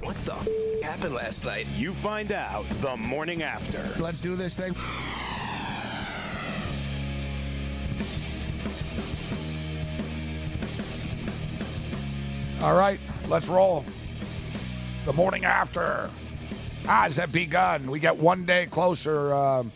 What the f- happened last night? You find out the morning after. Let's do this thing. All right, let's roll. The morning after has it begun. We get one day closer um,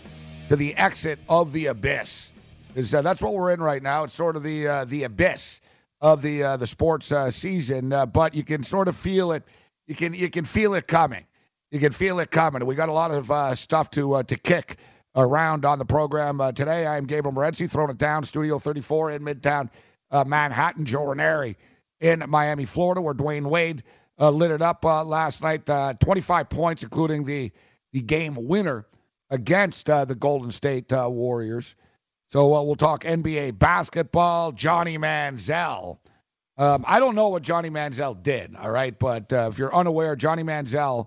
to the exit of the abyss. Is uh, that's what we're in right now? It's sort of the uh, the abyss of the uh, the sports uh, season, uh, but you can sort of feel it. You can you can feel it coming. You can feel it coming. We got a lot of uh, stuff to uh, to kick around on the program uh, today. I am Gabriel Morency, throwing it down, Studio 34 in Midtown Manhattan. Joe Ranieri in Miami, Florida, where Dwyane Wade lit it up last night. Uh, 25 points, including the the game winner against the Golden State Warriors. So uh, we'll talk NBA basketball. Johnny Manziel. Um, I don't know what Johnny Manziel did, all right, but uh, if you're unaware, Johnny Manziel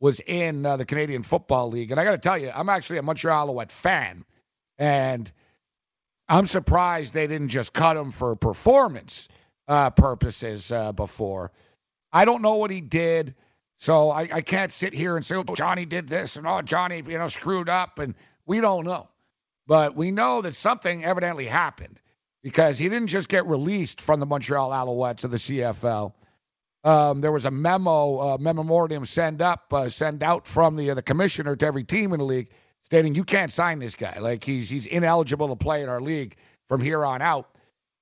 was in uh, the Canadian Football League, and I got to tell you, I'm actually a Montreal Alouette fan, and I'm surprised they didn't just cut him for performance uh, purposes uh, before. I don't know what he did, so I, I can't sit here and say, oh, Johnny did this and oh, Johnny, you know, screwed up, and we don't know. But we know that something evidently happened because he didn't just get released from the Montreal Alouettes of the CFL. Um, there was a memo, uh, memorandum send up, uh, send out from the uh, the commissioner to every team in the league, stating you can't sign this guy. Like he's he's ineligible to play in our league from here on out.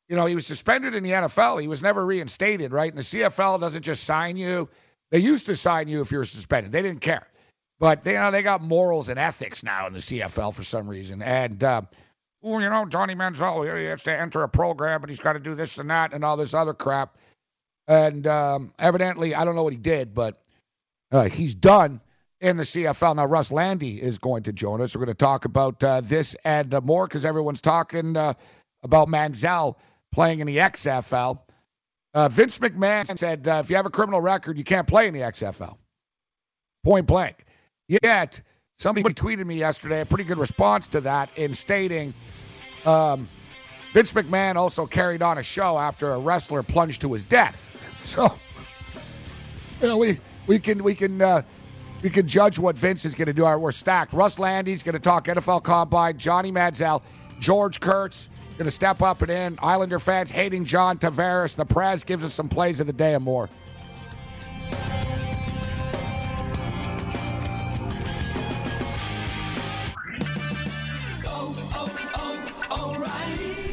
You know, he was suspended in the NFL. He was never reinstated, right? And the CFL doesn't just sign you. They used to sign you if you were suspended. They didn't care. But they, you know, they got morals and ethics now in the CFL for some reason. And, uh, well, you know, Johnny Manziel, he has to enter a program and he's got to do this and that and all this other crap. And um, evidently, I don't know what he did, but uh, he's done in the CFL. Now, Russ Lande is going to join us. We're going to talk about uh, this and uh, more because everyone's talking uh, about Manziel playing in the XFL. Uh, Vince McMahon said uh, if you have a criminal record, you can't play in the XFL. Point blank. Yet, somebody tweeted me yesterday a pretty good response to that in stating um, Vince McMahon also carried on a show after a wrestler plunged to his death. So, you know, we we can we can uh, we can judge what Vince is going to do. Right, we're stacked. Russ Lande's going to talk NFL Combine. Johnny Manziel, George Kurtz going to step up and in. Islander fans hating John Tavares. The press gives us some plays of the day and more.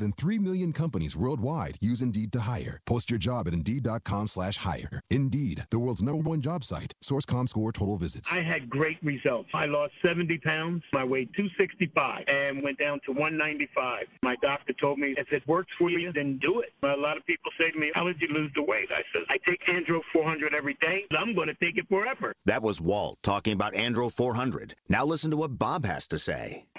than 3 million companies worldwide use Indeed Indeed to hire. Post your job at Indeed.com slash hire. Indeed, the world's number one job site. Source.com score total visits. I had great results. I lost 70 pounds. I weighed 265 and went down to 195. My doctor told me, if it works for you, then do it. A lot of people say to me, how did you lose the weight? I said, I take Andro 400 every day. I'm going to take it forever. That was Walt talking about Andro 400. Now listen to what Bob has to say.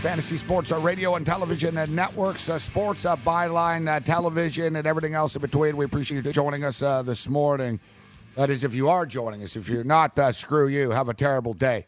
Fantasy Sports, uh, radio and television and networks, uh, sports, uh, byline, uh, television, and everything else in between. We appreciate you joining us uh, this morning. That is, if you are joining us. If you're not, uh, screw you. Have a terrible day.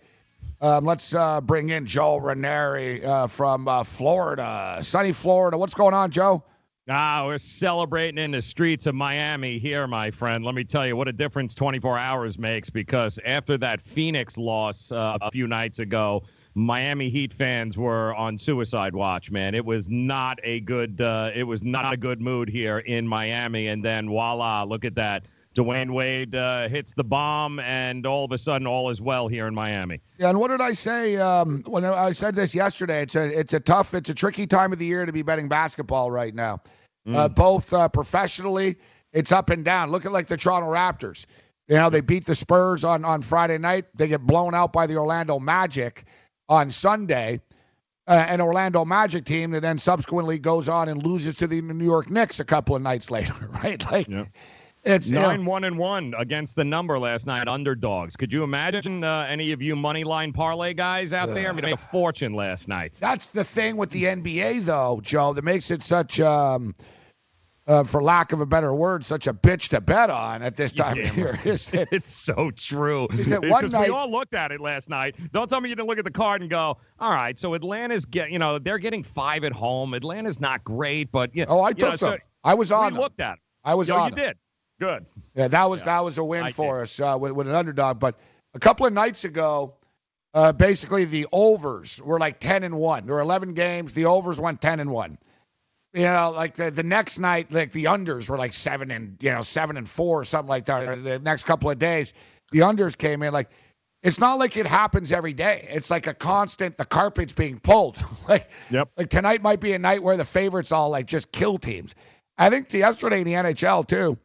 Um, let's uh, bring in Joe Ranieri uh, from uh, Florida, sunny Florida. What's going on, Joe? Ah, we're celebrating in the streets of Miami here, my friend. Let me tell you what a difference 24 hours makes because after that Phoenix loss uh, a few nights ago, Miami Heat fans were on suicide watch, man. It was not a good uh, it was not a good mood here in Miami and then voila, look at that. Dwyane Wade uh, hits the bomb, and all of a sudden, all is well here in Miami. Yeah, and what did I say um, when I said this yesterday? It's a it's a tough, it's a tricky time of the year to be betting basketball right now. Mm. Uh, both uh, professionally, it's up and down. Look at like the Toronto Raptors. You know, they beat the Spurs on on Friday night. They get blown out by the Orlando Magic on Sunday. Uh, an Orlando Magic team that then subsequently goes on and loses to the New York Knicks a couple of nights later, right? Like, it's you know, nine one and one against the number last night, underdogs. Could you imagine uh, any of you money line parlay guys out there? Made a fortune last night. That's the thing with the NBA, though, Joe, that makes it such, um, uh, for lack of a better word, such a bitch to bet on at this time of year. Is that, it's so true. Is that one Because night- we all looked at it last night. Don't tell me you didn't look at the card and go, all right, so Atlanta's get, you know, they're getting five at home. Atlanta's not great, but yeah. Oh, I you took know, so them. I was on We them. looked at it. I was Yo, on you them. did. Good. Yeah, that was that was a win for us uh, with, with an underdog. But a couple of nights ago, uh, basically the overs were like 10 and one. There were 11 games. The overs went 10 and one. You know, like the, the next night, like the unders were like seven and you know seven and four or something like that. The next couple of days, the unders came in. Like it's not like it happens every day. It's like a constant. The carpet's being pulled. like Yep. like tonight might be a night where the favorites all like just kill teams. I think the yesterday in the NHL too.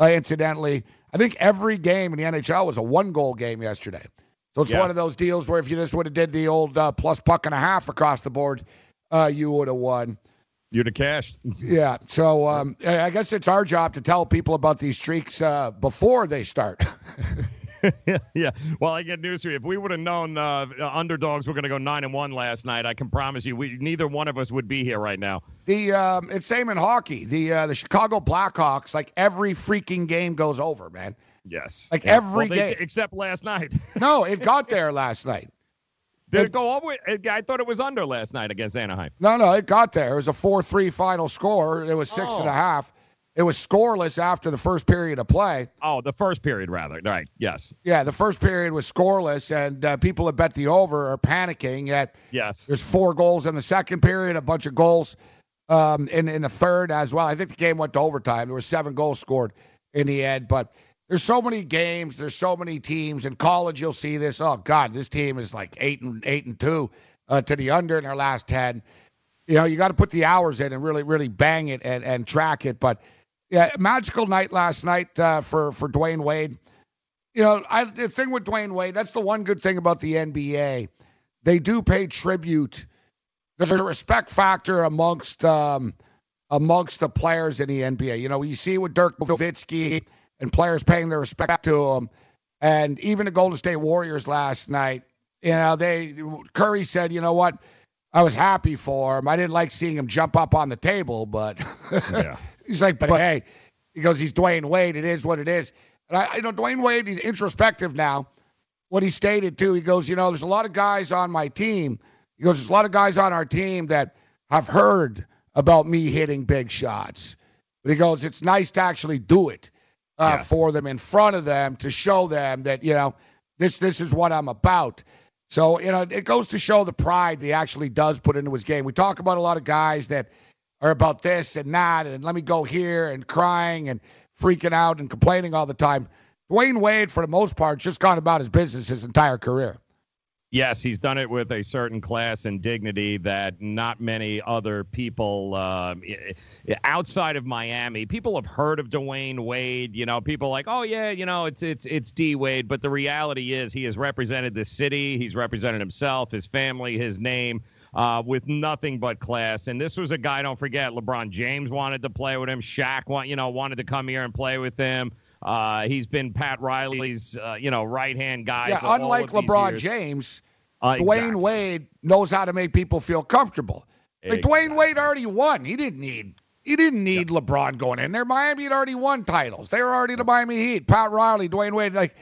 Uh, incidentally, I think every game in the NHL was a one-goal game yesterday. So it's Yeah. one of those deals where if you just would have did the old uh, plus puck and a half across the board, uh, you would have won. You'd have cashed. Yeah. So um, I guess it's our job to tell people about these streaks uh, before they start. yeah. Well, I get news for you. If we would have known uh, underdogs were going to go nine and one last night, I can promise you, we neither one of us would be here right now. The um, it's same in hockey. The uh, the Chicago Blackhawks, like every freaking game goes over, man. Yes. Like Yeah. every Well, they- game. except last night. No, it got there last night. Did it go over? I thought it was under last night against Anaheim. No, no, it got there. It was a 4-3 final score. It was six and a Oh. half. It was scoreless after the first period of play. Oh, the first period rather. Right. Yes. Yeah, the first period was scoreless, and uh, people that bet the over are panicking. Yet Yes. there's four goals in the second period, a bunch of goals um, in in the third as well. I think the game went to overtime. There were seven goals scored in the end, but there's so many games, there's so many teams. In college, you'll see this. Oh God, this team is like eight and eight and two uh, to the under in their last ten. You know, you got to put the hours in and really, really bang it and, and track it. But yeah, magical night last night uh, for for Dwyane Wade. You know, I, the thing with Dwyane Wade, that's the one good thing about the NBA. They do pay tribute. There's a respect factor amongst um, amongst the players in the NBA. You know, you see with Dirk Nowitzki and players paying their respect to him. And even the Golden State Warriors last night, you know, they Curry said, you know what, I was happy for him. I didn't like seeing him jump up on the table, but Yeah. he's like, but hey, he goes, he's Dwyane Wade. It is what it is. And I, you know, Dwyane Wade, he's introspective now. What he stated too, he goes, you know, there's a lot of guys on my team. He goes, there's a lot of guys on our team that have heard about me hitting big shots. But he goes, it's nice to actually do it uh, Yes. for them in front of them to show them that you know this this is what I'm about. So you know it goes to show the pride he actually does put into his game. We talk about a lot of guys that are about this and that, and let me go here and crying and freaking out and complaining all the time. Dwyane Wade, for the most part, just gone about his business his entire career. Yes, he's done it with a certain class and dignity that not many other people i- outside of Miami. People have heard of Dwyane Wade. You know, people like, oh yeah, you know, it's it's it's D Wade. But the reality is, he has represented the city. He's represented himself, his family, his name. Uh, with nothing but class, and this was a guy. Don't forget, LeBron James wanted to play with him. Shaq, want, you know, wanted to come here and play with him. Uh, he's been Pat Riley's, uh, you know, right hand guy. yeah, unlike LeBron. James, Uh, Dwyane exactly. Wade knows how to make people feel comfortable. Like Dwyane Wade already won. He didn't need he didn't need LeBron going in there. Miami had already won titles. They were already the Miami Heat. Pat Riley, Dwyane Wade, like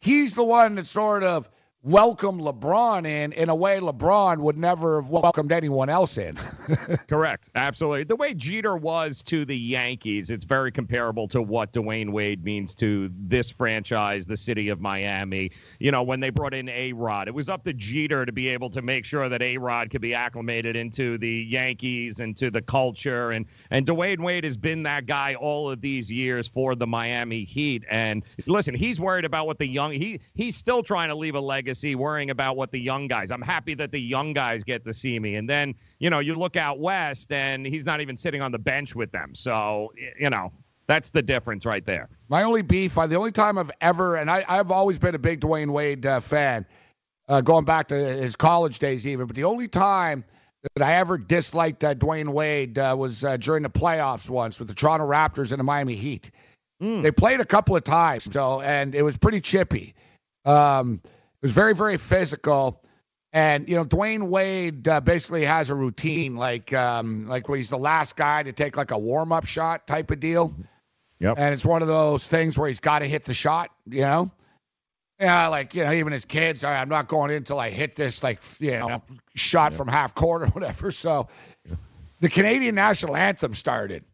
he's the one that sort of welcomed LeBron in in a way LeBron would never have welcomed anyone else in. Correct. Absolutely. The way Jeter was to the Yankees, it's very comparable to what Dwyane Wade means to this franchise, the city of Miami. You know, when they brought in A Rod, it was up to Jeter to be able to make sure that A Rod could be acclimated into the Yankees and to the culture. And, and Dwyane Wade has been that guy all of these years for the Miami Heat. And listen, he's worried about what the young, he, he's still trying to leave a legacy, worrying about what the young guys. I'm happy that the young guys get to see me. And then, you know, you look out west and he's not even sitting on the bench with them. So, you know, that's the difference right there. My only beef, the only time I've ever, and I, I've always been a big Dwyane Wade uh, fan, uh, going back to his college days even, but the only time that I ever disliked uh, Dwyane Wade uh, was uh, during the playoffs once with the Toronto Raptors and the Miami Heat. They played a couple of times, so and it was pretty chippy. Um, was very, very physical. And you know, Dwyane Wade uh, basically has a routine, like um, like when he's the last guy to take like a warm up shot type of deal. Yep. And it's one of those things where he's got to hit the shot, you know. Yeah, like you know, even his kids, "All right, I'm not going in until I hit this like you know shot from half court or whatever. So the Canadian national anthem started,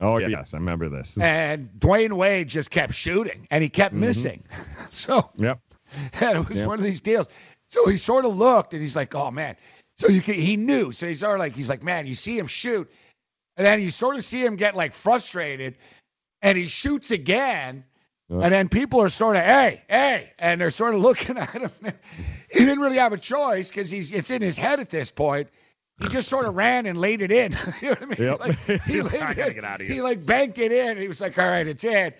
Oh, yes. I remember this. and Dwyane Wade just kept shooting, and he kept missing. so Yep. and it was one of these deals. So he sort of looked, and he's like, "Oh man." So you can, he knew. So he's sort of like, he's like, "Man, you see him shoot," and then you sort of see him get like frustrated, and he shoots again. And then people are sort of, hey, hey, and they're sort of looking at him. he didn't really have a choice because he's it's in his head at this point. He just sort of ran and laid it in. you know what I mean? Yep. Like, he laid like, it gotta in. get outta He like banked it in. And he was like, all right, it's in. And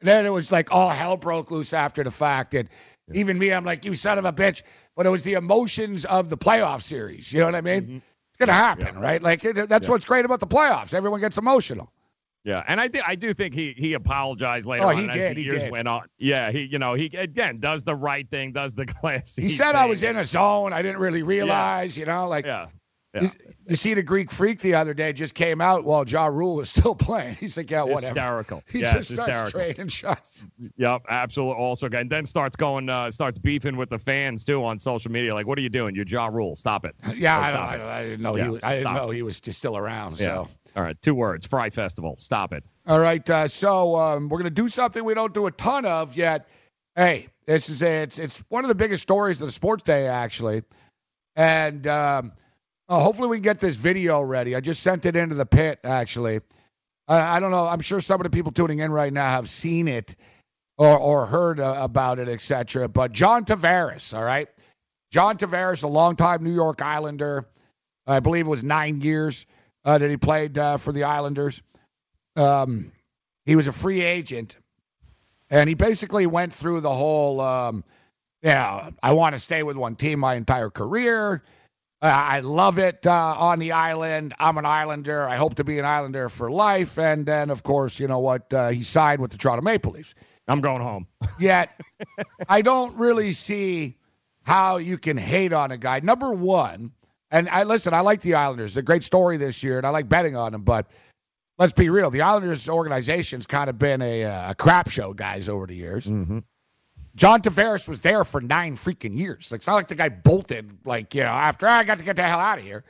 then it was like all hell broke loose after the fact. And even me, I'm like, you son of a bitch. But it was the emotions of the playoff series. You know what I mean? Mm-hmm. It's gonna happen, right? Like it, that's what's great about the playoffs. Everyone gets emotional. Yeah, and I do, I do think he he apologized later Oh, on he as did, the he years did. went on. Yeah, he you know he again does the right thing, does the classy. He said I was in a zone. I didn't really realize, you know, like Yeah, You, you see the Greek Freak the other day just came out while Ja Rule was still playing. He's like, yeah, whatever. Hysterical. He Yeah, just it's starts hysterical. trading shots. Yep, absolutely. Also, and then starts going, uh, starts beefing with the fans too on social media. Like, what are you doing? You're Ja Rule. Stop it. Yeah, Or I, stop I, it. I didn't know Yeah, he was, I didn't know it. he was just still around. Yeah. So. All right, two words. Fyre Festival. Stop it. All right, uh, so um, we're gonna do something we don't do a ton of yet. Hey, this is a, it's it's one of the biggest stories of the sports day actually, and um, uh, hopefully we can get this video ready. I just sent it into the pit actually. I, I don't know. I'm sure some of the people tuning in right now have seen it or or heard uh, about it, etc. But John Tavares, all right, John Tavares, a longtime New York Islander, I believe it was nine years uh, that he played uh, for the Islanders um, he was a free agent, and he basically went through the whole, um, yeah, I want to stay with one team my entire career. I love it uh, on the island. I'm an Islander. I hope to be an Islander for life. And then, of course, you know what? Uh, he signed with the Toronto Maple Leafs. I'm going home. Yet, I don't really see how you can hate on a guy. Number one, and I listen. I like the Islanders. a great story this year, and I like betting on them. But let's be real. The Islanders organization's kind of been a, a crap show, guys, over the years. Mm-hmm. John Tavares was there for nine freaking years. Like, it's not like the guy bolted, like, you know, after ah, I got to get the hell out of here.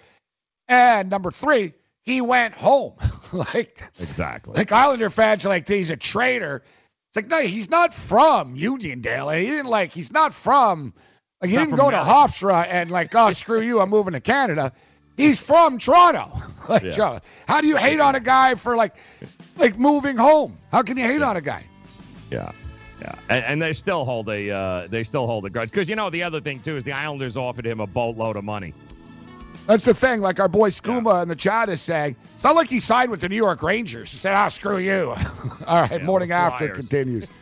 And number three, he went home. like, exactly. Like, Islander fans are like, he's a traitor. It's like, no, he's not from Uniondale. He didn't, like, he's not from, like, he Not didn't go to Hofstra and, like, oh, screw you, I'm moving to Canada. He's from Toronto. like, Yeah. How do you hate on a guy for, like, like moving home? How can you hate on a guy? Yeah. Yeah, and, and they still hold a uh, they still hold a grudge because you know the other thing too is the Islanders offered him a boatload of money. That's the thing. Like our boy Skooma in the chat is saying, it's not like he signed with the New York Rangers. He said, ah, screw you. All right, Yeah, morning after continues.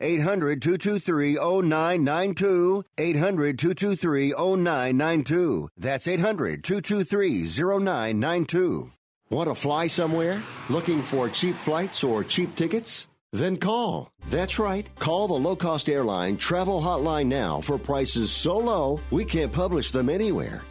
800 223 0992. 800 223 0992. That's 800 223 0992. Want to fly somewhere? Looking for cheap flights or cheap tickets? Then call. That's right. Call the low cost airline travel hotline now for prices so low we can't publish them anywhere.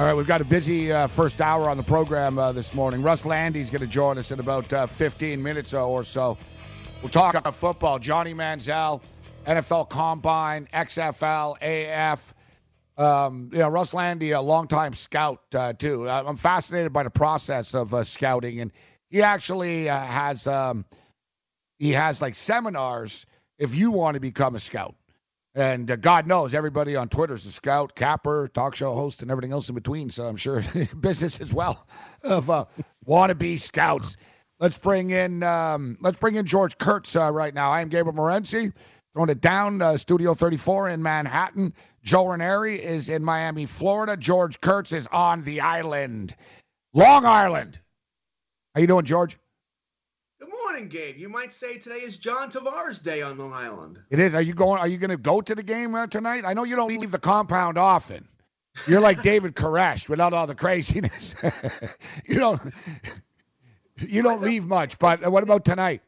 All right, we've got a busy uh, first hour on the program uh, this morning. Russ Lande's going to join us in about uh, 15 minutes or so. We'll talk about football. Johnny Manziel, NFL Combine, XFL, AF. Um, you know, Russ Lande, a longtime scout uh, too. I'm fascinated by the process of uh, scouting, and he actually uh, has um, he has like seminars if you want to become a scout. And uh, God knows everybody on Twitter is a scout, capper, talk show host, and everything else in between. So I'm sure business as well of uh, wannabe scouts. Let's bring in um, let's bring in George Kurtz uh, right now. I am Gabriel Morency, throwing it down uh, Studio 34 in Manhattan. Joe Ranieri is in Miami, Florida. George Kurtz is on the island, Long Island. How you doing, George? Morning, Gabe. You might say today is John Tavares Day on Long Island. It is. Are you going? Are you going to go to the game uh, tonight? I know you don't leave the compound often. You're like David Koresh without all the craziness. you don't. You don't leave much. But what about tonight?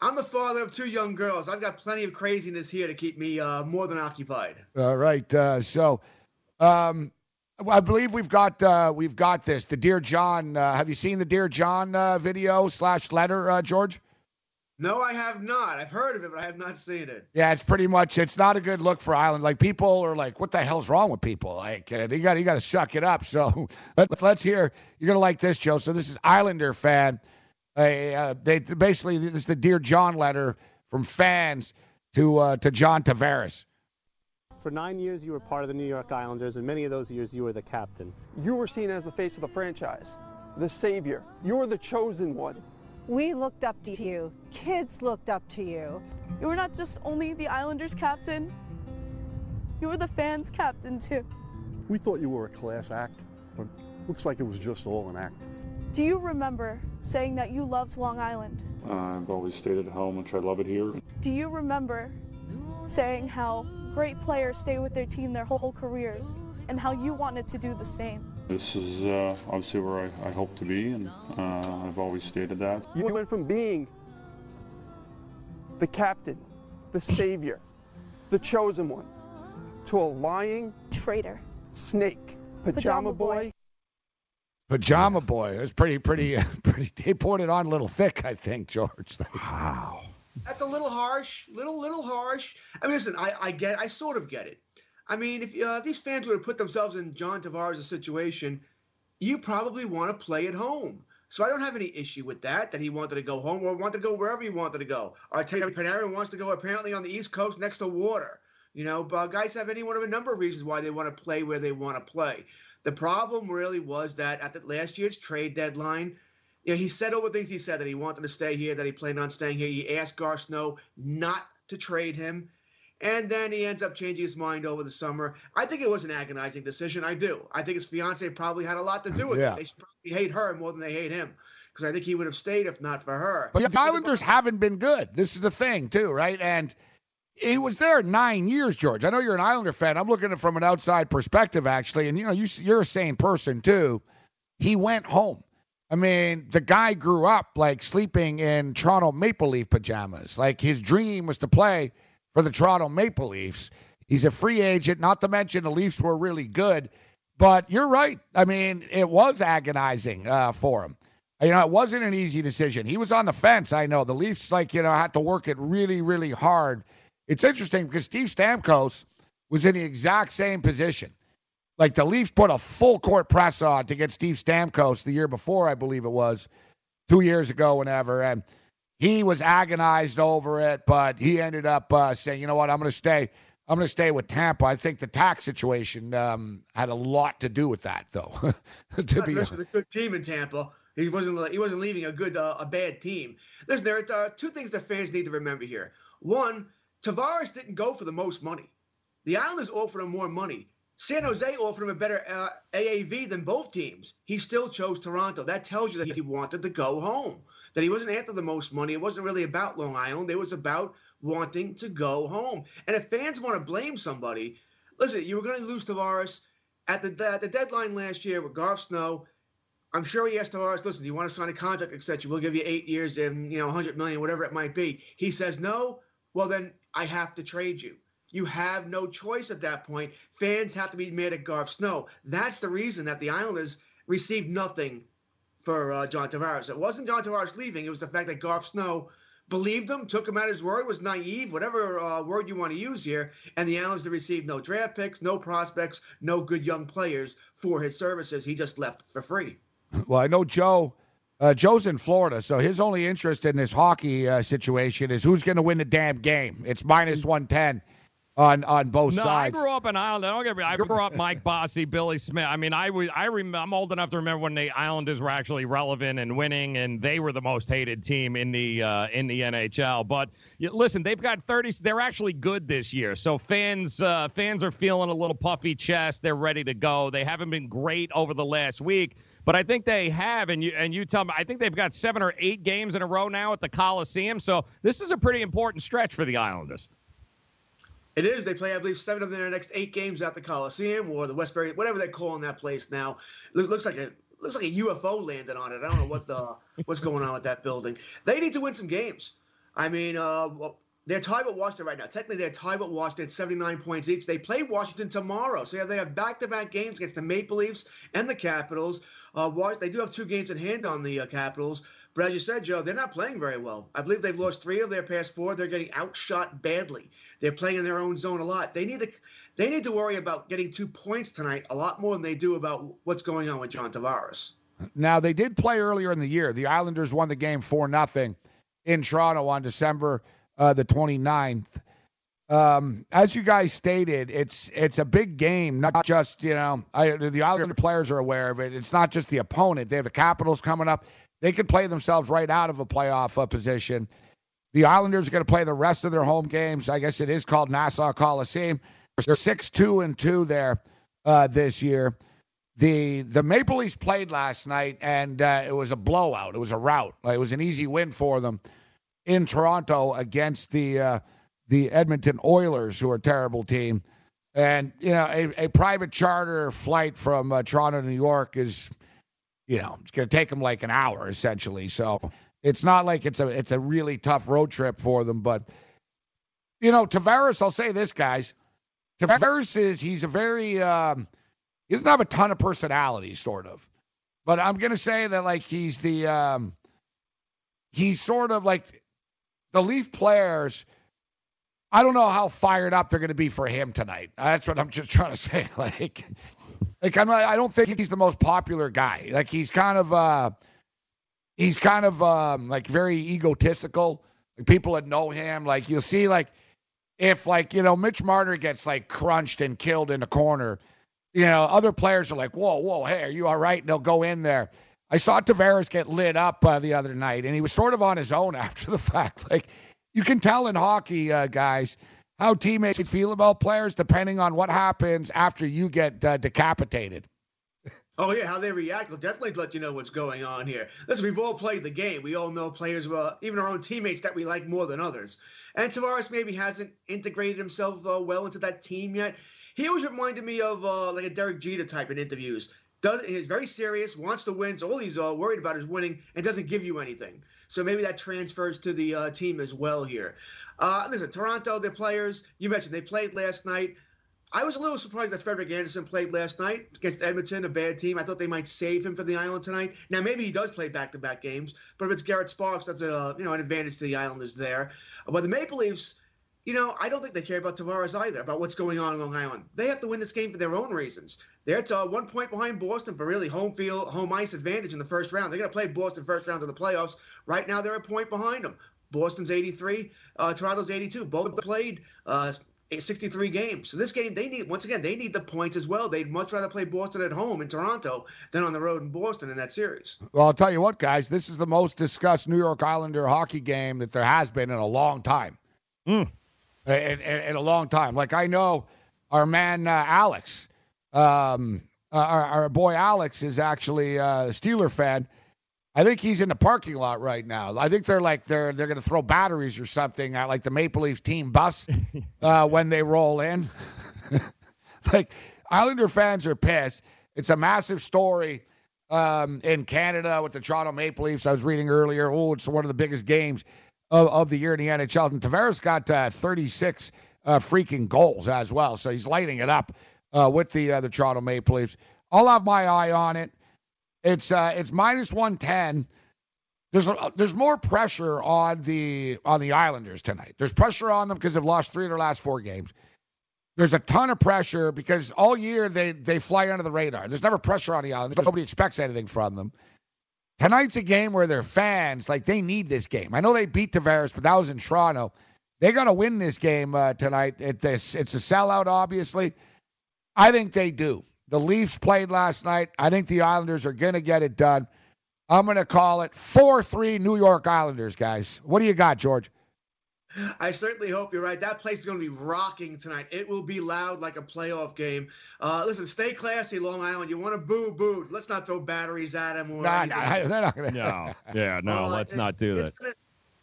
I'm the father of two young girls. I've got plenty of craziness here to keep me uh, more than occupied. All right. Uh, so, um, I believe we've got uh, we've got this. The Dear John. Uh, have you seen the Dear John uh, video slash letter, uh, George? No, I have not. I've heard of it, but I have not seen it. Yeah, it's pretty much. It's not a good look for Ireland. Like people are like, "What the hell's wrong with people?" Like uh, you got you got to suck it up. So let, let's hear. You're gonna like this, Joe. So this is Islander fan. Uh, they basically this is the Dear John letter from fans to uh, to John Tavares. For nine years, you were part of the New York Islanders, and many of those years, you were the captain. You were seen as the face of the franchise, the savior. You were the chosen one. We looked up to you. Kids looked up to you. You were not just only the Islanders captain, you were the fans captain too. We thought you were a class act, but looks like it was just all an act. Do you remember saying that you loved Long Island? Uh, I've always stayed at home, which I love it here. Do you remember saying how great players stay with their team their whole careers and how you wanted to do the same? This is uh, obviously where I, I, hope to be, and uh, I've always stated that. You went from being the captain, the savior, the chosen one, to a lying traitor, snake, pajama, pajama boy. boy. Pajama boy. It was pretty, pretty, pretty. They poured it on a little thick, I think, George. Wow. That's a little harsh, little, little harsh. I mean, listen, I, I get, I sort of get it. I mean, if uh, these fans would have put themselves in John Tavares' situation, you probably want to play at home. So I don't have any issue with that, that he wanted to go home or wanted to go wherever he wanted to go. Artemi Panarin wants to go apparently on the East Coast next to water. You know, but guys have any one of a number of reasons why they want to play where they want to play. The problem really was that at the last year's trade deadline, you know, he said all the things he said that he wanted to stay here, that he planned on staying here. He asked Garth Snow not to trade him. And then he ends up changing his mind over the summer. I think it was an agonizing decision. I do. I think his fiance probably had a lot to do with yeah. it. They probably hate her more than they hate him because I think he would have stayed if not for her. But the Islanders haven't been good. This is the thing, too, right? And he was there nine years, George. I know you're an Islander fan. I'm looking at it from an outside perspective, actually. And, you know, you, you're a sane person, too. He went home. I mean, the guy grew up like sleeping in Toronto Maple Leaf pajamas. Like his dream was to play – for the Toronto Maple Leafs. He's a free agent, not to mention the Leafs were really good. But you're right. I mean, it was agonizing uh, for him. You know, it wasn't an easy decision. He was on the fence. I know the Leafs, like you know, had to work it really, really hard. It's interesting because Steve Stamkos was in the exact same position. Like the Leafs put a full court press on to get Steve Stamkos the year before, I believe it was, two years ago, whenever, and he was agonized over it, but he ended up uh, saying, you know what, I'm going to stay. I'm going to stay with Tampa. I think the tax situation um, had a lot to do with that, though. to be honest, a good team in Tampa. He wasn't. He wasn't leaving a good, uh, a bad team. Listen, there are two things that fans need to remember here. One, Tavares didn't go for the most money. The Islanders offered him more money. San Jose offered him a better uh, AAV than both teams. He still chose Toronto. That tells you that he wanted to go home that he wasn't after the most money. It wasn't really about Long Island. It was about wanting to go home. And if fans want to blame somebody, listen, you were going to lose Tavares at the, at the deadline last year with Garth Snow. I'm sure he asked Tavares, listen, do you want to sign a contract extension? We'll give you eight years and, you know, 100 million, whatever it might be. He says no. Well, then I have to trade you. You have no choice at that point. Fans have to be mad at Garth Snow. That's the reason that the Islanders received nothing for uh, John Tavares. It wasn't John Tavares leaving. It was the fact that Garth Snow believed him, took him at his word, was naive, whatever uh, word you want to use here. And the Islanders received no draft picks, no prospects, no good young players for his services. He just left for free. Well, I know Joe. Uh, Joe's in Florida, so his only interest in this hockey uh, situation is who's going to win the damn game. It's minus 110. On on both no, sides. I grew up in Ireland. Don't get me. I grew up Mike Bossy, Billy Smith. I mean, I was. I rem- I'm old enough to remember when the Islanders were actually relevant and winning, and they were the most hated team in the uh, in the NHL. But listen, they've got 30. They're actually good this year, so fans uh, fans are feeling a little puffy chest. They're ready to go. They haven't been great over the last week. But I think they have, and you and you tell me, I think they've got seven or eight games in a row now at the Coliseum. So this is a pretty important stretch for the Islanders. It is. They play, I believe, seven of their next eight games at the Coliseum or the Westbury, whatever they're calling that place now. Looks, looks like a looks like a UFO landed on it. I don't know what the what's going on with that building. They need to win some games. I mean, uh, they're tied with Washington right now. Technically, they're tied with Washington at 79 points each. They play Washington tomorrow, so yeah, they have back-to-back games against the Maple Leafs and the Capitals. Uh, they do have two games in hand on the uh, Capitals, but as you said, Joe, they're not playing very well. I believe they've lost three of their past four. They're getting outshot badly. They're playing in their own zone a lot. They need to they need to worry about getting two points tonight a lot more than they do about what's going on with John Tavares. Now they did play earlier in the year. The Islanders won the game four nothing in Toronto on December uh, the 29th. Um, as you guys stated, it's it's a big game. Not just you know, I, the Islander players are aware of it. It's not just the opponent. They have the Capitals coming up. They could play themselves right out of a playoff uh, position. The Islanders are going to play the rest of their home games. I guess it is called Nassau Coliseum. They're six two and two there uh, this year. The the Maple Leafs played last night, and uh, it was a blowout. It was a rout. It was an easy win for them in Toronto against the uh, the Edmonton Oilers, who are a terrible team. And you know, a, a private charter flight from uh, Toronto to New York is, you know, it's going to take them like an hour essentially. So it's not like it's a it's a really tough road trip for them. But you know, Tavares, I'll say this, guys. Tavares is he's a very um, he doesn't have a ton of personality, sort of. But I'm gonna say that like he's the um, he's sort of like the Leaf players I don't know how fired up they're going to be for him tonight. That's what I'm just trying to say. Like, like I'm not, I don't think he's the most popular guy. Like he's kind of uh, he's kind of um, like very egotistical. Like people that know him, like you'll see, like if like you know Mitch Marner gets like crunched and killed in the corner, you know other players are like, whoa, whoa, hey, are you all right? And they'll go in there. I saw Tavares get lit up uh, the other night, and he was sort of on his own after the fact. Like you can tell in hockey, uh, guys, how teammates feel about players depending on what happens after you get uh, decapitated. Oh yeah, how they react will definitely let you know what's going on here. Listen, we've all played the game. We all know players, well, even our own teammates that we like more than others. And Tavares maybe hasn't integrated himself uh, well into that team yet. He always reminded me of uh, like a Derek Jeter type in interviews. Does he's very serious, wants to win, so all he's uh, worried about is winning, and doesn't give you anything. So maybe that transfers to the uh, team as well here. Uh, listen, Toronto, their players, you mentioned they played last night. I was a little surprised that Frederik Andersen played last night against Edmonton, a bad team. I thought they might save him for the Island tonight. Now maybe he does play back-to-back games, but if it's Garrett Sparks, that's a you know an advantage to the Islanders there. But the Maple Leafs, you know, I don't think they care about Tavares either, about what's going on in Long Island. They have to win this game for their own reasons. They're at uh, one point behind Boston for really home field, home ice advantage in the first round. They're going to play Boston first round of the playoffs. Right now, they're a point behind them. Boston's 83, uh, Toronto's 82. Both played uh, 63 games. So this game, they need once again, they need the points as well. They'd much rather play Boston at home in Toronto than on the road in Boston in that series. Well, I'll tell you what, guys, this is the most discussed New York Islander hockey game that there has been in a long time. Mm. In, in, in, a long time. Like I know our man uh, Alex, um, uh, our, our, boy Alex is actually a Steeler fan. I think he's in the parking lot right now. I think they're like they're they're going to throw batteries or something at like the Maple Leafs team bus uh, when they roll in. like Islander fans are pissed. It's a massive story um, in Canada with the Toronto Maple Leafs. I was reading earlier. Oh, it's one of the biggest games of, of the year in the NHL. And Tavares got uh, 36 uh, freaking goals as well, so he's lighting it up uh, with the uh, the Toronto Maple Leafs. I'll have my eye on it. It's uh, it's minus 110. There's a, there's more pressure on the on the Islanders tonight. There's pressure on them because they've lost three of their last four games. There's a ton of pressure because all year they they fly under the radar. There's never pressure on the Islanders. Nobody expects anything from them. Tonight's a game where their fans like they need this game. I know they beat Tavares, but that was in Toronto. They got to win this game uh, tonight. It, this, it's a sellout, obviously. I think they do. The Leafs played last night. I think the Islanders are going to get it done. I'm going to call it 4 3 New York Islanders, guys. What do you got, George? I certainly hope you're right. That place is going to be rocking tonight. It will be loud like a playoff game. Uh, listen, stay classy, Long Island. You want to boo, boo. Let's not throw batteries at them. Or nah, nah, they're not going to. No, yeah, no, uh, let's it, not do that.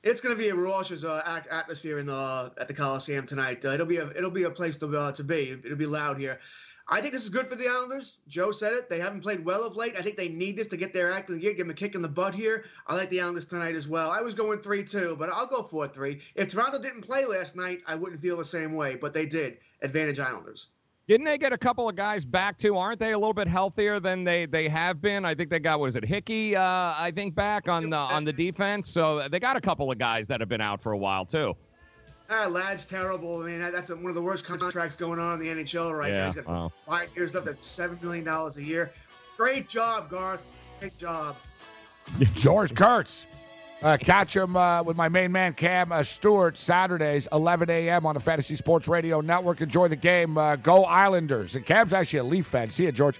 It's going to be a raucous uh, atmosphere in the at the Coliseum tonight. Uh, it'll be a it'll be a place to uh, to be. It'll be loud here. I think this is good for the Islanders. Joe said it. They haven't played well of late. I think they need this to get their act in gear, give them a kick in the butt here. I like the Islanders tonight as well. I was going 3 2, but I'll go 4 3. If Toronto didn't play last night, I wouldn't feel the same way, but they did. Advantage Islanders. Didn't they get a couple of guys back too? Aren't they a little bit healthier than they, they have been? I think they got was it Hickey? Uh, I think back on the on the defense. So they got a couple of guys that have been out for a while too. Ah, Ladd's terrible. I mean, that's one of the worst contracts going on in the NHL right yeah, now. He's got wow. five years left at seven million dollars a year. Great job, Garth. Great job. George Kurtz. Uh, catch him uh, with my main man Cam uh, Stewart Saturdays 11 a.m. on the Fantasy Sports Radio Network. Enjoy the game. Uh, go Islanders. And Cam's actually a Leaf fan. See you, George.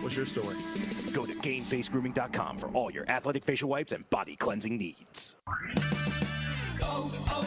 What's your story? Go to GameFaceGrooming.com for all your athletic facial wipes and body cleansing needs. Oh,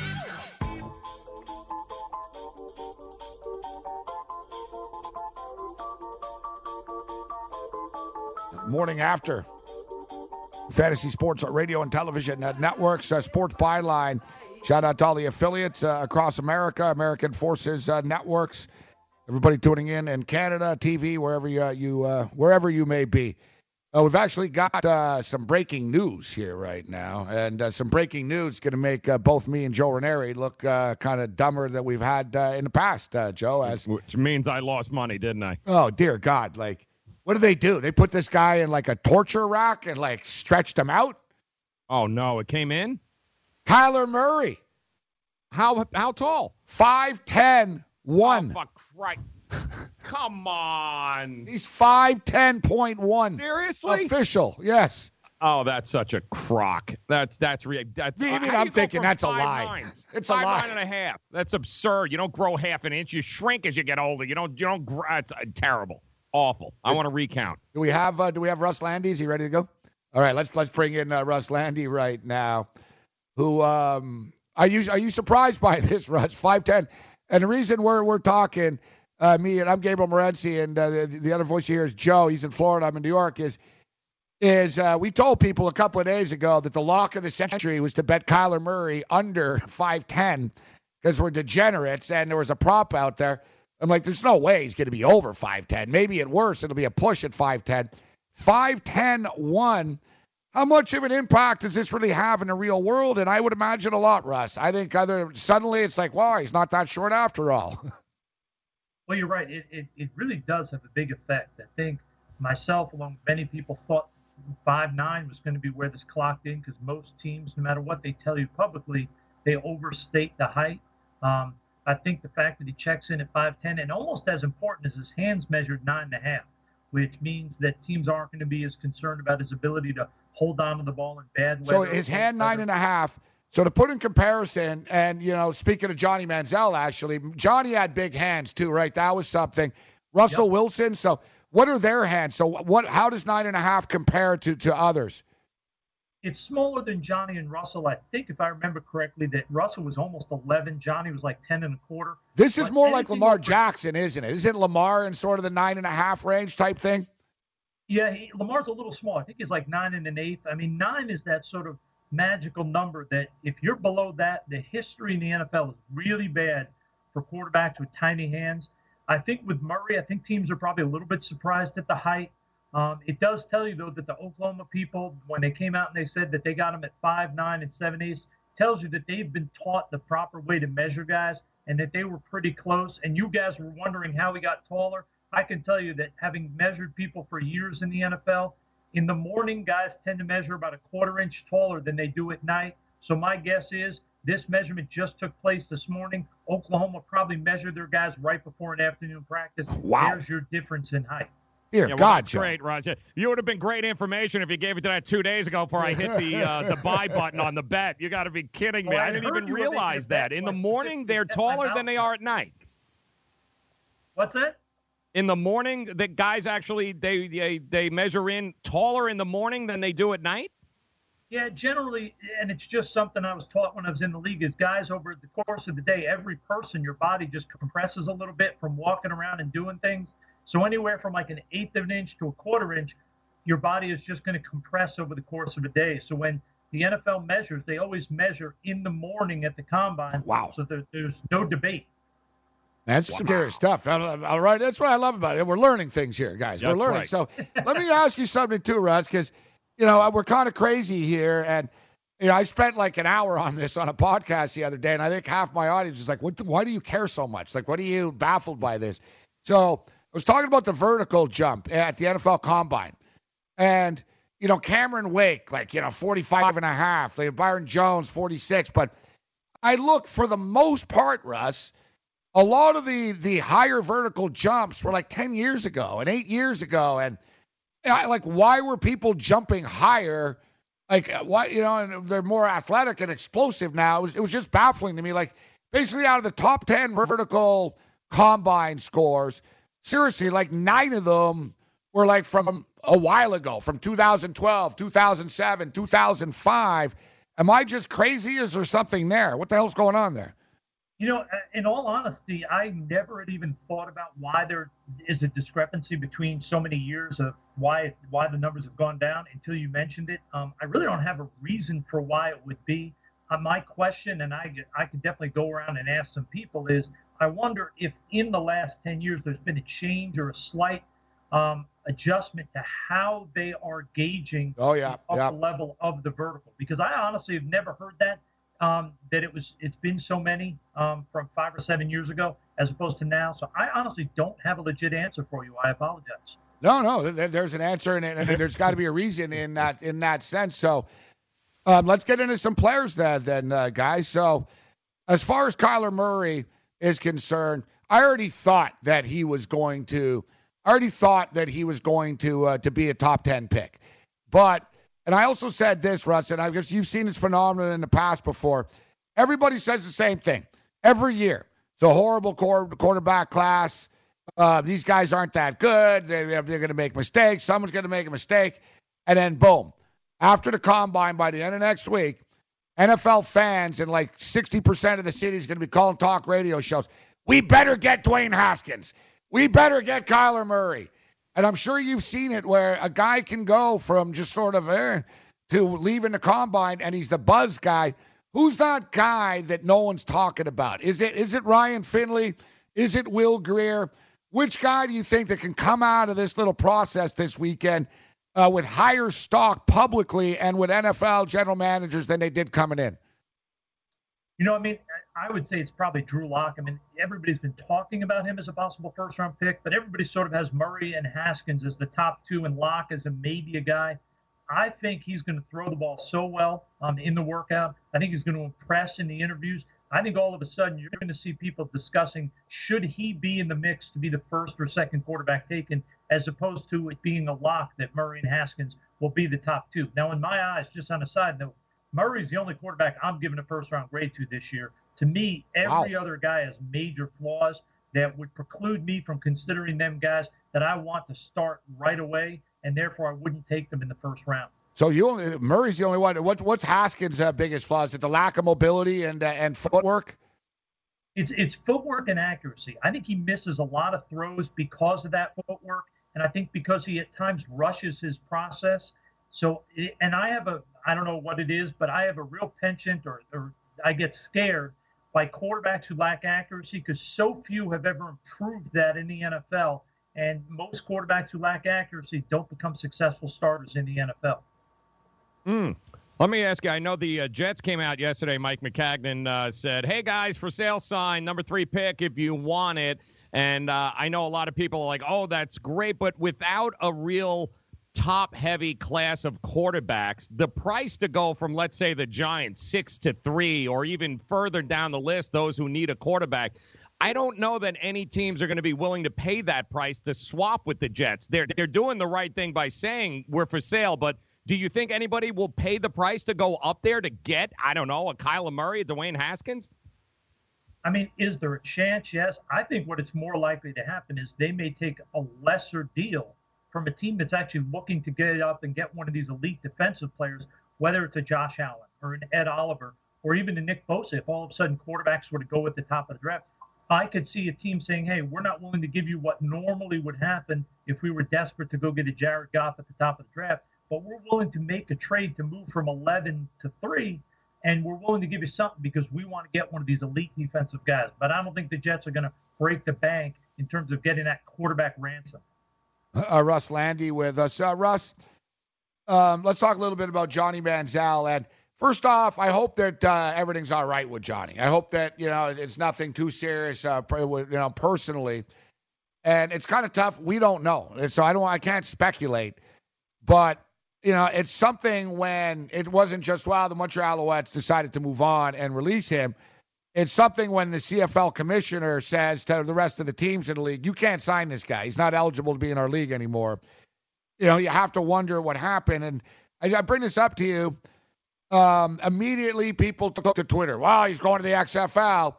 Morning after. Fantasy Sports Radio and Television Networks, uh, Sports Byline. Shout out to all the affiliates uh, across America, American Forces uh, Networks, everybody tuning in in Canada, TV, wherever you, uh, you uh, wherever you may be. Uh, we've actually got uh, some breaking news here right now, and uh, some breaking news going to make uh, both me and Joe Ranieri look uh, kind of dumber than we've had uh, in the past, uh, Joe. As Which means I lost money, didn't I? oh dear God, like what do they do? They put this guy in like a torture rack and like stretched him out. Oh no, it came in. Kyler Murray, How how tall? five ten one. Oh, fuck right. Come on. He's five ten point one. Seriously? Official, yes. Oh, that's such a crock. That's that's re- that's. Even I'm thinking that's a lie. nine? It's a Five lie. nine and a half. That's absurd. You don't grow half an inch. You shrink as you get older. You don't. You don't. Grow. It's uh, terrible. Awful. I want to recount. Do we have uh, Do we have Russ Lande? Is he ready to go? All right, let's let's bring in uh, Russ Lande right now. Who um are you are you surprised by this, Russ? Five ten, and the reason we're we're talking, uh, me and I'm Gabriel Morency, and uh, the, the other voice you hear is Joe. He's in Florida. I'm in New York. Is is uh, we told people a couple of days ago that the lock of the century was to bet Kyler Murray under 5'10 because we're degenerates and there was a prop out there. I'm like, there's no way he's going to be over 5'10. Maybe at worst, it'll be a push at 5'10. 5'10 1. How much of an impact does this really have in the real world? And I would imagine a lot, Russ. I think either suddenly it's like, wow, he's not that short after all. Well, you're right. It, it, it really does have a big effect. I think myself, along with many people, thought five nine was going to be where this clocked in because most teams, no matter what they tell you publicly, they overstate the height. Um, I think the fact that he checks in at 5'10 and almost as important as his hands measured nine and a half, which means that teams aren't going to be as concerned about his ability to hold on to the ball in bad weather. So his hand nine and a half. So to put in comparison, and you know, speaking of Johnny Manziel, actually, Johnny had big hands too, right? That was something. Russell Wilson. So what are their hands? So what? How does nine and a half compare to to others? It's smaller than Johnny and Russell. I think, if I remember correctly, that Russell was almost 11. Johnny was like 10 and a quarter. This is But more like Lamar over- Jackson, isn't it? Isn't Lamar in sort of the nine and a half range type thing? Yeah, he, Lamar's a little small. I think he's like nine and an eighth. I mean, nine is that sort of magical number that if you're below that, the history in the NFL is really bad for quarterbacks with tiny hands. I think with Murray, I think teams are probably a little bit surprised at the height. Um, it does tell you though that the Oklahoma people, when they came out and they said that they got him at five nine and seven eighths, tells you that they've been taught the proper way to measure guys and that they were pretty close. And you guys were wondering how he got taller. I can tell you that having measured people for years in the NFL, in the morning, guys tend to measure about a quarter inch taller than they do at night. So my guess is this measurement just took place this morning. Oklahoma probably measured their guys right before an afternoon practice. Wow. There's your difference in height. Dear yeah, God, that's Joe. great, Roger. You would have been great information if you gave it to that two days ago before I hit the uh, the buy button on the bet. You got to be kidding me. Oh, I I didn't even you were making a realize that. In the morning, they're specifically kept my taller than they are at night. What's that? In the morning, the guys actually they they, they measure in taller in the morning than they do at night. Yeah, generally, and it's just something I was taught when I was in the league. Is guys over the course of the day, every person, your body just compresses a little bit from walking around and doing things. So anywhere from like an eighth of an inch to a quarter inch, your body is just going to compress over the course of a day. So when the NFL measures, they always measure in the morning at the combine. Wow. So there, there's no debate. That's some serious stuff. All all right, that's what I love about it. We're learning things here, guys. That's We're learning. right. So let me ask you something too, Russ, because you know we're kind of crazy here, and you know I spent like an hour on this on a podcast the other day, and I think half my audience is like, "What? Why do you care so much? Like, what are you baffled by this?" So I was talking about the vertical jump at the NFL Combine, and you know Cameron Wake, like you know 45 and a half, like Byron Jones 46, but I look for the most part, Russ a lot of the the higher vertical jumps were like 10 years ago and 8 years ago. And I, like why were people jumping higher? Like uh, why you know and they're more athletic and explosive now. It was, it was just baffling to me. Like basically out of the top 10 vertical combine scores seriously like 9 of them were like from a while ago from 2012 2007 2005 am i just crazy is there something there what the hell's going on there You know, in all honesty, I never had even thought about why there is a discrepancy between so many years of why why the numbers have gone down until you mentioned it. Um, I really don't have a reason for why it would be. Uh, my question, and I I could definitely go around and ask some people, is I wonder if in the last 10 years there's been a change or a slight um, adjustment to how they are gauging Oh yeah, the yeah. level of the vertical because I honestly have never heard that um, that it was it's been so many um, from five or seven years ago as opposed to now. So I honestly don't have a legit answer for you. I apologize. No, no, there's an answer, and, and there's got to be a reason in that in that sense. So, um, let's get into some players then, then uh, guys. So, as far as Kyler Murray is concerned, I already thought that he was going to. I already thought that he was going to uh, to be a top ten pick, but and I also said this, Russ, and I guess you've seen this phenomenon in the past before. Everybody says the same thing every year. It's a horrible quarterback class. Uh, these guys aren't that good. They, they're going to make mistakes. Someone's going to make a mistake. And then, boom, after the combine, by the end of next week, NFL fans and like 60% of the city is going to be calling talk radio shows. We better get Dwayne Haskins. We better get Kyler Murray. And I'm sure you've seen it where a guy can go from just sort of eh, to leaving the combine and he's the buzz guy. Who's that guy that no one's talking about? Is it is it Ryan Finley? Is it Will Grier? Which guy do you think that can come out of this little process this weekend uh, with higher stock publicly and with NFL general managers than they did coming in? You know, I mean, I would say it's probably Drew Lock. I mean, everybody's been talking about him as a possible first round pick, but everybody sort of has Murray and Haskins as the top two and Lock as a maybe a guy. I think he's going to throw the ball so well um, in the workout. I think he's going to impress in the interviews. I think all of a sudden you're going to see people discussing should he be in the mix to be the first or second quarterback taken, as opposed to it being a lock that Murray and Haskins will be the top two. Now, in my eyes, just on a side note, Murray's the only quarterback I'm giving a first round grade to this year. To me, every other guy has major flaws that would preclude me from considering them guys that I want to start right away, and therefore I wouldn't take them in the first round. So you only Murray's the only one. What what's Haskins' uh, biggest flaw? Is it the lack of mobility and uh, and footwork? It's it's footwork and accuracy. I think he misses a lot of throws because of that footwork, and I think because he at times rushes his process. So, and I have a I don't know what it is, but I have a real penchant, or, or I get scared by quarterbacks who lack accuracy because so few have ever improved that in the NFL, and most quarterbacks who lack accuracy don't become successful starters in the NFL. Hmm. Let me ask you. I know the uh, Jets came out yesterday. Mike Maccagnan uh, said, "Hey guys, for sale sign number three pick if you want it." And uh, I know a lot of people are like, "Oh, that's great," but without a real top-heavy class of quarterbacks, the price to go from, let's say, the Giants six to three, or even further down the list, those who need a quarterback. I don't know that any teams are going to be willing to pay that price to swap with the Jets. They're they're doing the right thing by saying we're for sale, but do you think anybody will pay the price to go up there to get, I don't know, a Kyler Murray, a Dwayne Haskins? I mean, is there a chance? Yes. I think what it's more likely to happen is they may take a lesser deal from a team that's actually looking to get up and get one of these elite defensive players, whether it's a Josh Allen or an Ed Oliver or even a Nick Bosa. If all of a sudden quarterbacks were to go at the top of the draft, I could see a team saying, hey, we're not willing to give you what normally would happen if we were desperate to go get a Jared Goff at the top of the draft but we're willing to make a trade to move from 11 to 3 and we're willing to give you something because we want to get one of these elite defensive guys. But i don't think the jets are going to break the bank in terms of getting that quarterback ransom. Uh, russ lande with us. Uh, russ um, let's talk a little bit about johnny manziel. And first off i hope that uh, everything's all right with johnny. I hope that you know it's nothing too serious uh, you know personally. And it's kind of tough. We don't know. So i don't i can't speculate. But you know, it's something when it wasn't just, wow, the Montreal Alouettes decided to move on and release him. It's something when the CFL commissioner says to the rest of the teams in the league, you can't sign this guy. He's not eligible to be in our league anymore. You know, you have to wonder what happened. And I, bring this up to you. Um, immediately, people took to Twitter. Wow, he's going to the XFL.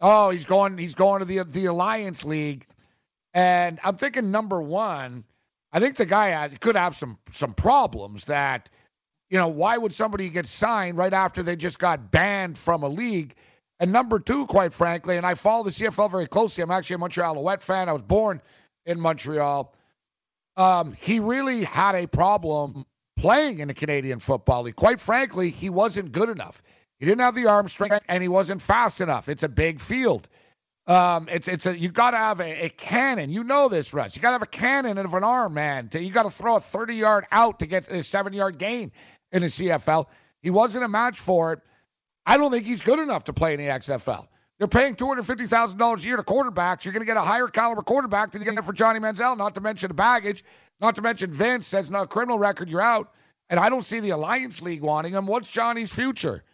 Oh, he's going. He's going to the the Alliance League. And I'm thinking, number one, I think the guy had, could have some some problems that, you know, why would somebody get signed right after they just got banned from a league? And number two, quite frankly, and I follow the CFL very closely. I'm actually a Montreal Alouette fan. I was born in Montreal. Um, he really had a problem playing in the Canadian Football League. Quite frankly, he wasn't good enough. He didn't have the arm strength and he wasn't fast enough. It's a big field. Um, it's it's a you got to have a, a cannon. You know this, Russ. You got to have a cannon of an arm, man. To, you got to throw a 30 yard out to get a seven yard gain in the CFL. He wasn't a match for it. I don't think he's good enough to play in the XFL. They're paying two hundred fifty thousand dollars a year to quarterbacks. You're going to get a higher caliber quarterback than you get for Johnny Manziel. Not to mention the baggage. Not to mention Vince says no criminal record. You're out. And I don't see the Alliance League wanting him. What's Johnny's future?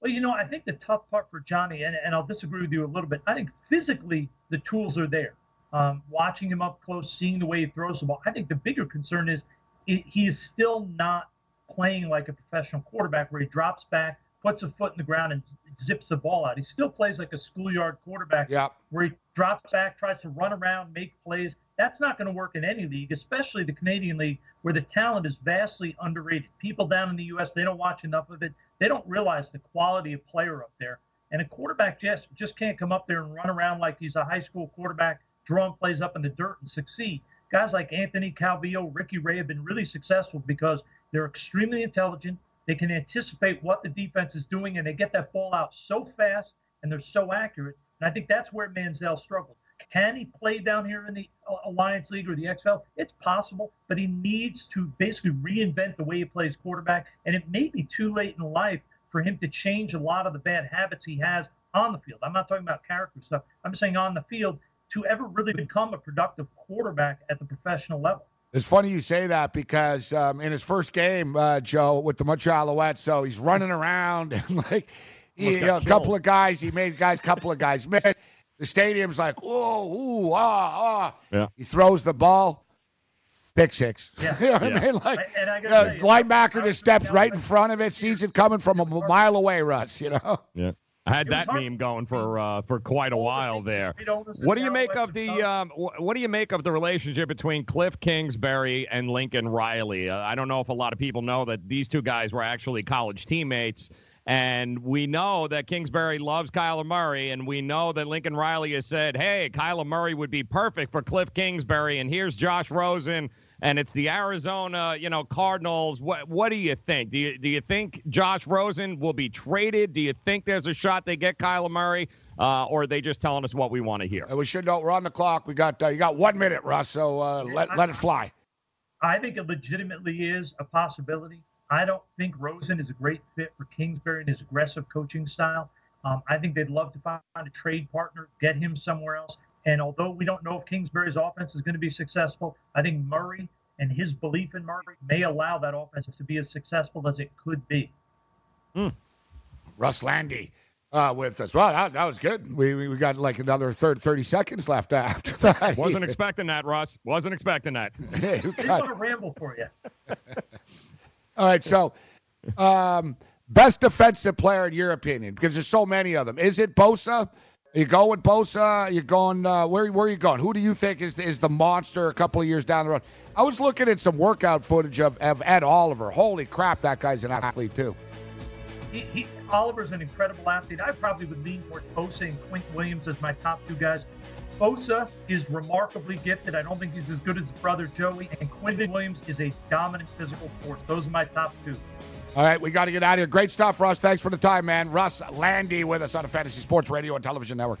Well, you know, I think the tough part for Johnny, and, and I'll disagree with you a little bit. I think physically the tools are there. Um, watching him up close, seeing the way he throws the ball. I think the bigger concern is it, he is still not playing like a professional quarterback where he drops back, puts a foot in the ground, and zips the ball out. He still plays like a schoolyard quarterback yep. where he drops back, tries to run around, make plays. That's not going to work in any league, especially the Canadian League, where the talent is vastly underrated. People down in the U.S., they don't watch enough of it. They don't realize the quality of player up there. And a quarterback just, just can't come up there and run around like he's a high school quarterback, drawing plays up in the dirt and succeed. Guys like Anthony Calvillo, Ricky Ray have been really successful because they're extremely intelligent. They can anticipate what the defense is doing, and they get that ball out so fast and they're so accurate. And I think that's where Manziel struggled. Can he play down here in the Alliance League or the XFL? It's possible, but he needs to basically reinvent the way he plays quarterback. And it may be too late in life for him to change a lot of the bad habits he has on the field. I'm not talking about character stuff. I'm saying on the field to ever really become a productive quarterback at the professional level. It's funny you say that because um, in his first game, uh, Joe, with the Montreal Alouettes, so he's running around and like he, you know, a couple of guys, he made guys, couple of guys miss. The stadium's like, oh, ooh, ah, ah. Yeah. He throws the ball, pick six. Yeah. you know what yeah. I mean? Like, and I uh, linebacker just steps right in front of it, sees it coming from a mile away, Russ. You know? Yeah. I had that meme going for uh, for quite a while there. What do you make of the um, what do you make of the relationship between Cliff Kingsbury and Lincoln Riley? Uh, I don't know if a lot of people know that these two guys were actually college teammates. And we know that Kingsbury loves Kyler Murray, and we know that Lincoln Riley has said, "Hey, Kyler Murray would be perfect for Cliff Kingsbury." And here's Josh Rosen, and it's the Arizona, you know, Cardinals. What what do you think? Do you do you think Josh Rosen will be traded? Do you think there's a shot they get Kyler Murray, uh, or are they just telling us what we want to hear? We should know. We're on the clock. We got uh, you got one minute, Russ. So uh, let let it fly. I think it legitimately is a possibility. I don't think Rosen is a great fit for Kingsbury and his aggressive coaching style. Um, I think they'd love to find a trade partner, get him somewhere else. And although we don't know if Kingsbury's offense is going to be successful, I think Murray and his belief in Murray may allow that offense to be as successful as it could be. Mm. Russ Lande uh, with us. Well, that, that was good. We, we got like another third 30 seconds left after that. Wasn't expecting that, Russ. Wasn't expecting that. hey, He's going to ramble for you. All right, so um, best defensive player in your opinion, because there's so many of them. Is it Bosa? You go with Bosa? You're going uh, where? Where are you going? Who do you think is is the monster a couple of years down the road? I was looking at some workout footage of, of Ed Oliver. Holy crap, that guy's an athlete too. He, he, Oliver's an incredible athlete. I probably would lean toward Bosa and Quinnen Williams as my top two guys. Bosa is remarkably gifted. I don't think he's as good as his brother Joey. And Quinnen Williams is a dominant physical force. Those are my top two. All right, we got to get out of here. Great stuff, Russ. Thanks for the time, man. Russ Lande with us on the Fantasy Sports Radio and Television Network.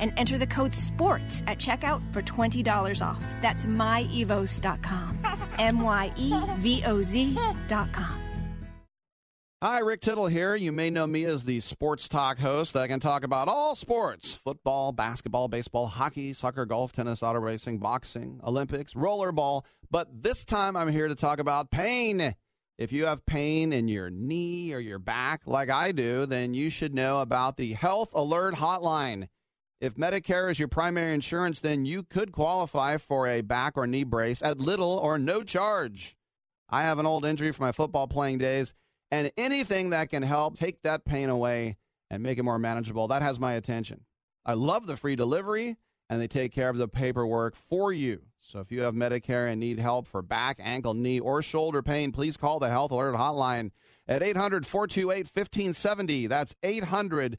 and enter the code SPORTS at checkout for $20 off. That's myevoz.com. M Y E V O Z.com. Hi, Rick Tittle here. You may know me as the sports talk host that can talk about all sports football, basketball, baseball, hockey, soccer, golf, tennis, auto racing, boxing, Olympics, rollerball. But this time I'm here to talk about pain. If you have pain in your knee or your back, like I do, then you should know about the Health Alert Hotline. If Medicare is your primary insurance, then you could qualify for a back or knee brace at little or no charge. I have an old injury from my football playing days, and anything that can help take that pain away and make it more manageable, that has my attention. I love the free delivery, and they take care of the paperwork for you. So if you have Medicare and need help for back, ankle, knee, or shoulder pain, please call the Health Alert Hotline at 800 428 1570. That's 800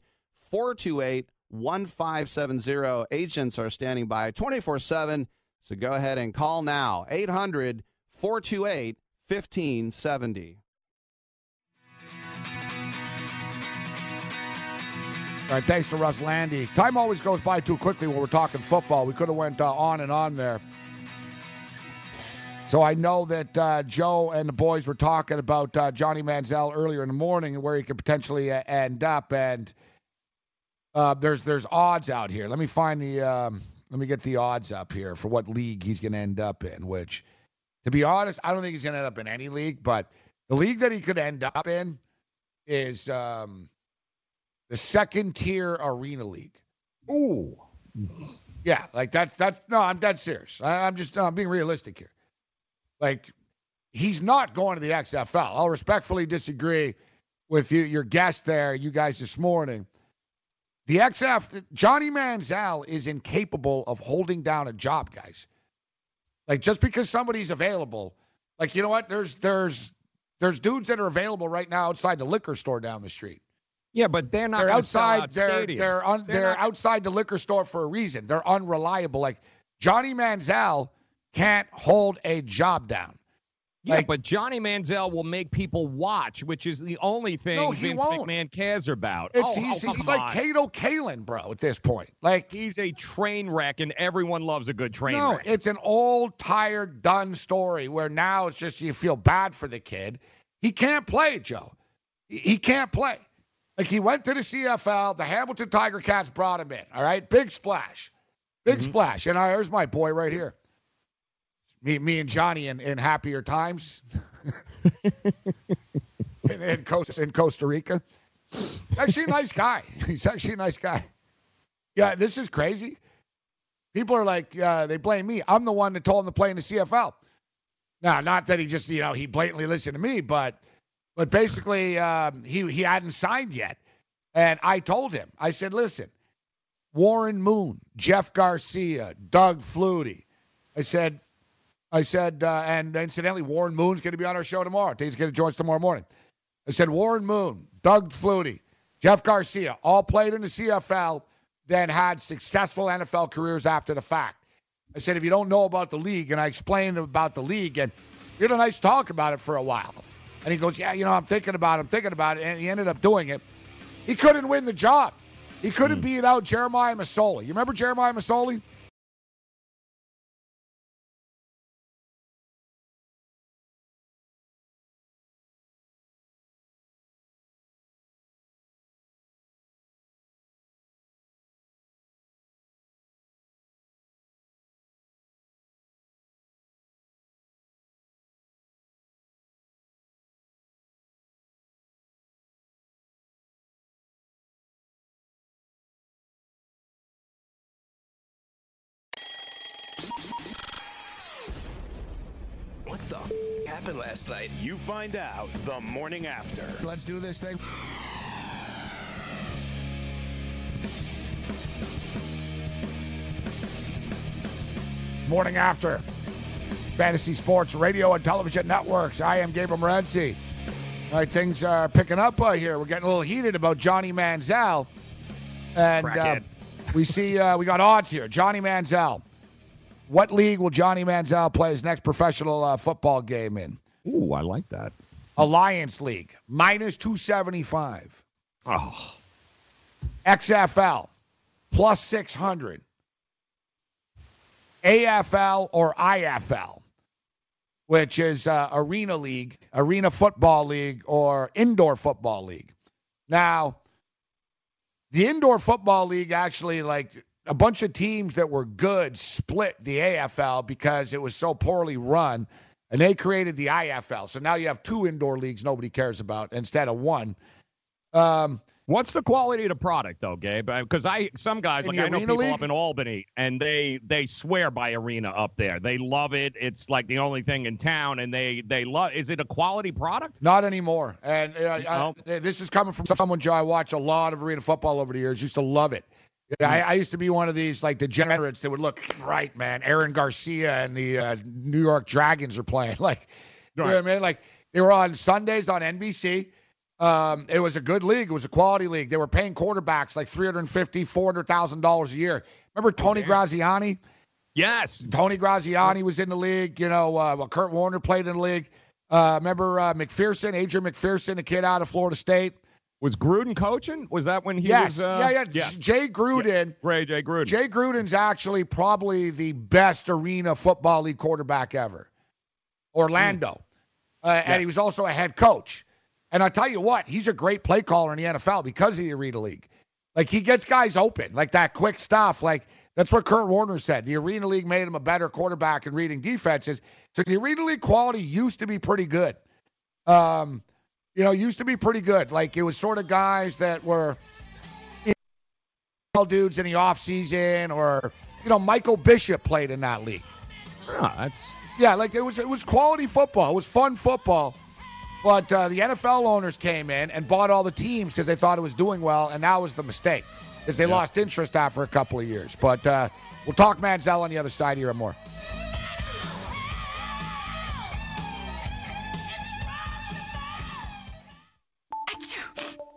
428 1570. Agents are standing by 24 7. So go ahead and call now 800 428 1570. All right, thanks to Russ Lande. Time always goes by too quickly when we're talking football. We could have went uh, on and on there. So I know that uh, Joe and the boys were talking about uh, Johnny Manziel earlier in the morning and where he could potentially uh, end up, and uh, there's there's odds out here. Let me find the um, let me get the odds up here for what league he's going to end up in. Which, to be honest, I don't think he's going to end up in any league, but the league that he could end up in is um, the second tier arena league. Ooh. Yeah, like that's that's no, I'm dead serious. I, I'm just no, I'm being realistic here. Like he's not going to the XFL. I'll respectfully disagree with you, your guest there, you guys this morning. The XF Johnny Manziel is incapable of holding down a job, guys. Like just because somebody's available, like you know what? There's there's there's dudes that are available right now outside the liquor store down the street. Yeah, but they're not They're outside. out they're stadiums. they're un, They're they're, not- outside the liquor store for a reason. They're unreliable. Like Johnny Manziel can't hold a job down. Yeah, Like- but Johnny Manziel will make people watch, which is the only thing No, Vince won't. McMahon cares about. It's oh, he's, oh, he's like. Kato Kaelin, bro, at this point. Like He's a train wreck, and everyone loves a good train no, wreck. it's an old, tired, done story where now it's just you feel bad for the kid. He can't play, Joe. He, can't play. Like he went to the CFL. The Hamilton Tiger Cats brought him in. All right, big splash, big Mm-hmm. splash. And uh, here's my boy right here. Me, me and Johnny in, in happier times. in, in, Costa, in Costa Rica. Actually, a nice guy. He's actually a nice guy. Yeah, this is crazy. People are like, uh, they blame me. I'm the one that told him to play in the CFL. Now, not that he just, you know, he blatantly listened to me, but, but basically, um, he he hadn't signed yet, and I told him. I said, listen, Warren Moon, Jeff Garcia, Doug Flutie. I said, I said, uh, and incidentally, Warren Moon's going to be on our show tomorrow. He's going to join us tomorrow morning. I said, Warren Moon, Doug Flutie, Jeff Garcia, all played in the CFL, then had successful NFL careers after the fact. I said, if you don't know about the league, and I explained about the league, and we had a nice talk about it for a while. And he goes, yeah, you know, I'm thinking about it, I'm thinking about it, and he ended up doing it. He couldn't win the job. He couldn't beat out Jeremiah Masoli. You remember Jeremiah Masoli? Last night? You find out the morning after. Let's do this thing. Morning after. Fantasy Sports Radio and Television Networks. I am Gabriel Morency. All right, things are picking up uh, here. We're getting a little heated about Johnny Manziel. And uh, we see uh, we got odds here. Johnny Manziel. What league will Johnny Manziel play his next professional uh, football game in? Ooh, I like that. Alliance League, minus 275. Oh. XFL, plus 600. AFL or IFL, which is uh, Arena League, Arena Football League, or Indoor Football League. Now, the Indoor Football League actually, like a bunch of teams that were good, split the AFL because it was so poorly run, and they created the IFL. So now you have two indoor leagues nobody cares about instead of one. Um, What's the quality of the product though, Gabe? Because I some guys like I know people League? up in Albany and they they swear by Arena up there. They love it. It's like the only thing in town, and they they love. Is it a quality product? Not anymore. And uh, No. I, this is coming from someone, Joe. I watch a lot of arena football over the years. Used to love it. I, I used to be one of these like degenerates that would look right, man. Aaron Garcia and the uh, New York Dragons are playing. Like, you know what I mean? Like they were on Sundays on NBC. Um, it was a good league. It was a quality league. They were paying quarterbacks like three hundred fifty, four hundred thousand dollars a year. Remember Tony Graziani? Yes. Tony Graziani was in the league. You know, uh, well, Kurt Warner played in the league. Uh, remember uh, McPherson, Adrian McPherson, the kid out of Florida State. Was Gruden coaching? Was that when he yes, was? Uh, yeah, yeah, Jay Gruden. Ray Jay Gruden. Jay Gruden's actually probably the best arena football league quarterback ever. Orlando. Uh, And he was also a head coach. And I'll tell you what, he's a great play caller in the NFL because of the Arena League. Like he gets guys open, like that quick stuff. Like that's what Kurt Warner said. The Arena League made him a better quarterback in reading defenses. So the Arena League quality used to be pretty good. Um, you know, used to be pretty good. Like it was sort of guys that were you know, dudes in the off season, or you know, Michael Bishop played in that league. Ah, that's Yeah, like it was it was quality football. It was fun football. But uh, the NFL owners came in and bought all the teams because they thought it was doing well, and that was the mistake is they Yeah. lost interest after a couple of years. But uh, we'll talk Manziel on the other side here and more.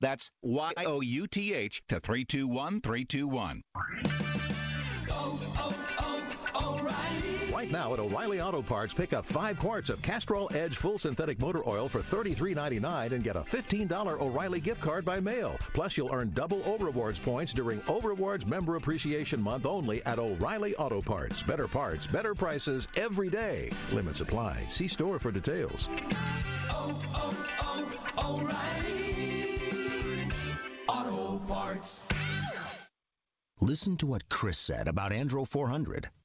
That's Y-O-U-T-H to 321321. Right now at O'Reilly Auto Parts, pick up five quarts of Castrol Edge Full Synthetic Motor Oil for $33.99 and get a $15 O'Reilly gift card by mail. Plus, you'll earn double O-Rewards points during O-Rewards Member Appreciation Month only at O'Reilly Auto Parts. Better parts, better prices every day. Limits apply. See store for details. Auto Parts. Listen to what Chris said about Andro 400.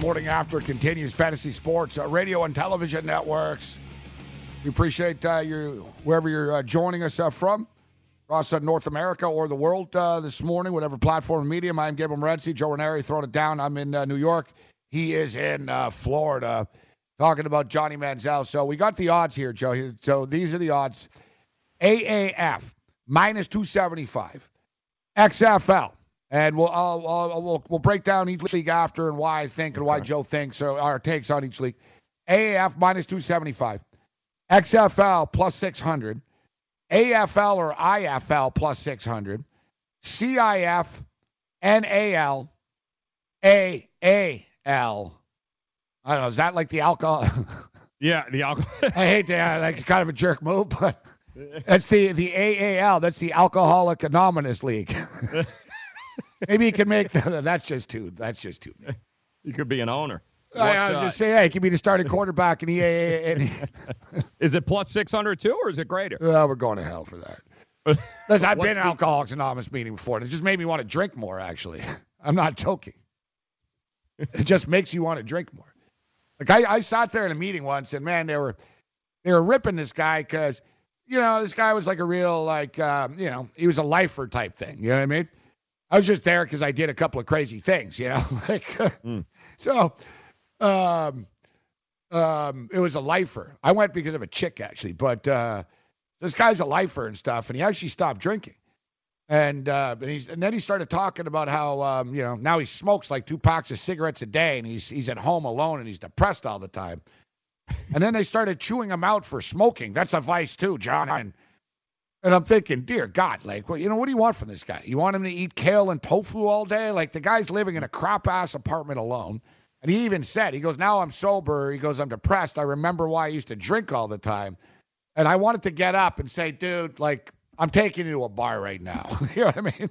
Morning after continues fantasy sports, uh, radio and television networks. We appreciate uh, you wherever you're uh, joining us uh, from, across uh, North America or the world uh, this morning, whatever platform medium. I'm Gabriel Morency, Joe Ranieri throwing it down. I'm in New York. He is in Florida, talking about Johnny Manziel. So we got the odds here, Joe. So these are the odds: AAF minus 275, XFL and we'll I'll, I'll, we'll we'll break down each league after and why I think and why Joe thinks or our takes on each league. AAF minus 275, XFL plus 600, AFL or IFL plus 600, CIF, NAL, AAL. I don't know. Is that like the alcohol? yeah, the alcohol. I hate that. Uh, like it's kind of a jerk move, but that's the the AAL. That's the Alcoholic Anonymous League. Maybe he can make the, that's just too that's just too. You could be an owner. I, I was uh, just saying, hey, he could be the starting quarterback in the AA. is it plus 600 too, or is it greater? Well, we're going to hell for that. Listen, I've been in Alcoholics Anonymous meeting before, and it just made me want to drink more. Actually, I'm not joking. It just makes you want to drink more. Like I, I sat there in a meeting once, and man, they were they were ripping this guy because you know this guy was like a real like um, you know he was a lifer type thing. You know what I mean? I was just there because I did a couple of crazy things, you know. like, mm. so, um, um, it was a lifer. I went because of a chick actually, but uh, this guy's a lifer and stuff, and he actually stopped drinking. And uh, and, he's, and then he started talking about how um, you know now he smokes like two packs of cigarettes a day, and he's he's at home alone and he's depressed all the time. And then they started chewing him out for smoking. That's a vice too, John. And and I'm thinking, dear God, like, well, you know, what do you want from this guy? You want him to eat kale and tofu all day? Like, the guy's living in a crap ass apartment alone. And he even said, he goes, now I'm sober. He goes, I'm depressed. I remember why I used to drink all the time. And I wanted to get up and say, dude, like, I'm taking you to a bar right now. you know what I mean?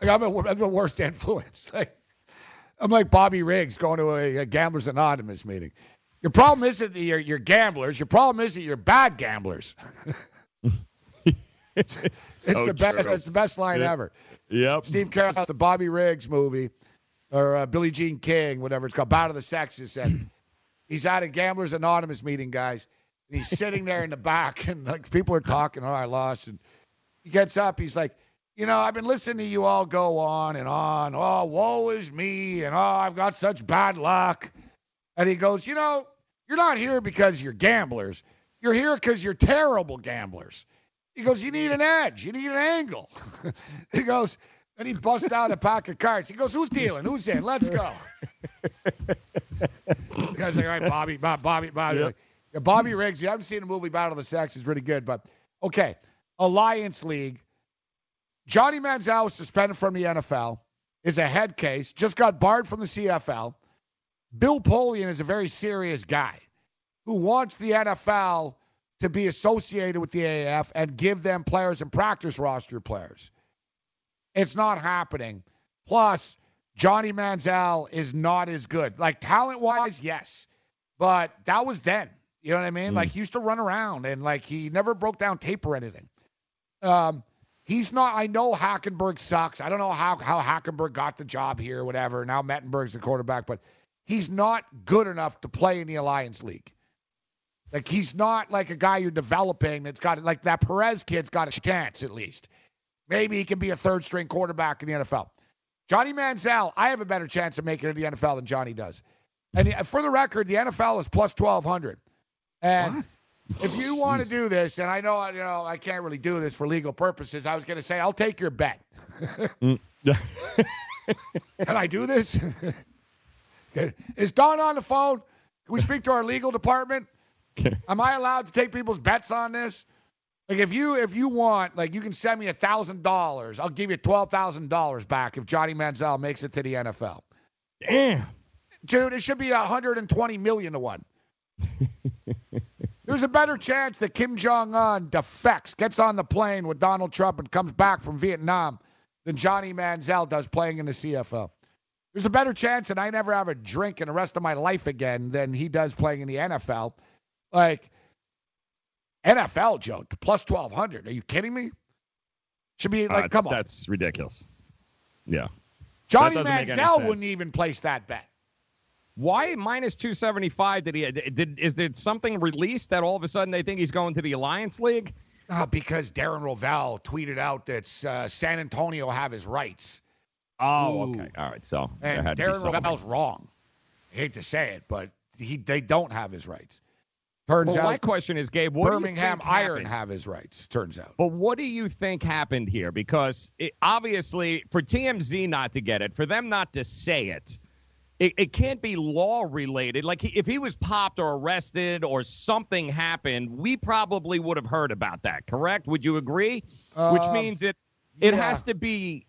Like, I'm, a, I'm the worst influence. Like, I'm like Bobby Riggs going to a, a Gamblers Anonymous meeting. Your problem isn't that you're, you're gamblers. Your problem is that you're bad gamblers. it's so the best. True. It's the best line yeah. ever. Yep. Steve Carell's the Bobby Riggs movie, or uh, Billie Jean King, whatever it's called, Battle of the Sexes, and he's at a Gamblers Anonymous meeting, guys. And he's sitting there in the back, and like people are talking. Oh, I lost. And he gets up. He's like, you know, I've been listening to you all go on and on. Oh, woe is me, and oh, I've got such bad luck. And he goes, you know, you're not here because you're gamblers. You're here because you're terrible gamblers. He goes, You need an edge. You need an angle. he goes, and he busts out a pack of cards. He goes, Who's dealing? Who's in? Let's go. the guy's like, All right, Bobby, Bob, Bobby, Bobby. Yep. Yeah, Bobby Riggs. You haven't seen the movie Battle of the Sexes. It's pretty good. But, okay, Alliance League. Johnny Manziel was suspended from the NFL. Is a head case. Just got barred from the CFL. Bill Polian is a very serious guy who wants the NFL to be associated with the AAF and give them players and practice roster players. It's not happening. Plus, Johnny Manziel is not as good. Like talent wise, yes. But that was then. You know what I mean? Mm. Like he used to run around and like he never broke down tape or anything. Um, he's not. I know Hackenberg sucks. I don't know how how Hackenberg got the job here, whatever. Now Mettenberg's the quarterback, but he's not good enough to play in the Alliance League. Like he's not like a guy you're developing that's got like that Perez kid's got a chance at least. Maybe he can be a third string quarterback in the NFL. Johnny Manziel, I have a better chance of making it to the NFL than Johnny does. And for the record, the NFL is plus 1200. And what? if you want to do this, and I know you know I can't really do this for legal purposes, I was going to say I'll take your bet. Mm. Can I do this? Is Don on the phone? Can we speak to our legal department? Am I allowed to take people's bets on this? Like if you if you want, like you can send me a thousand dollars. I'll give you twelve thousand dollars back if Johnny Manziel makes it to the NFL. Damn. Dude, it should be 120 million to one. There's a better chance that Kim Jong Un defects, gets on the plane with Donald Trump, and comes back from Vietnam than Johnny Manziel does playing in the CFL. There's a better chance that I never have a drink in the rest of my life again than he does playing in the NFL. Like NFL, Joe, plus 1200. Are you kidding me? Should be like, uh, come on. That's ridiculous. Yeah. Johnny Manziel wouldn't even place that bet. Why minus 275 did he did is there something released that all of a sudden they think he's going to the Alliance League? Uh, because Darren Rovell tweeted out that uh, San Antonio have his rights. Oh, Ooh. okay. All right. So and Darren Rovell's wrong. I hate to say it, but he they don't have his rights. Turns well, out my question is, Gabe, what Birmingham Iron have his rights. Turns out. But what do you think happened here? Because it, obviously, for TMZ not to get it, for them not to say it, it, it can't be law related. Like if he was popped or arrested or something happened, we probably would have heard about that. Correct? Would you agree? Um, Which means it it yeah. has to be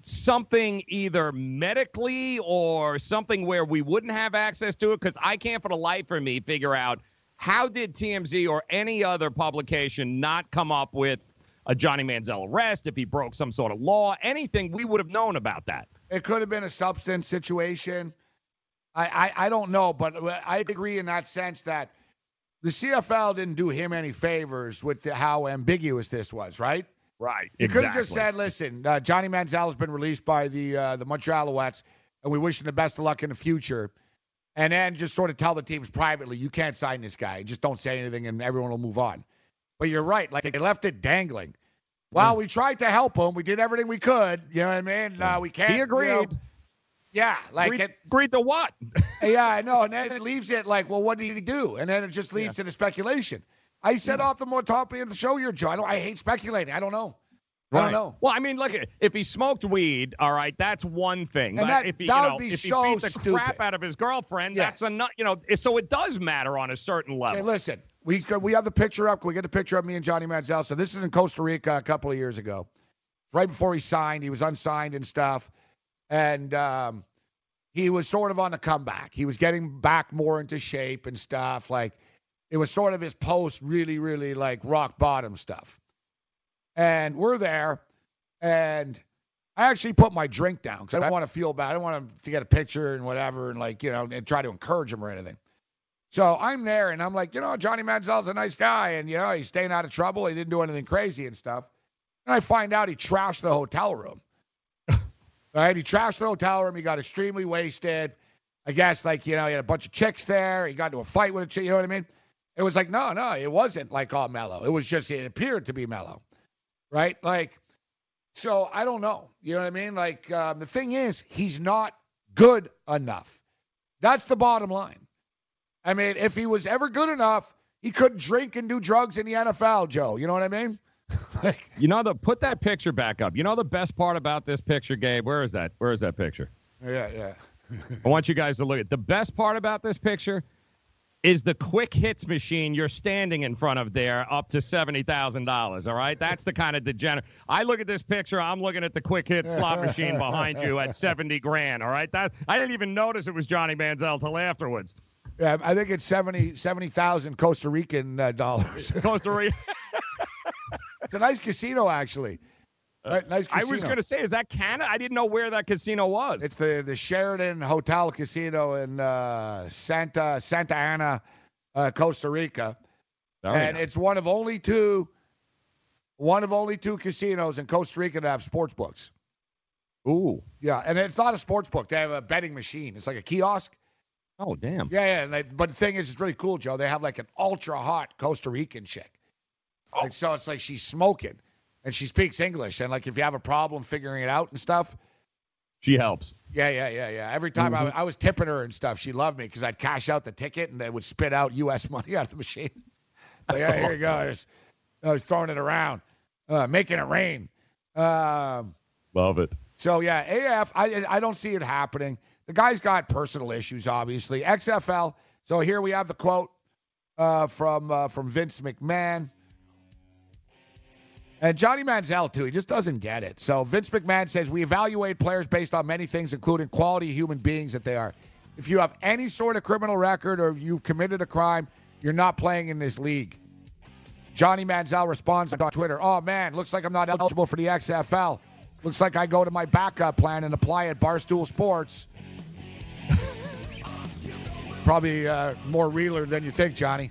something either medically or something where we wouldn't have access to it because I can't for the life of me figure out how did TMZ or any other publication not come up with a Johnny Manziel arrest if he broke some sort of law, anything we would have known about that. It could have been a substance situation. I, I, I don't know, but I agree in that sense that the CFL didn't do him any favors with the, how ambiguous this was, right? Right. You exactly. could have just said, "Listen, uh, Johnny Manziel has been released by the uh, the Montreal Alouettes, and we wish him the best of luck in the future." And then just sort of tell the teams privately, "You can't sign this guy. Just don't say anything, and everyone will move on." But you're right. Like they left it dangling. Well, mm. we tried to help him. We did everything we could. You know what I mean? Uh, we can't. He agreed. You know, yeah, like agreed, it. Agreed to what? yeah, I know. And then it leaves it like, well, what did he do? And then it just leads yeah. to the speculation. I said yeah. off the more top of the show here, Joe. I, don't, I hate speculating. I don't know. Right. I don't know. Well, I mean, look, if he smoked weed, all right, that's one thing. And that, if he, that you know, would be if so he beat the stupid. crap out of his girlfriend, yes. that's a you know. So it does matter on a certain level. Hey, listen, we we have the picture up. Can we get the picture of me and Johnny Manziel? So this is in Costa Rica a couple of years ago, right before he signed. He was unsigned and stuff, and um, he was sort of on the comeback. He was getting back more into shape and stuff. Like it was sort of his post, really, really like rock bottom stuff. And we're there, and I actually put my drink down because I don't want to feel bad. I don't want him to get a picture and whatever, and like you know, and try to encourage him or anything. So I'm there, and I'm like, you know, Johnny Manziel's a nice guy, and you know, he's staying out of trouble. He didn't do anything crazy and stuff. And I find out he trashed the hotel room. Right? He trashed the hotel room. He got extremely wasted. I guess like you know he had a bunch of chicks there. He got into a fight with a chick. You know what I mean? It was like no, no, it wasn't like all mellow. It was just it appeared to be mellow, right? Like so I don't know. You know what I mean? Like um, the thing is he's not good enough. That's the bottom line. I mean, if he was ever good enough, he couldn't drink and do drugs in the NFL, Joe. You know what I mean? like, you know the put that picture back up. You know the best part about this picture, Gabe. Where is that? Where is that picture? Yeah, yeah. I want you guys to look at the best part about this picture is the quick hits machine you're standing in front of there up to $70,000. All right. That's the kind of degenerate. I look at this picture. I'm looking at the quick hit slot machine behind you at 70 grand. All right. That I didn't even notice it was Johnny Manziel till afterwards. Yeah. I think it's 70, 70,000 Costa Rican uh, dollars. Costa Rica. It's a nice casino, actually. Uh, nice casino. I was going to say, is that Canada? I didn't know where that casino was. It's the the Sheraton Hotel Casino in uh, Santa Santa Ana, uh, Costa Rica, Very and nice. it's one of only two, one of only two casinos in Costa Rica that have sports books. Ooh. Yeah, and it's not a sports book. They have a betting machine. It's like a kiosk, Oh damn. Yeah, yeah. They, but the thing is, it's really cool, Joe. They have like an ultra hot Costa Rican chick. Like, so it's like she's smoking, and she speaks English, and like if you have a problem figuring it out and stuff, She helps. yeah, yeah, yeah, yeah. Every time I, I was tipping her and stuff, she loved me because I'd cash out the ticket and they would spit out U.S. money out of the machine. Like, That's "Hey, here you go. I was, I was throwing it around, uh, making it rain. Um, Love it. so yeah, AF, I I don't see it happening. The guy's got personal issues, obviously. XFL. So here we have the quote uh, from uh, from Vince McMahon. And Johnny Manziel too. He just doesn't get it. So Vince McMahon says we evaluate players based on many things, including quality human beings that they are. If you have any sort of criminal record or you've committed a crime, you're not playing in this league. Johnny Manziel responds on Twitter, "Oh man, looks like I'm not eligible for the XFL. Looks like I go to my backup plan and apply at Barstool Sports." Probably uh, more realer than you think, Johnny.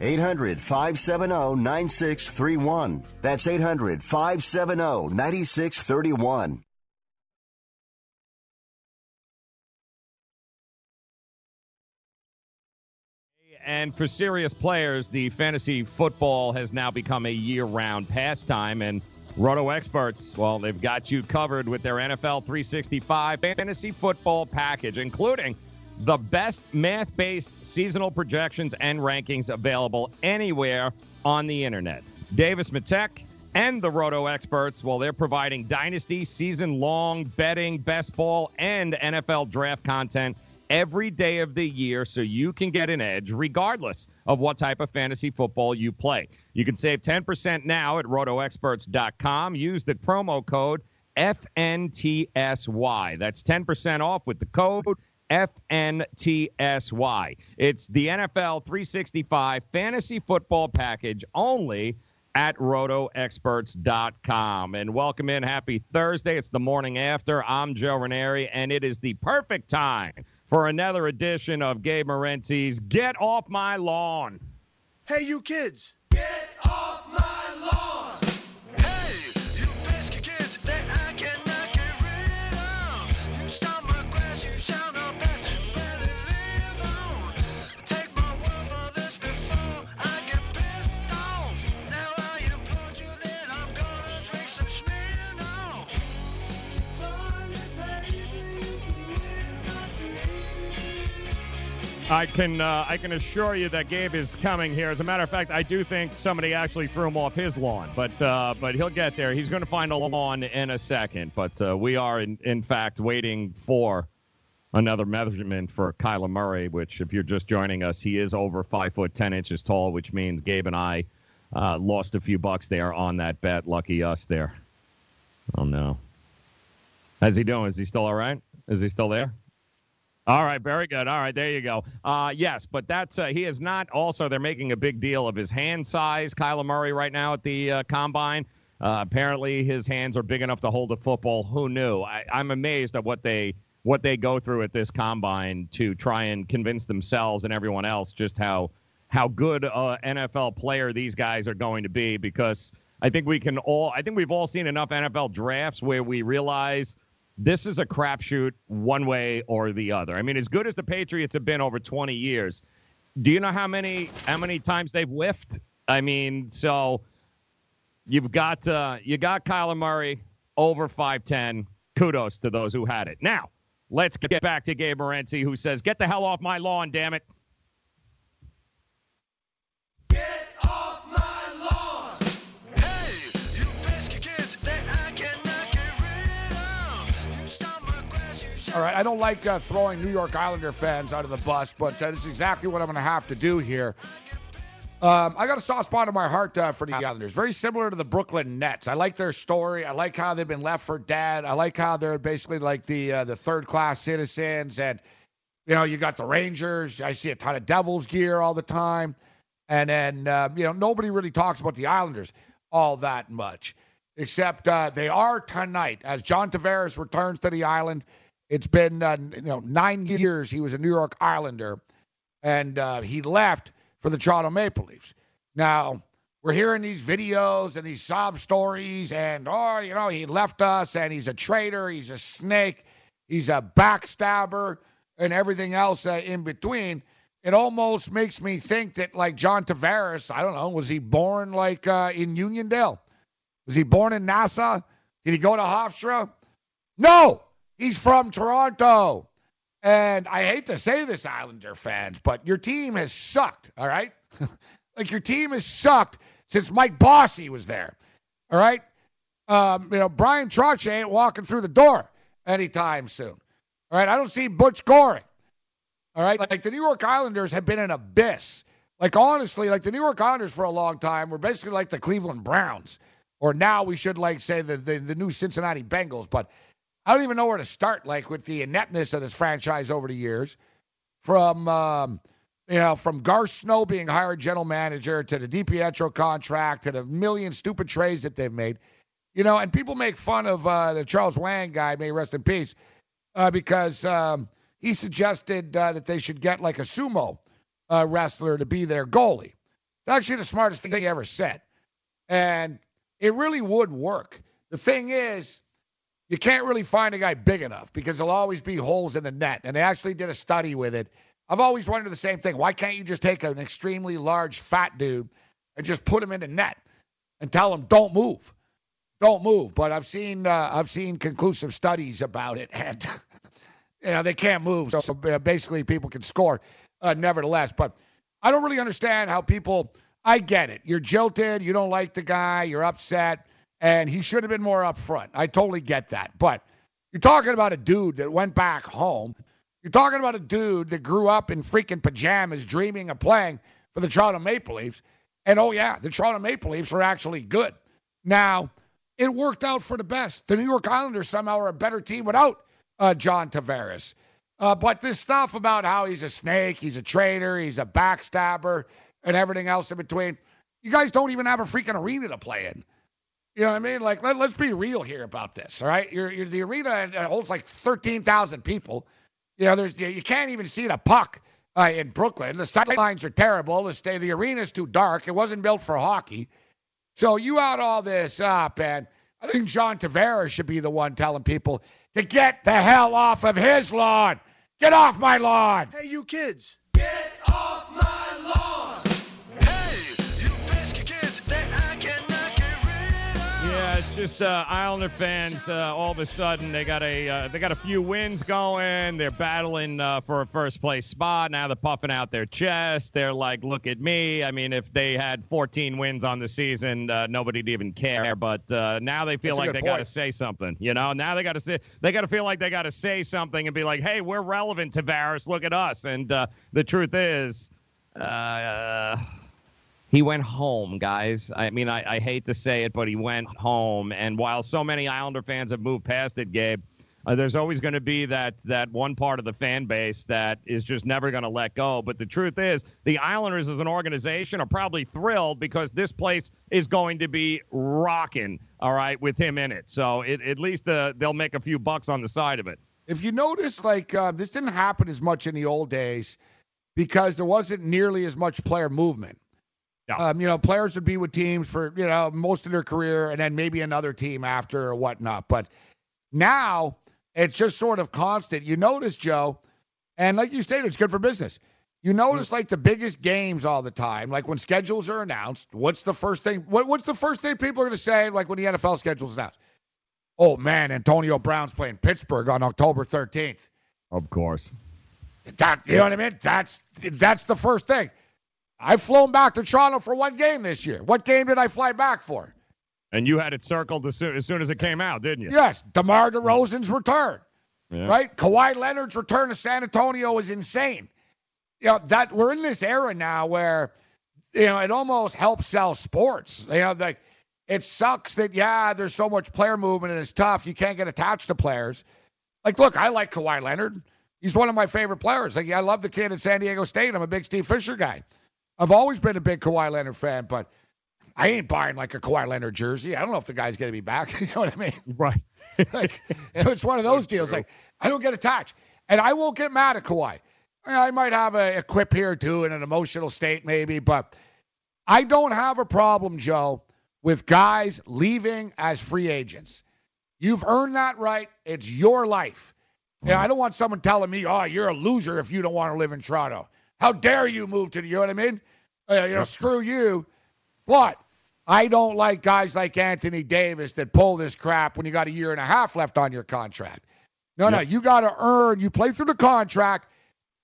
800 570 9631. That's 800 570 9631. And for serious players, the fantasy football has now become a year round pastime. And Roto experts, well, they've got you covered with their NFL 365 fantasy football package, including the best math based seasonal projections and rankings available anywhere on the internet. Davis Mattek and the Roto experts, well, they're providing dynasty season long betting, best ball, and NFL draft content every day of the year so you can get an edge regardless of what type of fantasy football you play. You can save 10% now at rotoexperts.com. Use the promo code FNTSY. That's 10% off with the code FNTSY. It's the NFL 365 fantasy football package only at rotoexperts.com. And welcome in. Happy Thursday. It's the morning after. I'm Joe Ranieri, and it is the perfect time for another edition of Gabe Morency's Get Off My Lawn. Hey, you kids. I can uh, I can assure you that Gabe is coming here. As a matter of fact, I do think somebody actually threw him off his lawn, but uh, but he'll get there. He's going to find a lawn in a second. But uh, we are in, in fact waiting for another measurement for Kyler Murray. Which, if you're just joining us, he is over five foot ten inches tall, which means Gabe and I uh, lost a few bucks there on that bet. Lucky us there. Oh no. How's he doing? Is he still all right? Is he still there? All right, very good. All right, there you go. Uh, yes, but that's uh, he is not. Also, they're making a big deal of his hand size. Kyler Murray right now at the uh, combine. Uh, apparently, his hands are big enough to hold a football. Who knew? I, I'm amazed at what they what they go through at this combine to try and convince themselves and everyone else just how how good a NFL player these guys are going to be. Because I think we can all. I think we've all seen enough NFL drafts where we realize this is a crapshoot one way or the other. I mean, as good as the Patriots have been over 20 years, do you know how many how many times they've whiffed? I mean, so you've got uh, you got Kyler Murray over 5'10. Kudos to those who had it. Now, let's get back to Gabe Morency, who says, "Get the hell off my lawn, damn it." All right, I don't like uh, throwing New York Islander fans out of the bus, but uh, this is exactly what I'm going to have to do here. Um, I got a soft spot in my heart uh, for the Islanders. Very similar to the Brooklyn Nets. I like their story. I like how they've been left for dead. I like how they're basically like the uh, the third class citizens. And you know, you got the Rangers. I see a ton of Devils gear all the time. And then uh, you know, nobody really talks about the Islanders all that much, except uh, they are tonight as John Tavares returns to the island. It's been uh, you know nine years he was a New York Islander, and uh, he left for the Toronto Maple Leafs. Now we're hearing these videos and these sob stories, and oh, you know he left us, and he's a traitor, he's a snake, he's a backstabber, and everything else uh, in between. It almost makes me think that like John Tavares, I don't know, was he born like uh, in Uniondale? Was he born in Nassau? Did he go to Hofstra? No, He's from Toronto. And I hate to say this, Islander fans, but your team has sucked, all right? like your team has sucked since Mike Bossy was there, all right? Um, you know, Bryan Trottier ain't walking through the door anytime soon, all right? I don't see Butch Goring, all right? Like the New York Islanders have been an abyss. Like honestly, like the New York Islanders for a long time were basically like the Cleveland Browns, or now we should like say the the, the new Cincinnati Bengals, but I don't even know where to start, like with the ineptness of this franchise over the years. From um, you know, from Garth Snow being hired general manager to the DiPietro contract to the million stupid trades that they've made. You know, and people make fun of uh, the Charles Wang guy, may rest in peace, uh, because um, he suggested uh, that they should get like a sumo uh, wrestler to be their goalie. It's actually the smartest thing he ever said. And it really would work. The thing is, you can't really find a guy big enough because there'll always be holes in the net. And they actually did a study with it. I've always wondered the same thing. Why can't you just take an extremely large fat dude and just put him in the net and tell him don't move, don't move? But I've seen uh, I've seen conclusive studies about it, and you know they can't move. So basically, people can score uh, nevertheless. But I don't really understand how people. I get it. You're jilted. You don't like the guy. You're upset and he should have been more upfront. I totally get that. But you're talking about a dude that went back home. You're talking about a dude that grew up in freaking pajamas dreaming of playing for the Toronto Maple Leafs. And oh, yeah, the Toronto Maple Leafs are actually good. Now, it worked out for the best. The New York Islanders somehow are a better team without uh, John Tavares. Uh, but this stuff about how he's a snake, he's a traitor, he's a backstabber, and everything else in between, you guys don't even have a freaking arena to play in. You know what I mean? Like, let, us be real here about this, all right? You're, you're the arena holds like 13,000 people. You know, there's you can't even see the puck uh, in Brooklyn. The sidelines are terrible. The stay, the arena's too dark. It wasn't built for hockey. So you add all this up, and I think John Tavares should be the one telling people to get the hell off of his lawn. Get off my lawn. Hey, you kids. Get off my lawn. It's just uh, Islander fans. Uh, all of a sudden, they got a uh, they got a few wins going. They're battling uh, for a first place spot. Now they're puffing out their chest. They're like, "Look at me." I mean, if they had 14 wins on the season, uh, nobody'd even care. But uh, now they feel That's like they got to say something. You know, now they got to say they got to feel like they got to say something and be like, "Hey, we're relevant, Tavares. Look at us." And uh, the truth is. Uh, he went home, guys. I mean, I, I hate to say it, but he went home. And while so many Islander fans have moved past it, Gabe, uh, there's always going to be that that one part of the fan base that is just never going to let go. But the truth is, the Islanders as an organization are probably thrilled because this place is going to be rocking. All right, with him in it. So it, at least uh, they'll make a few bucks on the side of it. If you notice, like uh, this didn't happen as much in the old days because there wasn't nearly as much player movement. Um, you know, players would be with teams for you know most of their career, and then maybe another team after or whatnot. But now it's just sort of constant. You notice, Joe, and like you stated, it's good for business. You notice like the biggest games all the time, like when schedules are announced. What's the first thing? What, what's the first thing people are going to say? Like when the NFL schedule's announced. Oh man, Antonio Brown's playing Pittsburgh on October 13th. Of course. That you know what I mean? That's that's the first thing. I've flown back to Toronto for one game this year. What game did I fly back for? And you had it circled as soon as, soon as it came out, didn't you? Yes, DeMar DeRozan's return. Yeah. Right? Kawhi Leonard's return to San Antonio is insane. You know, that we're in this era now where you know, it almost helps sell sports. You know, like it sucks that yeah, there's so much player movement and it's tough. You can't get attached to players. Like, look, I like Kawhi Leonard. He's one of my favorite players. Like, I love the kid at San Diego State. I'm a big Steve Fisher guy. I've always been a big Kawhi Leonard fan, but I ain't buying like a Kawhi Leonard jersey. I don't know if the guy's gonna be back. you know what I mean? Right. like, so it's one of those deals. Like, I don't get attached, and I won't get mad at Kawhi. I might have a, a quip here too in an emotional state, maybe, but I don't have a problem, Joe, with guys leaving as free agents. You've earned that right. It's your life. Yeah, I don't want someone telling me, "Oh, you're a loser if you don't want to live in Toronto." How dare you move to the? You know what I mean? Uh, you know, Yep. screw you. But I don't like guys like Anthony Davis that pull this crap when you got a year and a half left on your contract. No, no, you got to earn. You play through the contract.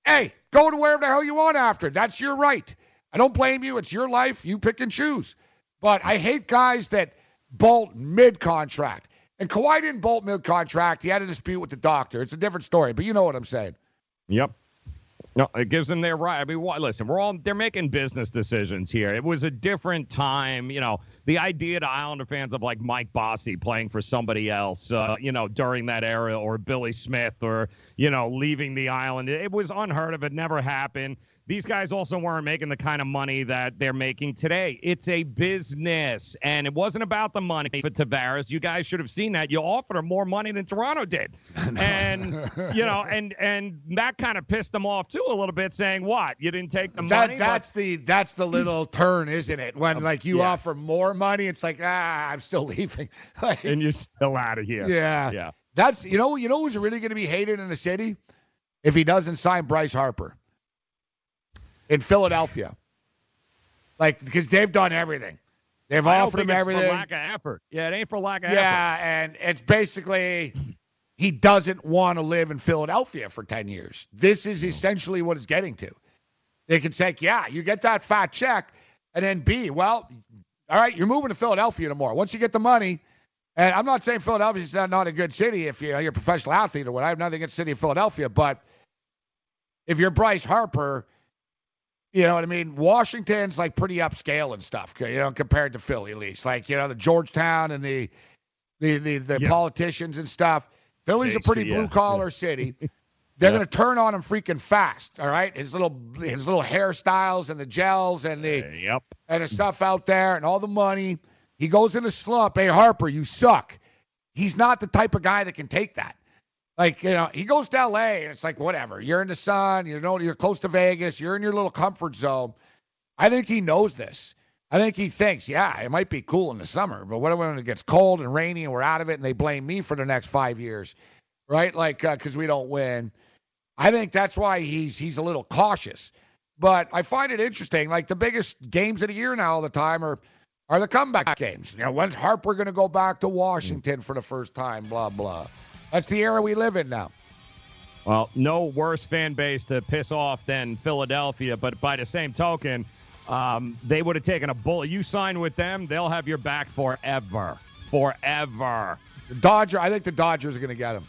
Hey, go to wherever the hell you want after. That's your right. I don't blame you. It's your life. You pick and choose. But I hate guys that bolt mid contract. And Kawhi didn't bolt mid contract. He had a dispute with the doctor. It's a different story, but you know what I'm saying. Yep. No, it gives them their right. I mean, what, listen, we're all they're making business decisions here. It was a different time, you know. The idea to Islander fans of like Mike Bossy playing for somebody else, uh, you know, during that era, or Billy Smith, or you know, leaving the island, it was unheard of. It never happened. These guys also weren't making the kind of money that they're making today. It's a business, and it wasn't about the money for Tavares. You guys should have seen that. You offered him more money than Toronto did, and you know, and and that kind of pissed them off too a little bit, saying what you didn't take the That money. that's the that's the little turn, isn't it? When like you yes. offer more money, it's like ah, I'm still leaving. Like, and you're still out of here. yeah, yeah. That's you know you know who's really going to be hated in the city if he doesn't sign Bryce Harper in Philadelphia. Like because they've done everything. They've I offered him everything. For lack of effort. Yeah, it ain't for lack of effort. Yeah, and it's basically he doesn't want to live in Philadelphia for 10 years. This is essentially what it's getting to. They can say, yeah, you get that fat check, and then B, well, all right, you're moving to Philadelphia tomorrow. Once you get the money, and I'm not saying Philadelphia's not, not a good city if you're, you're a professional athlete or what. I have nothing against the city of Philadelphia, but if you're Bryce Harper, you know what I mean? Washington's like pretty upscale and stuff, you know, compared to Philly at least. Like, you know, the Georgetown and the the the, the Yeah. politicians and stuff. Philly's a pretty yeah. blue collar city. They're Yeah. gonna turn on him freaking fast. All right, his little his little hairstyles and the gels and the yep. and the stuff out there and all the money. He goes in a slump. Hey Harper, you suck. He's not the type of guy that can take that. Like you know, he goes to L.A. and it's like whatever. You're in the sun. You know, you're close to Vegas. You're in your little comfort zone. I think he knows this. I think he thinks, yeah, it might be cool in the summer, but what when it gets cold and rainy and we're out of it and they blame me for the next five years, right? Like uh, because we don't win. I think that's why he's he's a little cautious. But I find it interesting. Like the biggest games of the year now all the time are are the comeback games. You know, when's Harper going to go back to mm. Washington for the first time? Blah blah. That's the era we live in now. Well, no worse fan base to piss off than Philadelphia, but by the same token, um, they would have taken a bullet. You sign with them, they'll have your back forever. Forever. The Dodger. I think the Dodgers are going to get him.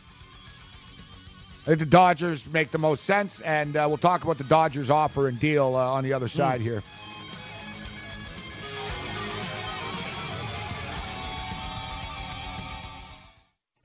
I think the Dodgers make the most sense, and uh, we'll talk about the Dodgers offer and deal uh, on the other side here.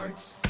Parts.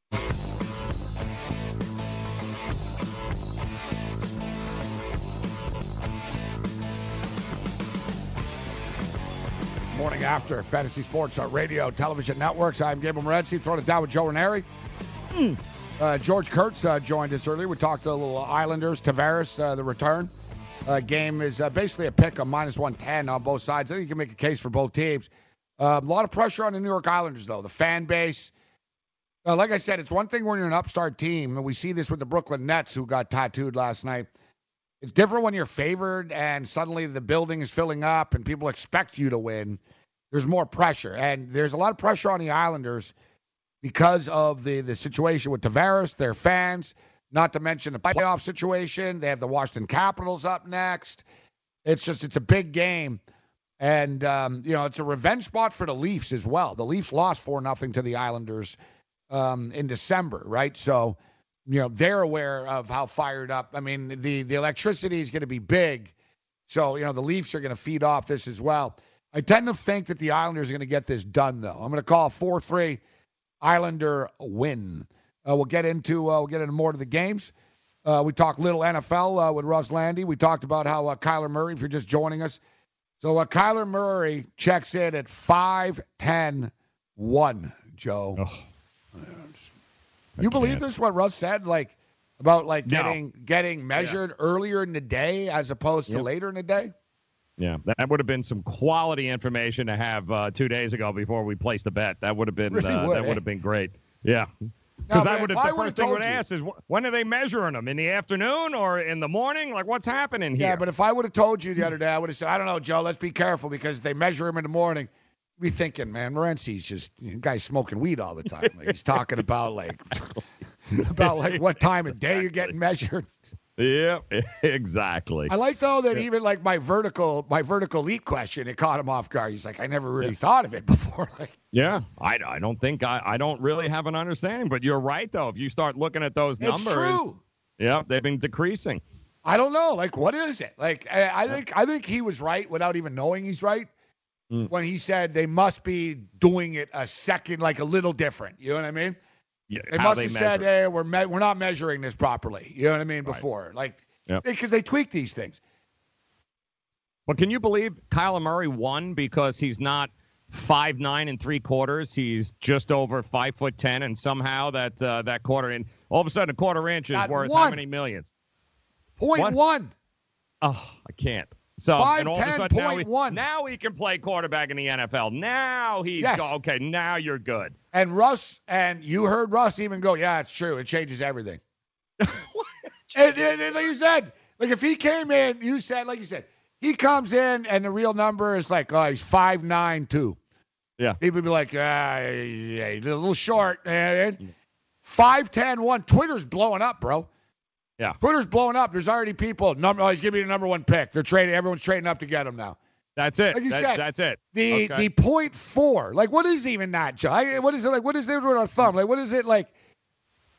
Morning after Fantasy Sports uh, Radio, television networks. I'm Gabriel Morency, throwing it down with Joe Ranieri. Uh, George Kurtz uh, joined us earlier. We talked a little Islanders, Tavares, uh, the return. Uh, game is uh, basically a pick of minus 110 on both sides. I think you can make a case for both teams. A lot of pressure on the New York Islanders, though. The fan base. Like I said, it's one thing when you're an upstart team, and we see this with the Brooklyn Nets, who got tattooed last night. It's different when you're favored and suddenly the building is filling up and people expect you to win. There's more pressure, and there's a lot of pressure on the Islanders because of the the situation with Tavares, their fans, Not to mention the playoff situation. They have the Washington Capitals up next. It's just it's a big game, and um, you know it's a revenge spot for the Leafs as well. The Leafs lost four nothing to the Islanders um, in December, right? So you know they're aware of how fired up. I mean the the electricity is going to be big, so you know the Leafs are going to feed off this as well. I tend to think that the Islanders are going to get this done though. I'm going to call four three Islander win. Uh, we'll get into uh, we'll get into more to the games. Uh, we talked little NFL uh, with Russ Lande. We talked about how uh, Kyler Murray, if you're just joining us. So uh, Kyler Murray checks in at 5'10 1, Joe. You believe this, what Russ said? Like, about like No. getting getting measured earlier in the day as opposed to Yep. later in the day? Yeah, that would have been some quality information to have uh, two days ago before we placed the bet. That would have been Really uh, would, that eh? would have been great. Yeah. Because I would have the first thing I would you- ask is when are they measuring them in the afternoon or in the morning? Like what's happening here? Yeah, but if I would have told you the other day, I would have said, I don't know, Joe, let's be careful because they measure him in the morning. You'd be thinking, man, Morency's just guy's smoking weed all the time. Like, he's talking about like about like what time of day you're getting measured. yeah, exactly. I like though that even like my vertical my vertical leap question, it caught him off guard. He's like, I never really thought of it before. Like, Yeah, I, I don't think I, I don't really have an understanding, but you're right though. If you start looking at those It's numbers, true. yeah, they've been decreasing. I don't know. Like, what is it? Like, I, I think I think he was right without even knowing he's right Mm. when he said they must be doing it a second, like a little different. You know what I mean? Yeah, They must they have said, "Hey, we're me- we're not measuring this properly." You know what I mean? Before, like, Yep. because they tweak these things. But can you believe Kyler Murray won because he's not five nine and three quarters? He's just over five foot ten, and somehow that uh, that quarter in all of a sudden a quarter inch is Got worth how many millions? Point What? one. Oh, I can't. So and all of a 5'10", sudden now he, one. now he can play quarterback in the NFL. Now he's Yes. go- okay. Now you're good. And Russ, and you heard Russ even go, "Yeah, it's true. It changes everything." and, and, and like you said, like if he came in, you said, like you said, he comes in and the real number is like, oh, he's five nine two. Yeah. People would be like, ah, yeah, he's a little short. And five ten one. Twitter's blowing up, bro. Yeah. Twitter's blowing up. There's already people. Number, oh, he's gonna be the number one pick. They're trading. Everyone's trading up to get him now. That's it. Like you That- said, that's it. The Okay. the point four. Like what is even that, Joe? I- What is it like? What is it with our thumb? Like what is it like?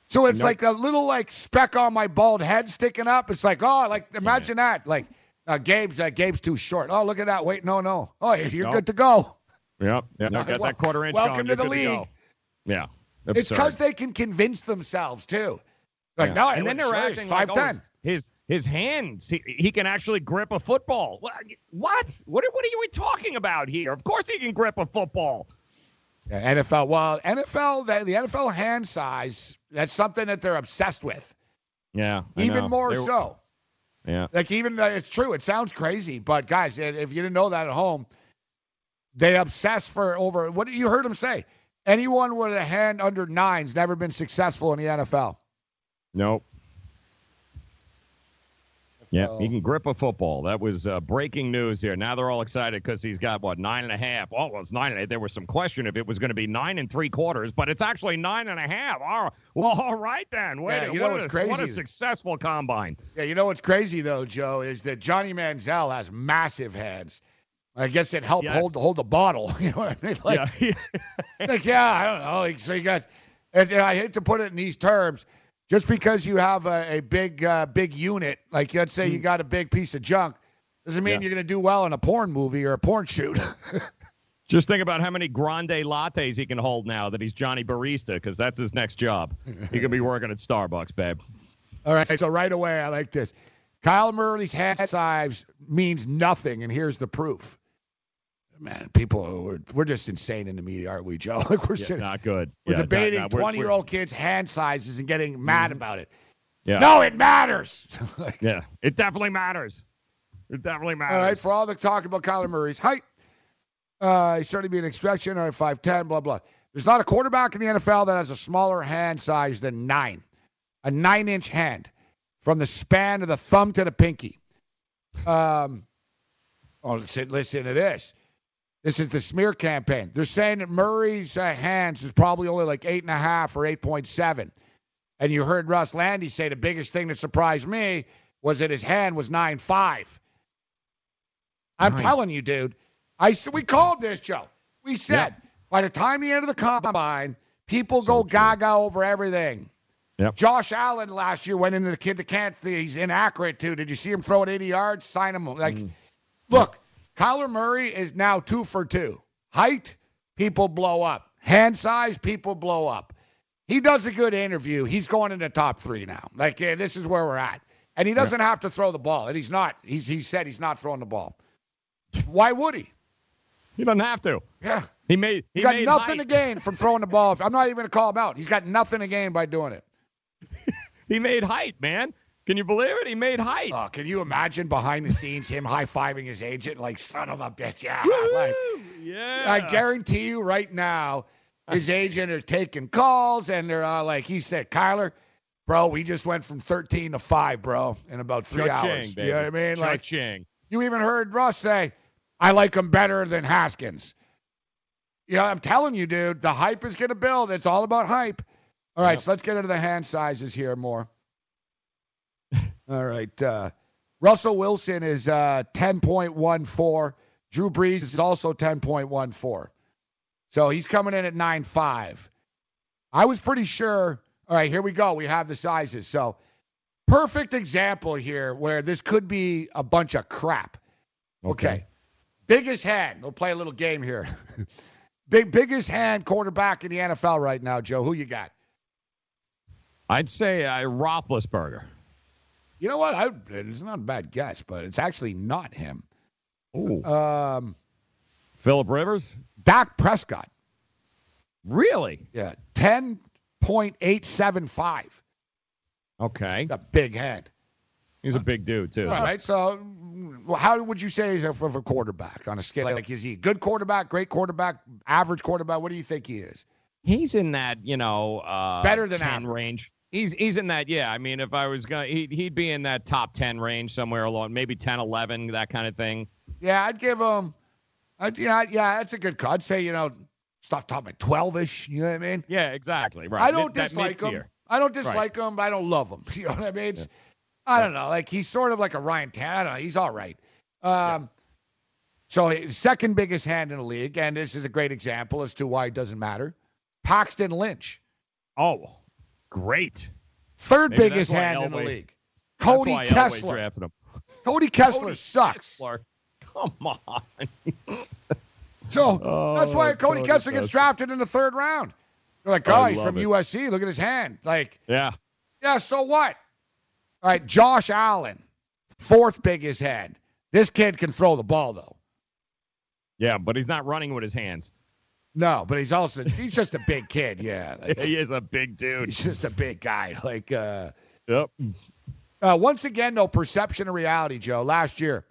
So it's Nope. like a little like speck on my bald head sticking up. It's like oh, like imagine that. Like uh, Gabe's uh, Gabe's too short. Oh look at that. Wait no no. Oh you're Nope. good to go. Yep. Yeah. Got Well, that quarter inch. welcome going, to you're the league. go. Yeah. It's because they can convince themselves too. Like Yeah. no, and then they're acting five like oh, ten. his his hands. He, he can actually grip a football. What? What? What are, what are you talking about here? Of course he can grip a football. Yeah, NFL. Well, NFL, the, the NFL hand size, that's something that they're obsessed with. Yeah. I Even know. more They- so. Yeah. Like even uh, it's true. It sounds crazy, but guys, if you didn't know that at home, they obsess for over. What you heard him say? Anyone with a hand under nine's never been successful in the NFL. Nope. Yeah, he can grip a football. That was uh, breaking news here. Now they're all excited because he's got what nine and a half. Oh, well, it's nine and eight. There was some question if it was going to be nine and three quarters, but it's actually nine and a half. All right. Well, all right then. Wait, Yeah, you know what, what's a, what a successful combine. Yeah, you know what's crazy though, Joe, is that Johnny Manziel has massive hands. I guess it helped Yes. hold hold the bottle. You know what I mean? Like, yeah. It's like, yeah, I don't know. Like, so you got, and, and I hate to put it in these terms, just because you have a, a big, uh, big unit, like let's say you got a big piece of junk, doesn't mean Hmm. Yeah. you're going to do well in a porn movie or a porn shoot. Just think about how many grande lattes he can hold now that he's Johnny Barista, because that's his next job. He could be working at Starbucks, babe. All right, so right away, I like this. Kyle Murray's hand size means nothing, and here's the proof. Man, people, are, we're, just insane in the media, aren't we, Joe? Like we're Yeah, sitting, not good. we're Yeah, debating not- we're- 20 year old kids' hand sizes and getting mad about it. Yeah. No, it matters. Like, Yeah, it definitely matters. It definitely matters. All right, for all the talk about Kyler Murray's height, uh, he's starting to be an exception. All right, 5'10", blah, blah. There's not a quarterback in the NFL that has a smaller hand size than nine. A nine-inch hand from the span of the thumb to the pinky. Um, oh, listen, listen to this. This is the smear campaign. They're saying that Murray's uh, hands is probably only like eight and a half or eight point seven, And you heard Russ Lande say the biggest thing that surprised me was that his hand was nine five. I'm Nice. telling you, dude. I s- we called this, Joe. We said by the time the end of the combine, people go gaga over everything. Yep. Josh Allen last year went into the kid that can't. See. He's inaccurate too. Did you see him throw it 80 yards? Sign him. Like, look, Kyler Murray is now two for two. Height, people blow up. Hand size, people blow up. He does a good interview. He's going in the top three now. Like, yeah, this is where we're at. And he doesn't have to throw the ball. And he's not. He's he said he's not throwing the ball. Why would he? He doesn't have to. Yeah. He made. He, He, got made nothing to gain from throwing the ball. I'm not even going to call him out. He's got nothing to gain by doing it. He made height, man. Can you believe it? He made height. Oh, can you imagine behind the scenes him high fiving his agent like son of a bitch? Yeah. Like, yeah. I guarantee you right now, his agent are taking calls and they're uh, like, he said, Kyler, bro, we just went from 13 to five, bro, in about three Cha-ching, hours. baby. You know what I mean? Like, Cha-ching. you even heard Russ say, I like him better than Haskins. You know, I'm telling you, dude, the hype is going to build. It's all about hype. All right, so let's get into the hand sizes here more. All right. Uh, Russell Wilson is uh, 10.14. Drew Brees is also 10.14. So he's coming in at 9.5. I was pretty sure. All right, here we go. We have the sizes. So perfect example here where this could be a bunch of crap. Okay. Biggest hand. We'll play a little game here. Big biggest hand quarterback in the NFL right now, Joe. Who you got? I'd say uh, Roethlisberger. You know what? I, it's not a bad guess, but it's actually not him. Ooh. Um, Philip Rivers. Dak Prescott. Really? Yeah, ten point eight seven five. Okay. A big head. He's a big dude too. All right. So, how would you say he's a, of a quarterback on a scale? Like, is he a good quarterback, great quarterback, average quarterback? What do you think he is? He's in that, you know, uh, Better than 10 average. range. He's he's in that, yeah. I mean, if I was gonna, he'd, he'd be in that top 10 range somewhere along, maybe 10, 11, that kind of thing. Yeah, I'd give him. I'd, yeah, yeah, that's a good call. I'd say you know, stuff top like twelve-ish. You know what I mean? Yeah, exactly. Right. I don't that dislike him. I don't dislike him, but I don't love him. You know what I mean? It's, I don't know. Like he's sort of like a Ryan Tan. I don't know. He's all right. Um, so second biggest hand in the league, and this is a great example as to why it doesn't matter. Paxton Lynch, Oh, great. third Maybe biggest hand in the league. Cody Kessler. him. Cody Kessler Cody sucks. Kessler. Come on. So Oh, that's why Cody, Cody Kessler gets drafted in the third round. They're like, oh, he's from it. USC. Look at his hand. Like, yeah. yeah, so what? All right, Josh Allen, fourth biggest hand. This kid can throw the ball though. Yeah, but he's not running with his hands. No, but he's also he's just a big kid. Yeah, like, he is a big dude. he's just a big guy. Like, uh, Yep. uh, once again, though, perception of reality, Joe. Last year,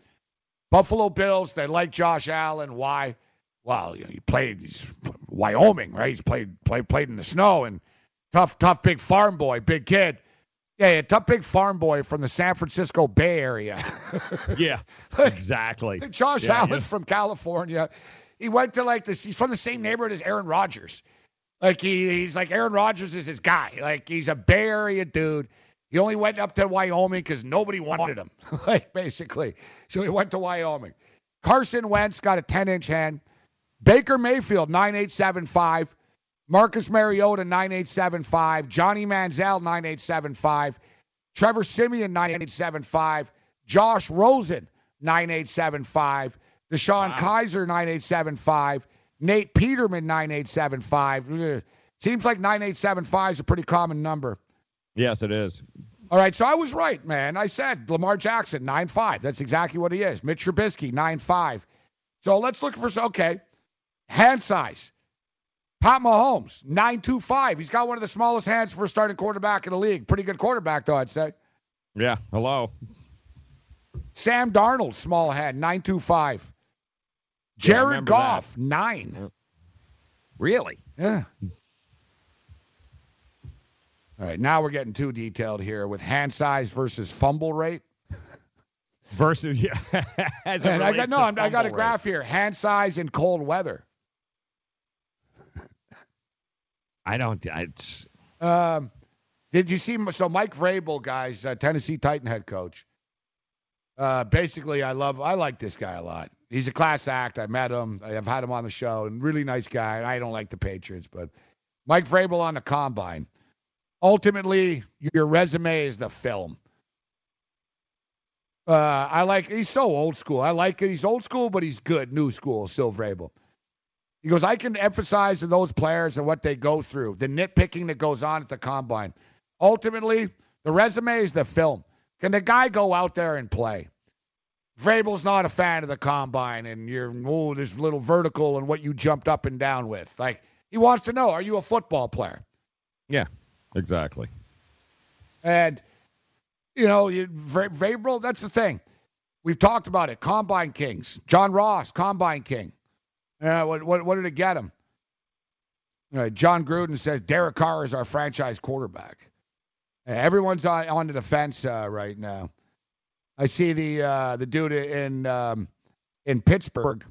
Buffalo Bills they like Josh Allen. Why? Well, you know, he played he's Wyoming, right? He's played played played in the snow and tough tough big farm boy, big kid. Yeah, yeah, tough big farm boy from the San Francisco Bay Area. Yeah. exactly. Josh Yeah, Allen yeah. from California. He went to like this. He's from the same neighborhood as Aaron Rodgers. Like he, he's like Aaron Rodgers is his guy. Like he's a Bay Area dude. He only went up to Wyoming because nobody wanted him. like basically, so he went to Wyoming. Carson Wentz got a 10-inch hand. Baker Mayfield 9875. Marcus Mariota 9875. Johnny Manziel 9875. Trevor Siemian 9875. Josh Rosen 9875. DeShone Kizer 9875. Nate Peterman 9875. Seems like 9875 is a pretty common number. Yes, it is. All right, so I was right, man. I said Lamar Jackson, 9'5. That's exactly what he is. Mitch Trubisky, 9'5. So let's look for, some okay, hand size. Pat Mahomes, 9'2'5. He's got one of the smallest hands for a starting quarterback in the league. Pretty good quarterback, though, I'd say. Yeah. Hello. Sam Darnold, small hand, 9'2'5. Yeah, Jared remember Goff, 9. Really? Yeah. All right, now we're getting too detailed here with hand size versus fumble rate. Versus yeah. And I got no, I'm, I got a graph here. Hand size in cold weather. I don't. I, it's, Um, Did you see? So Mike Vrabel, guys, uh, Tennessee Titan head coach. Uh, basically, I love, I like this guy a lot. He's a class act. I met him. I've had him on the show, and really nice guy. I don't like the Patriots, but Mike Vrabel on the combine. Ultimately, your resume is the film. Uh, I like. He's so old school. I like it. He's old school, but he's good. New school, still Vrabel. He goes, I can emphasize to those players and what they go through, the nitpicking that goes on at the combine. Ultimately, the resume is the film. Can the guy go out there and play? Vrabel's not a fan of the combine and you're oh, this little vertical and what you jumped up and down with. Like he wants to know, are you a football player? Yeah, exactly. And you know, you, Vrabel, that's the thing. We've talked about it. Combine Kings. John Ross, Combine King. Uh, what, what, what did it get him? Uh, Jon Gruden says Derek Carr is our franchise quarterback. Uh, everyone's on, on the defense uh, right now. I see the uh, the dude in um, in Pittsburgh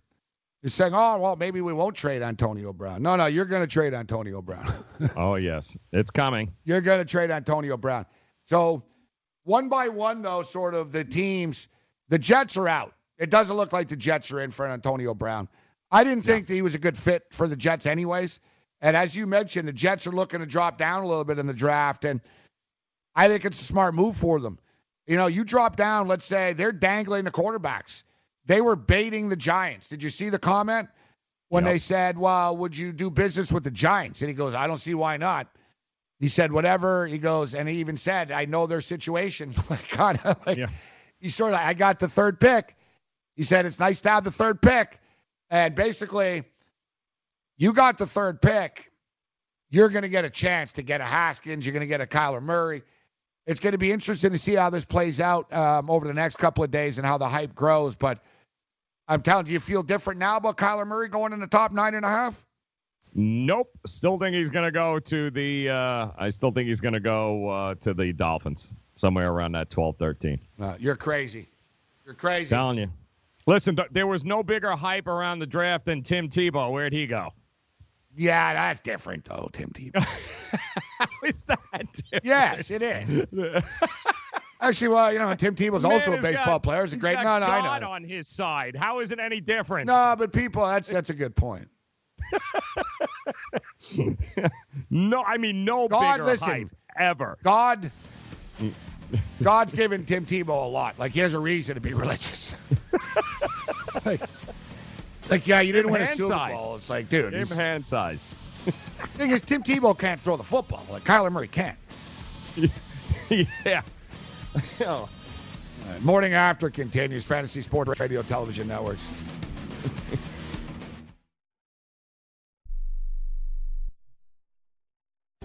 is saying, "Oh, well, maybe we won't trade Antonio Brown." No, no, you're going to trade Antonio Brown. oh yes, it's coming. You're going to trade Antonio Brown. So one by one, though, sort of the teams, the Jets are out. It doesn't look like the Jets are in for Antonio Brown. I didn't think that he was a good fit for the Jets, anyways. And as you mentioned, the Jets are looking to drop down a little bit in the draft, and I think it's a smart move for them. You know, you drop down, let's say they're dangling the quarterbacks. They were baiting the Giants. Did you see the comment when yep. they said, "Well, would you do business with the Giants?" And he goes, "I don't see why not." He said, "Whatever." He goes, and he even said, "I know their situation." like God, like yeah. he sort of, I got the third pick. He said, "It's nice to have the third pick," and basically, you got the third pick. You're going to get a chance to get a Haskins. You're going to get a Kyler Murray it's going to be interesting to see how this plays out um, over the next couple of days and how the hype grows. But I'm telling you, you feel different now about Kyler Murray going in the top nine and a half? Nope. Still think he's going to go to the. Uh, I still think he's going to go uh, to the Dolphins somewhere around that 12, 13. Uh, you're crazy. You're crazy. telling you. Listen, th- there was no bigger hype around the draft than Tim Tebow. Where'd he go? Yeah, that's different though, Tim Tebow. Is that? Yes, it is. Actually, well, you know, Tim Tebow's Man also a baseball got, player. He's a great. No, no, God I know. on his side. How is it any different? No, but people, that's that's a good point. no, I mean no God, bigger listen, hype ever. God, God's given Tim Tebow a lot. Like he has a reason to be religious. like, like, yeah, you didn't Give win a Super size. Bowl. It's like, dude. Give hand size. thing is, Tim Tebow can't throw the football. Like Kyler Murray can. yeah. Oh. All right, Morning After continues. Fantasy Sports Radio Television Networks.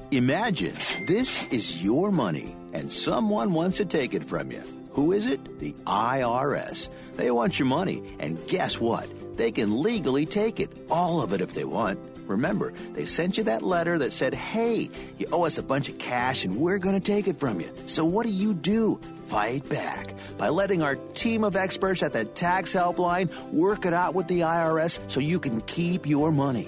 Imagine this is your money and someone wants to take it from you. Who is it? The IRS. They want your money, and guess what? They can legally take it, all of it if they want. Remember, they sent you that letter that said, hey, you owe us a bunch of cash and we're going to take it from you. So what do you do? Fight back by letting our team of experts at the tax helpline work it out with the IRS so you can keep your money.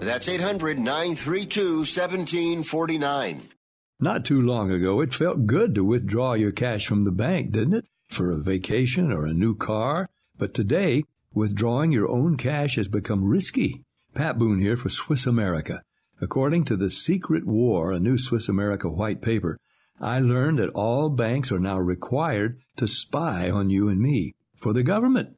That's 800 932 1749. Not too long ago, it felt good to withdraw your cash from the bank, didn't it? For a vacation or a new car. But today, withdrawing your own cash has become risky. Pat Boone here for Swiss America. According to The Secret War, a new Swiss America white paper, I learned that all banks are now required to spy on you and me for the government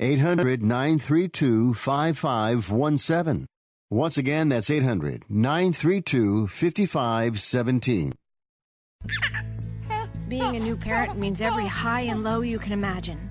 800 932 5517. Once again, that's 800 932 5517. Being a new parent means every high and low you can imagine.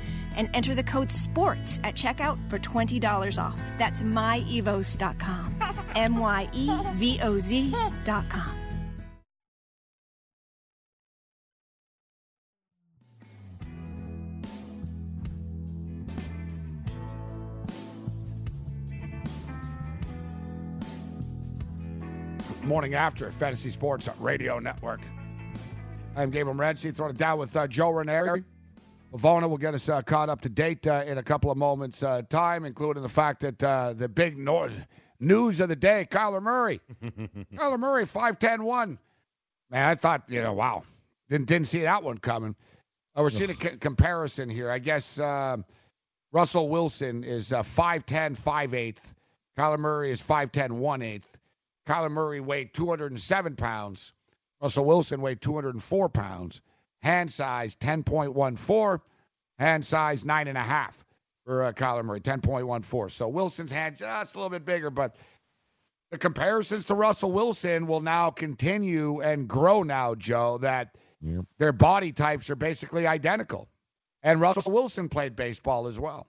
and enter the code SPORTS at checkout for $20 off. That's myevoz.com. M Y E V O Z.com. Morning after Fantasy Sports Radio Network. I'm Gabriel Morency, throwing it down with uh, Joe Ranieri. Lavona will get us uh, caught up to date uh, in a couple of moments' uh, time, including the fact that uh, the big news of the day, Kyler Murray. Kyler Murray, 5'10 1. Man, I thought, you know, wow. Didn't, didn't see that one coming. Uh, we're seeing a c- comparison here. I guess um Russell Wilson is uh, 5'10, 5 8 Kyler Murray is 5'10, 1 8 Kyler Murray weighed 207 pounds. Russell Wilson weighed 204 pounds. Hand size 10.14. Hand size 9.5 for uh, Kyler Murray, 10.14. So Wilson's hand just a little bit bigger, but the comparisons to Russell Wilson will now continue and grow now, Joe, that their body types are basically identical. And Russell Wilson played baseball as well.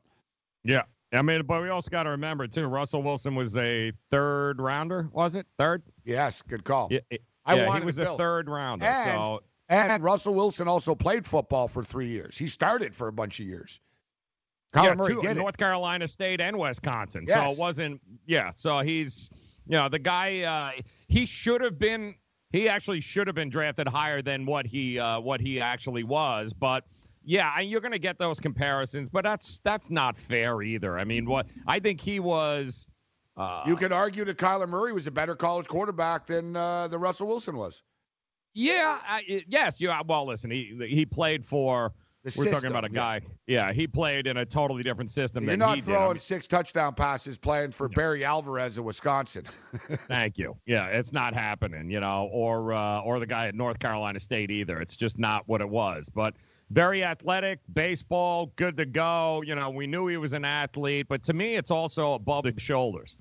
Yeah. I mean, but we also got to remember too. Russell Wilson was a third rounder, was it? Third? Yes, good call. Yeah, I yeah, wanted he was a third rounder. And, so and Russell Wilson also played football for three years. He started for a bunch of years. Kyler yeah, Murray two- did it. North Carolina State and Wisconsin. So it wasn't. Yeah. So he's, you know, the guy. Uh, he should have been. He actually should have been drafted higher than what he uh, what he actually was. But yeah, and you're going to get those comparisons, but that's that's not fair either. I mean, what I think he was. Uh, You could argue that Kyler Murray was a better college quarterback than uh, the Russell Wilson was. Yeah, I, yes. You well, listen. He he played for. We're talking about a guy. Yeah, he played in a totally different system You're than not he did. I throwing mean, six touchdown passes playing for Barry Alvarez of Wisconsin. Thank you. Yeah, it's not happening, you know, or uh, or the guy at North Carolina State either. It's just not what it was. But very athletic, baseball, good to go. You know, we knew he was an athlete, but to me, it's also above the shoulders.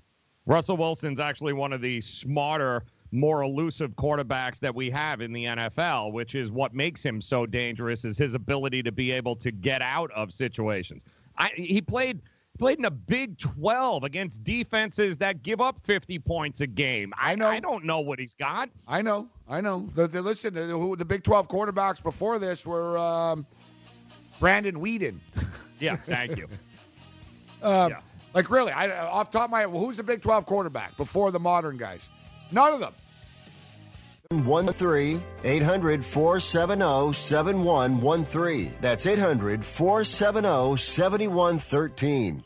Russell Wilson's actually one of the smarter, more elusive quarterbacks that we have in the NFL, which is what makes him so dangerous is his ability to be able to get out of situations. I, he played played in a Big 12 against defenses that give up 50 points a game. I know. I don't know what he's got. I know, I know. The, the, listen, the, the Big 12 quarterbacks before this were um, Brandon Weeden. Yeah, thank you. Um, Like really, I, off top of my head, who's the Big 12 quarterback before the modern guys? None of them. 13 800 470 7113. That's 800 470 7113.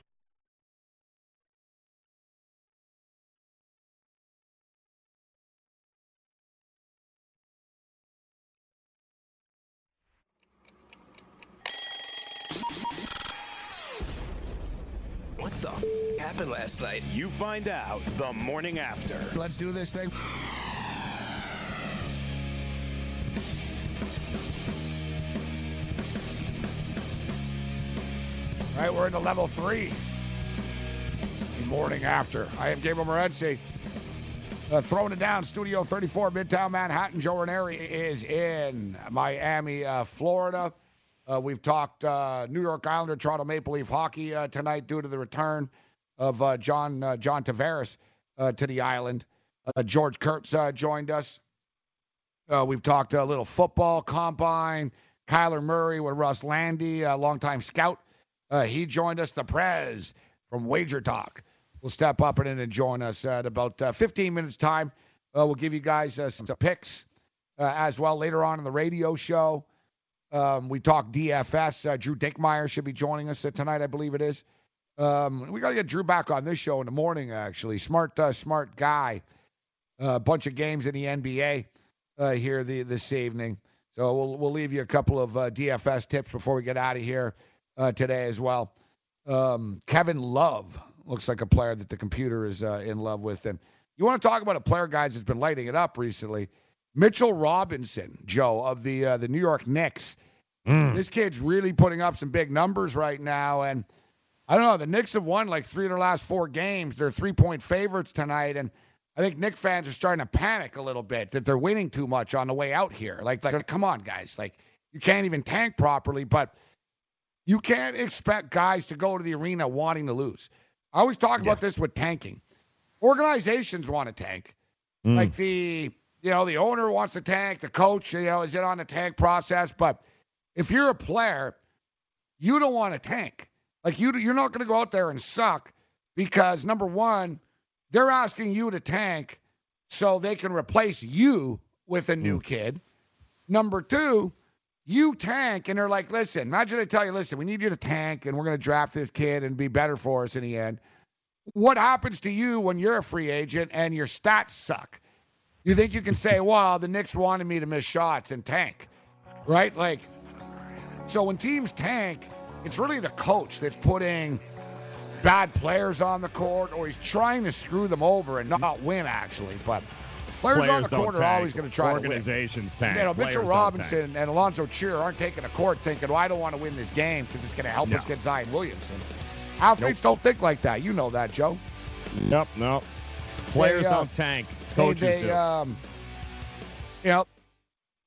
What the f- happened last night? You find out the morning after. Let's do this thing. All right, we're into level three. The morning after. I am Gabriel Morency. Uh, throwing it down, Studio 34, Midtown Manhattan. Joe Ranieri is in Miami, uh, Florida. Uh, we've talked uh, New York Islander, Toronto Maple Leaf hockey uh, tonight due to the return of uh, John uh, John Tavares uh, to the island. Uh, George Kurtz uh, joined us. Uh, we've talked a little football combine. Kyler Murray with Russ Lande, a longtime scout. Uh, he joined us, the Prez from Wager Talk. Will step up and and join us at about uh, 15 minutes time. Uh, we'll give you guys uh, some picks uh, as well later on in the radio show. Um, we talk DFS. Uh, Drew Dinkmeyer should be joining us tonight, I believe it is. Um, we got to get Drew back on this show in the morning, actually. Smart, uh, smart guy. A bunch of games in the NBA uh, here the, this evening. So we'll we'll leave you a couple of uh, DFS tips before we get out of here uh, today as well. Um, Kevin Love looks like a player that the computer is uh, in love with, and you want to talk about a player, guys, that's been lighting it up recently. Mitchell Robinson, Joe of the uh, the New York Knicks. This kid's really putting up some big numbers right now, and I don't know. The Knicks have won like three of their last four games. They're three point favorites tonight, and I think Knick fans are starting to panic a little bit that they're winning too much on the way out here. Like, like, come on, guys. Like, you can't even tank properly, but you can't expect guys to go to the arena wanting to lose. I always talk about this with tanking. Organizations want to tank. Mm. Like the, you know, the owner wants to tank, the coach, you know, is in on the tank process. But if you're a player, you don't want to tank. Like you, you're not going to go out there and suck because number one, they're asking you to tank so they can replace you with a new mm. kid. Number two, you tank and they're like, listen, imagine I tell you, listen, we need you to tank and we're going to draft this kid and be better for us in the end. What happens to you when you're a free agent and your stats suck? You think you can say, well, the Knicks wanted me to miss shots and tank, right? Like, so when teams tank, it's really the coach that's putting bad players on the court or he's trying to screw them over and not win, actually. But players, on the court are always going to try to win. Organizations tank. You know, Players Mitchell Robinson and Allonzo Trier aren't taking the court thinking, well, I don't want to win this game because it's going to help us get Zion Williamson. Athletes don't think like that. You know that, Joe. Nope, nope. Players They, uh, don't tank. They, Coaches they, do. um, you know,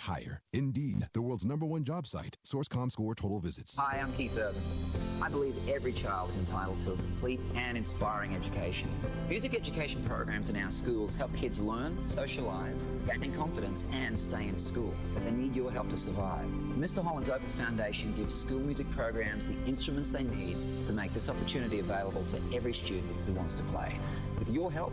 hire. Indeed, the world's number one job site. Source.com score total visits. Hi, I'm Keith Urban. I believe every child is entitled to a complete and inspiring education. Music education programs in our schools help kids learn, socialize, gain confidence, and stay in school. But they need your help to survive. Mr. Holland's Opus Foundation gives school music programs the instruments they need to make this opportunity available to every student who wants to play. With your help,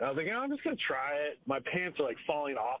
I was like, oh, I'm just to try it. My pants are like falling off.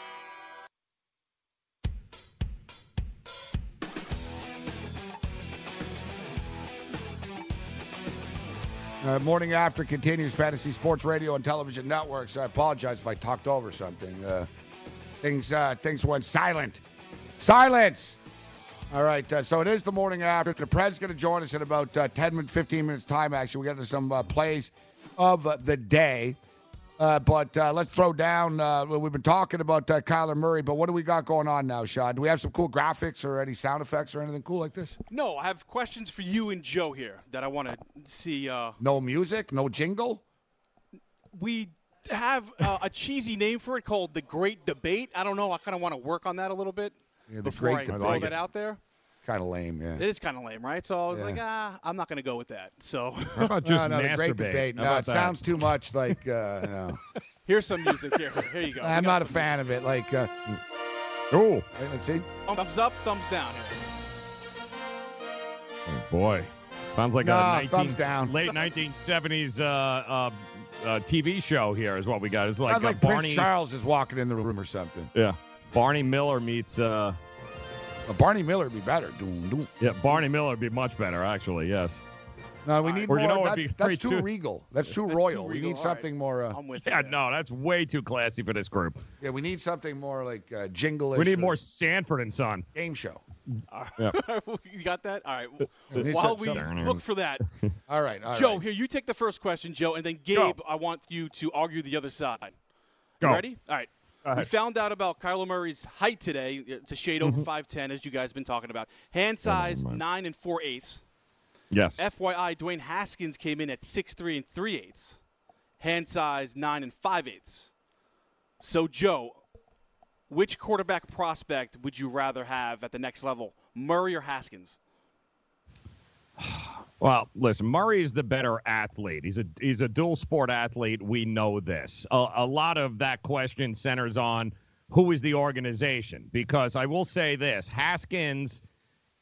Uh, morning after continues fantasy sports radio and television networks. I apologize if I talked over something. Uh, things uh, things went silent. Silence. All right, uh, so it is the morning after. The Pred's going to join us in about uh, 10 minutes, 15 minutes time. Actually, we get into some uh, plays of the day. Uh, but uh, let's throw down. Uh, we've been talking about uh, Kyler Murray, but what do we got going on now, Sean? Do we have some cool graphics or any sound effects or anything cool like this? No, I have questions for you and Joe here that I want to see. Uh, No music, no jingle. we have uh, a cheesy name for it called the Great Debate. I don't know. I kind of want to work on that a little bit Yeah, the before Great I Debate. throw that out there. Kind of lame, yeah. It is kind of lame, right? So I was Yeah. like, ah, I'm not going to go with that. So How about no, just no, the Great? Debate. How No, it that? sounds too much like. Uh, no. here's some music. Here, here you go. I'm not a some fan of it. Like, uh, Oh, let's see. Thumbs up, thumbs down. Here. oh boy. Sounds like Nah, a 19, down. late 1970s uh, uh, uh, TV show here is what we got. It's like, Sounds uh, like Barney. Prince Charles is walking in the room or something. Yeah. Barney Miller meets. Uh, Barney Miller would be better. Doom, doom. yeah, Barney Miller would be much better, actually. Yes. No, we need Or more. you know that's that's too too? regal. That's too That's too royal. we regal, need all something more. Uh, I'm with Yeah, you. no, that's way too classy for this group. yeah, we need something more like uh, jingle. We need more Sanford and Son. game show. Yeah. you got that? All right. We While we some- look for that, All right, all Joe, right. here you take the first question, Joe, and then Go. Gabe, I want you to argue the other side. You Go. ready? All right. Go We found out about Kyler Murray's height today. It's a shade Mm-hmm. over 5'10", as you guys have been talking about. Hand size nine and four eighths. Yes. FYI, Dwayne Haskins came in at 6'3 and 3 eighths. Hand size 9 and 5 eighths. So, Joe, which quarterback prospect would you rather have at the next level, Murray or Haskins? Well, listen, Murray is the better athlete. He's a he's a dual sport athlete. We know this. A, a lot of that question centers on who is the organization because I will say this: Haskins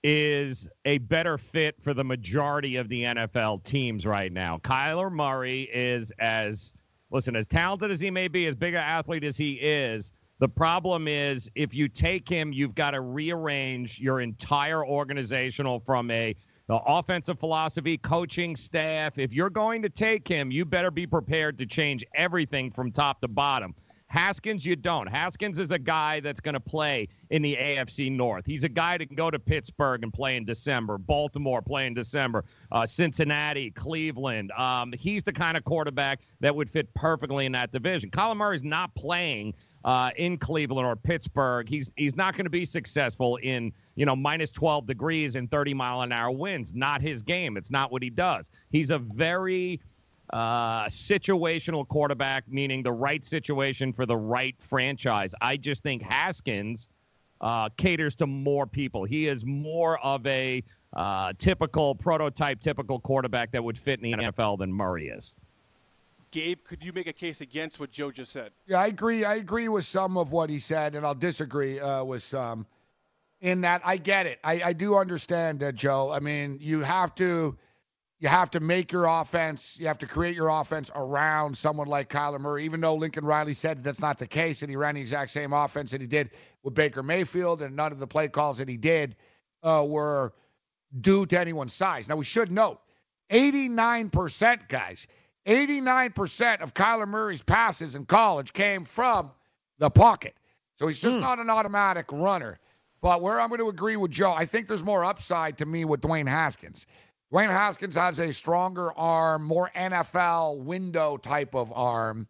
is a better fit for the majority of the NFL teams right now. Kyler Murray is as listen as talented as he may be, as big an athlete as he is. The problem is if you take him, you've got to rearrange your entire organizational from a the offensive philosophy, coaching staff. If you're going to take him, you better be prepared to change everything from top to bottom. Haskins, you don't. Haskins is a guy that's going to play in the AFC North. He's a guy that can go to Pittsburgh and play in December, Baltimore play in December, uh, Cincinnati, Cleveland. Um, he's the kind of quarterback that would fit perfectly in that division. Colin Murray's not playing uh, in Cleveland or Pittsburgh. He's he's not going to be successful in you know minus 12 degrees and 30 mile an hour winds. Not his game. It's not what he does. He's a very uh, situational quarterback, meaning the right situation for the right franchise. I just think Haskins uh, caters to more people. He is more of a uh, typical prototype, typical quarterback that would fit in the NFL than Murray is. Gabe, could you make a case against what Joe just said? Yeah, I agree. I agree with some of what he said, and I'll disagree uh, with some. In that, I get it. I, I do understand, uh, Joe. I mean, you have to, you have to make your offense. You have to create your offense around someone like Kyler Murray. Even though Lincoln Riley said that that's not the case, and he ran the exact same offense that he did with Baker Mayfield, and none of the play calls that he did uh, were due to anyone's size. Now we should note, 89% guys. 89% of Kyler Murray's passes in college came from the pocket. So he's just hmm. not an automatic runner. But where I'm going to agree with Joe, I think there's more upside to me with Dwayne Haskins. Dwayne Haskins has a stronger arm, more NFL window type of arm.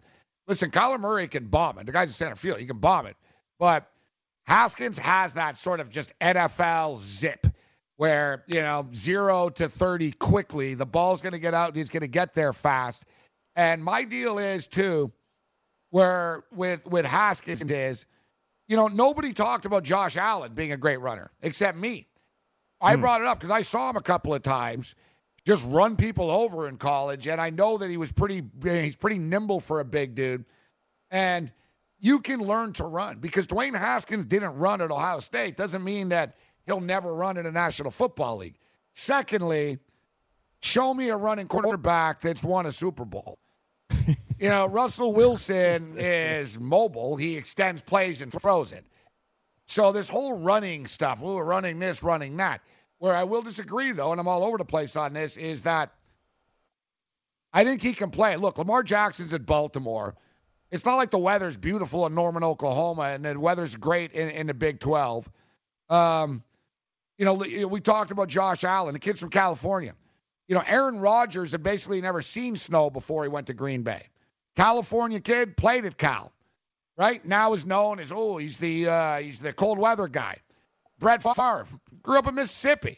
Listen, Kyler Murray can bomb it. The guy's a center field. He can bomb it. But Haskins has that sort of just NFL zip where, you know, zero to 30 quickly. The ball's going to get out. And he's going to get there fast. And my deal is, too, where with, with Haskins is you know, nobody talked about Josh Allen being a great runner except me. I Hmm. brought it up because I saw him a couple of times just run people over in college, and I know that he was pretty he's pretty nimble for a big dude. And you can learn to run because Dwayne Haskins didn't run at Ohio State doesn't mean that he'll never run in the National Football League. Secondly, show me a running quarterback that's won a Super Bowl. you know, Russell Wilson is mobile. He extends plays and throws it. So this whole running stuff, we're running this, running that. Where I will disagree though, and I'm all over the place on this, is that I think he can play. Look, Lamar Jackson's at Baltimore. It's not like the weather's beautiful in Norman, Oklahoma, and the weather's great in, in the Big 12. Um, you know, we talked about Josh Allen, the kid's from California. You know, Aaron Rodgers had basically never seen snow before he went to Green Bay. California kid played at Cal, right? Now is known as oh, he's the uh, he's the cold weather guy. Brett Favre grew up in Mississippi.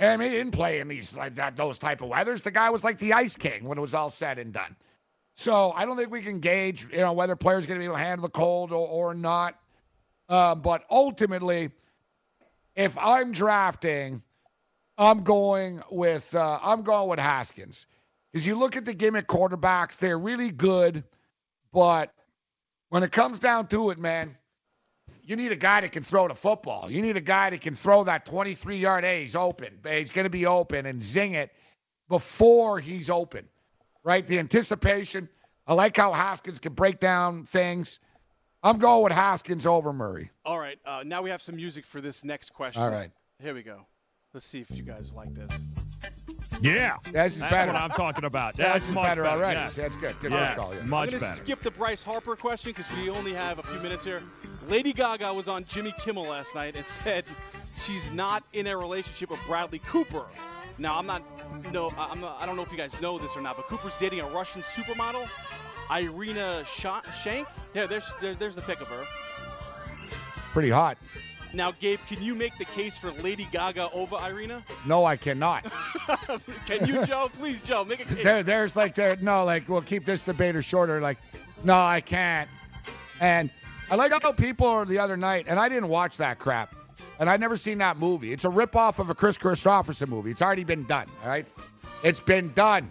And he didn't play in these like that those type of weathers. The guy was like the ice king when it was all said and done. So I don't think we can gauge, you know, whether players going to be able to handle the cold or, or not. Um, but ultimately, if I'm drafting, I'm going with uh, I'm going with Haskins. Because you look at the gimmick quarterbacks, they're really good, but when it comes down to it, man, you need a guy that can throw the football. You need a guy that can throw that 23 yard A. He's open. He's going to be open and zing it before he's open, right? The anticipation. I like how Haskins can break down things. I'm going with Haskins over Murray. All right, uh, now we have some music for this next question. All right. Here we go. Let's see if you guys like this. Yeah. This is That's better. what I'm talking about. Yeah, That's this is much better already. Yeah. That's good. Good Yeah, call, yeah. Much I'm gonna better. skip the Bryce Harper question because we only have a few minutes here. Lady Gaga was on Jimmy Kimmel last night and said she's not in a relationship with Bradley Cooper. Now I'm not no I'm not, I don't know if you guys know this or not, but Cooper's dating a Russian supermodel, Irina Sha- Shank. Yeah, there's there, there's the pic of her. Pretty hot. Now, Gabe, can you make the case for Lady Gaga over Irina? No, I cannot. can you, Joe? Please, Joe, make a case. there, there's like there no like we'll keep this debater shorter like no I can't and I like how people are the other night and I didn't watch that crap and I'd never seen that movie it's a ripoff of a Kris Kristofferson movie it's already been done all right it's been done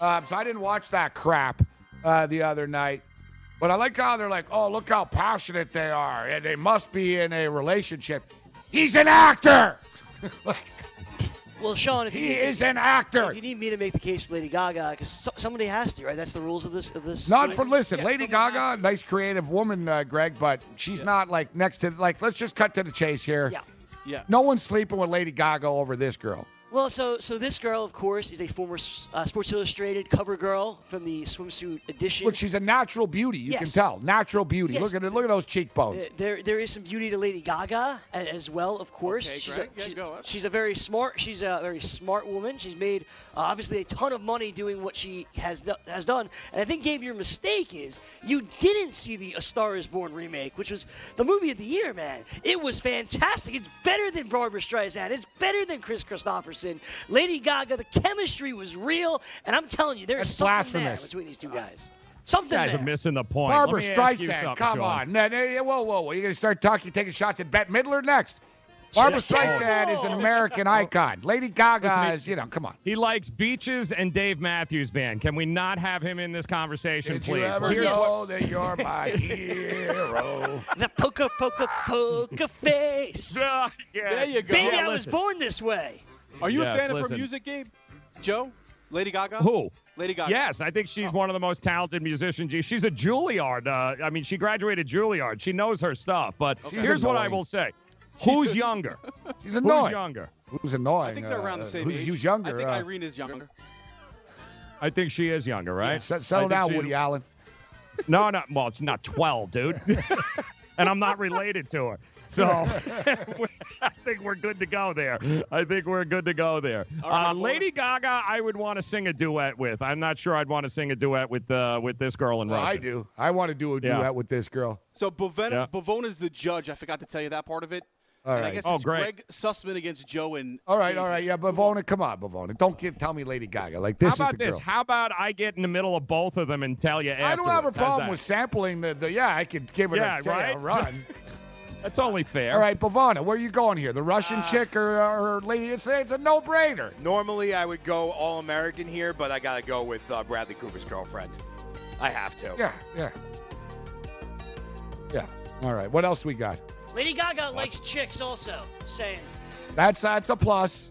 um, so I didn't watch that crap uh, the other night but I like how they're like oh look how passionate they are and they must be in a relationship he's an actor Well, Sean, if He you, is an actor. If you need me to make the case for Lady Gaga, because so, somebody has to, right? That's the rules of this. Of this. Not for listen, Lady Gaga, nice creative woman, uh, Greg, but she's not like next to like. Let's just cut to the chase here. Yeah. Yeah. No one's sleeping with Lady Gaga over this girl. Well, so so this girl, of course, is a former uh, Sports Illustrated cover girl from the swimsuit edition. Look, she's a natural beauty. You can tell, natural beauty. Yes. Look at it. Look at those cheekbones. There, there is some beauty to Lady Gaga as well, of course. Okay, she's, Greg, a, yeah, she's, go. she's a very smart. She's a very smart woman. She's made uh, obviously a ton of money doing what she has do, has done. And I think, Gabe, your mistake is you didn't see the A Star Is Born remake, which was the movie of the year, man. It was fantastic. It's better than Barbra Streisand. It's better than Kris Kristofferson. Lady Gaga, the chemistry was real, and I'm telling you, there's That's something there blasphemous. between these two guys. You Something guys there. are missing the point. Barbara Let me ask you Streisand, come Sean. on. No, no, whoa, whoa, whoa. You're gonna start talking, taking shots at Bette Midler next. Barbara Shut. Streisand is an American icon. Lady Gaga is, you know, come on. He likes beaches and Dave Matthews Band. Can we not have him in this conversation, Did please? you ever Here's know that you're my hero? The poker, poker, poker face. Ah, yeah. There you go. Baby, Yeah, I was born this way. Are you Yes, a fan of her music, Gabe? Joe? Lady Gaga? Who? Lady Gaga. Yes, I think she's one of the most talented musicians. She's a Juilliard. Uh, I mean, she graduated Juilliard. She knows her stuff. But She's here's what I will say: Who's younger? She's annoying. Who's younger? Who's annoying? I think they're around the Uh, same who's, age. Who's younger? I think uh, Irene is younger. I think she is younger, right? yeah, set- settle down, Woody Allen. No, not Well, it's not 12, dude. and I'm not related to her. So I think we're good to go there. I think we're good to go there. All right, uh, Lady Gaga, I would want to sing a duet with. I'm not sure I'd want to sing a duet with uh, with this girl in Well, Russia. I do. I want to do a Yeah. duet with this girl. So Bavona, Yeah. Bavona's the judge. I forgot to tell you that part of it. All and I right. guess Oh, it's great. Greg Sussman against Joe and. All right, Gabe. all right, yeah, Bavona, come on, Bavona. Don't give, tell me Lady Gaga. Like this How about is the this? girl. How about I get in the middle of both of them and tell you I don't have a problem with sampling the, the. Yeah, I could give it Yeah, a, tell you a right? run. That's only fair. All right, Bavana, where are you going here? The Russian Uh, chick or, or lady? It's, it's a no-brainer. Normally, I would go All American here, but I gotta go with uh, Bradley Cooper's girlfriend. I have to. Yeah, yeah. Yeah. All right. What else we got? Lady Gaga likes chicks also. Saying. That's that's a plus.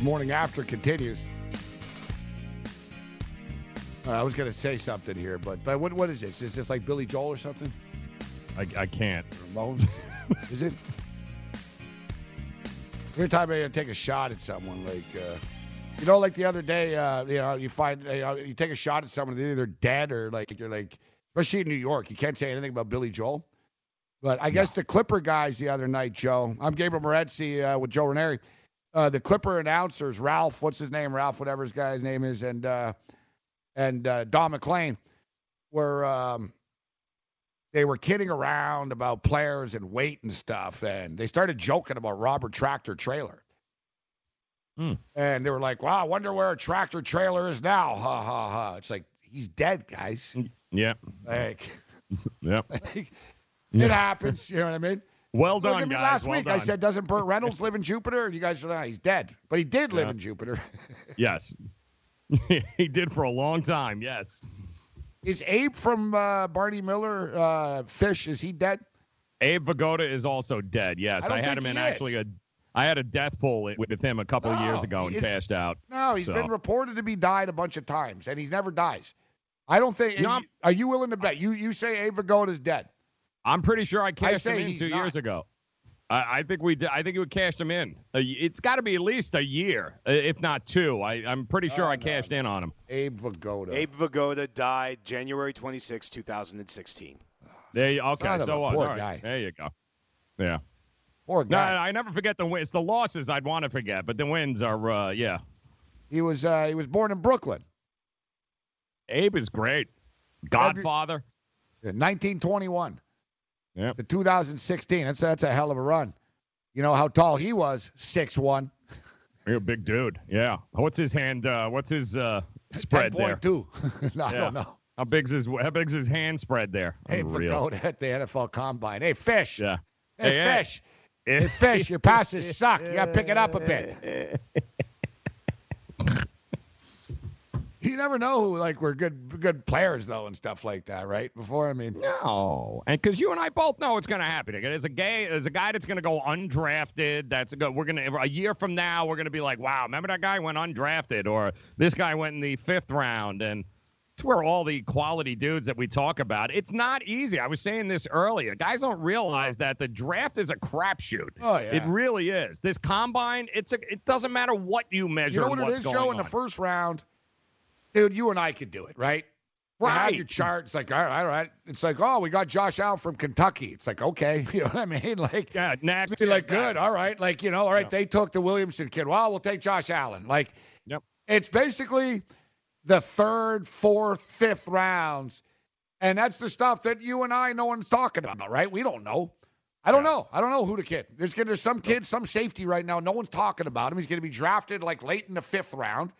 Morning after continues. Uh, I was going to say something here, but but what what is this? Is this like Billy Joel or something? I, I can't. Ramones? is it? Every time I take a shot at someone, like uh, you know, like the other day, uh, you know, you find you, know, you take a shot at someone, they're either dead or like you're like, especially in New York, you can't say anything about Billy Joel. But I guess the Clipper guys the other night, Joe. I'm Gabriel Morency uh, with Joe Ranieri. Uh, the Clipper announcers, Ralph, what's his name? Ralph, whatever his guy's name is, and uh, and uh, Don MacLean were um, they were kidding around about players and weight and stuff, and they started joking about Robert Tractor Traylor. Hmm. And they were like, "Wow, I wonder where a tractor trailer is now." Ha ha ha! It's like he's dead, guys. Yeah. Like, Yep. like, Yeah. it happens. You know what I mean? Well Look done, at me guys. last well week. I said, "Doesn't Burt Reynolds live in Jupiter?" And you guys said, "No, he's dead." But he did live Yeah. in Jupiter. Yes. he did for a long time. Yes. is Abe from uh, Barney Miller uh, Fish? Is he dead? Abe Vigoda is also dead. Yes, I don't had him in he actually a. I had a death poll with him a couple of years ago and is- cashed out. No, he's So, been reported to be died a bunch of times, and he never dies. I don't think. No, are you willing to bet? You you say Abe Vigoda's dead. I'm pretty sure I cashed say him in two not. years ago. I, I think we did, I think we cashed him in. Uh, It's got to be at least a year, uh, if not two. I, I'm pretty sure Oh, I cashed in on him. Abe Vigoda. Abe Vigoda died January 26, 2016. There you, okay, Son so a what? poor All right, guy. There you go. Yeah. Poor No, guy. I never forget the wins. The losses I'd want to forget, but the wins are, uh, yeah. He was uh, he was born in Brooklyn. Abe is great. Godfather. in 1921 Yep. to 2016. That's that's a hell of a run. You know how tall he was? Six one. You're a big dude. Yeah. What's his hand? Uh, what's his uh, spread there? 10.2. no, I don't know. How big's his How big's his hand spread there? Hey, Unreal. Vigoda at the NFL Combine. Hey, Fish. Yeah. Hey, Hey, hey. Fish. Hey, Fish, your passes suck. You got to pick it up a bit. Never know who like we're good good players though and stuff like that, right? Before I mean, No, and because you and I both know it's going to happen. There's a gay, there's a guy that's going to go undrafted. That's a go. We're gonna a year from now, we're going to be like, wow, remember that guy went undrafted, or this guy went in the fifth round, and it's where all the quality dudes that we talk about. It's not easy. I was saying this earlier. Guys don't realize that the draft is a crapshoot. Oh, yeah. It really is. This combine, it's a. It doesn't matter what you measure. you know what it is, Joe? In the first round, dude, you and I could do it, right? You have Right. your chart. It's like, all right, all right. It's like, oh, we got Josh Allen from Kentucky. It's like, okay, you know what I mean? Like, yeah, next. Be like, good, all right. Like, you know, all right, they took the Williamson kid. Well, we'll take Josh Allen. Like, Yep. it's basically the third, fourth, fifth rounds, and that's the stuff that you and I, no one's talking about, right? We don't know. I don't know. I don't know who the kid. There's there's some kid, some safety right now. No one's talking about him. He's gonna be drafted like late in the fifth round.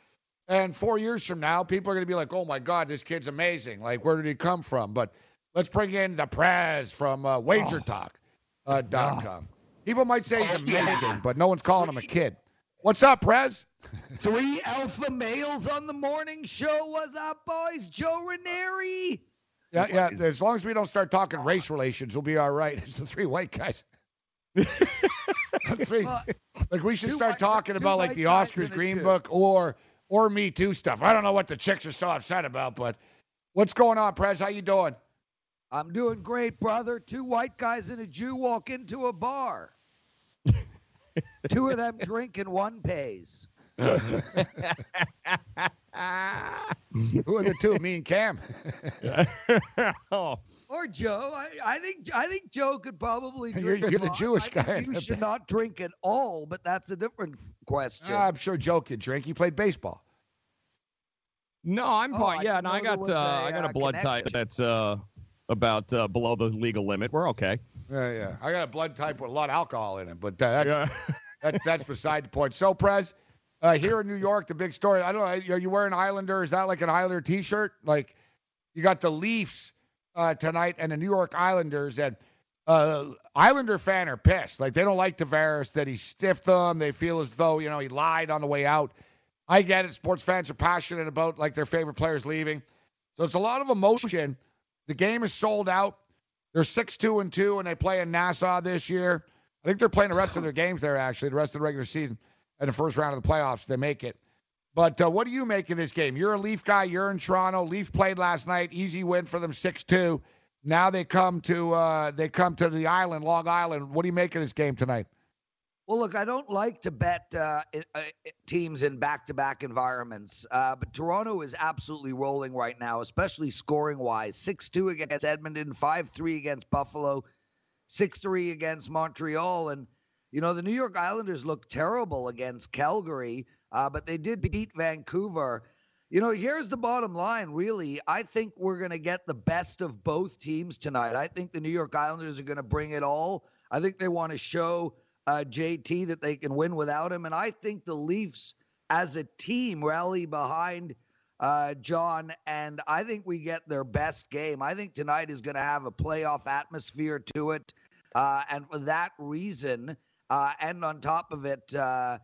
And four years from now, people are going to be like, oh my God, this kid's amazing. Like, where did he come from? But let's bring in the Prez from uh, WagerTalk.com. Uh, dot com. People might say he's amazing, but no one's calling him a kid. What's up, Prez? Three alpha males on the morning show. What's up, boys? Joe Ranieri. Yeah, yeah. As long as we don't start talking race relations, we'll be all right. It's the three white guys. Three- like we should start talking about like the Oscars Green Book or or Me Too stuff. I don't know what the chicks are so upset about, but what's going on, Prez? How you doing? I'm doing great, brother. Two white guys and a Jew walk into a bar. Two of them drink and one pays. Who are the two? Me and Cam. oh. Or Joe. I, I think I think Joe could probably drink. You're- a you're the. Jewish I guy You should not drink at all, but that's a different question. Ah, I'm sure Joe could drink. He played baseball. No, I'm Oh, fine. I yeah, didn't no, I got was uh, a, I got a uh, blood type that's uh about uh, below the legal limit. We're okay. Yeah, yeah. I got a blood type with a lot of alcohol in it, but uh, that's Yeah. that, that's beside the point. So, Prez, uh, here in New York, the big story. I don't know. Are you wearing Islander? Is that like an Islander T-shirt? Like, you got the Leafs uh, tonight and the New York Islanders, and uh, Islander fan are pissed. Like, they don't like Tavares that he stiffed them. They feel as though you know he lied on the way out. I get it. Sports fans are passionate about like their favorite players leaving, so it's a lot of emotion. The game is sold out. They're six two and two, and they play in Nassau this year. I think they're playing the rest of their games there actually, the rest of the regular season, and the first round of the playoffs. They make it. But uh, what do you make of this game? You're a Leaf guy. You're in Toronto. Leafs played last night. Easy win for them, six two. Now they come to uh, they come to the island, Long Island. What do you make of this game tonight? Well, look, I don't like to bet uh, uh, teams in back-to-back environments, uh, but Toronto is absolutely rolling right now, especially scoring-wise. Six-two against Edmonton, five-three against Buffalo, six-three against Montreal, and you know the New York Islanders look terrible against Calgary, uh, but they did beat Vancouver. You know, here's the bottom line, really. I think we're going to get the best of both teams tonight. I think the New York Islanders are going to bring it all. I think they want to show uh, JT that they can win without him. And I think the Leafs as a team rally behind uh, John. And I think we get their best game. I think tonight is going to have a playoff atmosphere to it. Uh, and for that reason, uh, and on top of it, uh,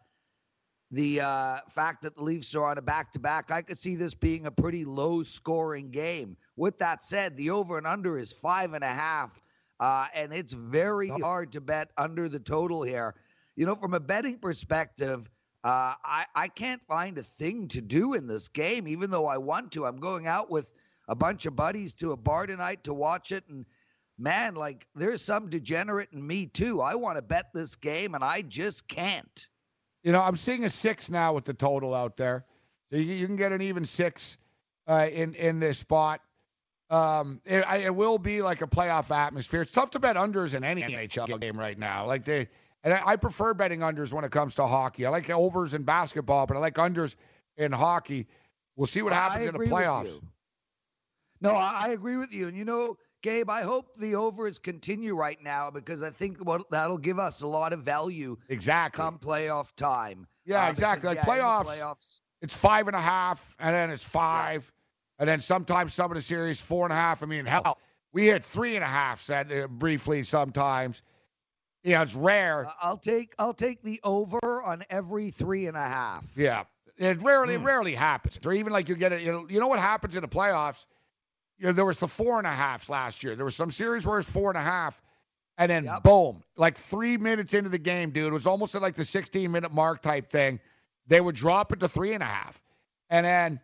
the uh, fact that the Leafs are on a back to back, I could see this being a pretty low scoring game. With that said, the over and under is five and a half, uh, and it's very hard to bet under the total here. You know, from a betting perspective, uh, I, I can't find a thing to do in this game, even though I want to. I'm going out with a bunch of buddies to a bar tonight to watch it, and man, like there's some degenerate in me too. I want to bet this game, and I just can't. You know, I'm seeing a six now with the total out there. So you, you can get an even six uh, in in this spot. Um, it, I- it will be like a playoff atmosphere. It's tough to bet unders in any NHL game right now. Like they, and I, I prefer betting unders when it comes to hockey. I like overs in basketball, but I like unders in hockey. We'll see what happens in the playoffs. No, I, I agree with you. And you know, Gabe, I hope the overs continue right now because I think what that'll give us a lot of value. Exactly. Come playoff time. Yeah, Uh, exactly. because, Like yeah, playoffs, playoffs. it's five and a half, and then it's five, and then sometimes some of the series four and a half. I mean, hell, we hit three and a half said uh, briefly sometimes. You know, it's rare. Uh, I'll take I'll take the over on every three and a half. Yeah, it rarely it rarely happens. Or even like you get it. You know, you know what happens in the playoffs? You know, there was the four and a halves last year. There was some series where it's four and a half, and then boom, like three minutes into the game, dude, it was almost at like the 16 minute mark type thing. They would drop it to three and a half, and then.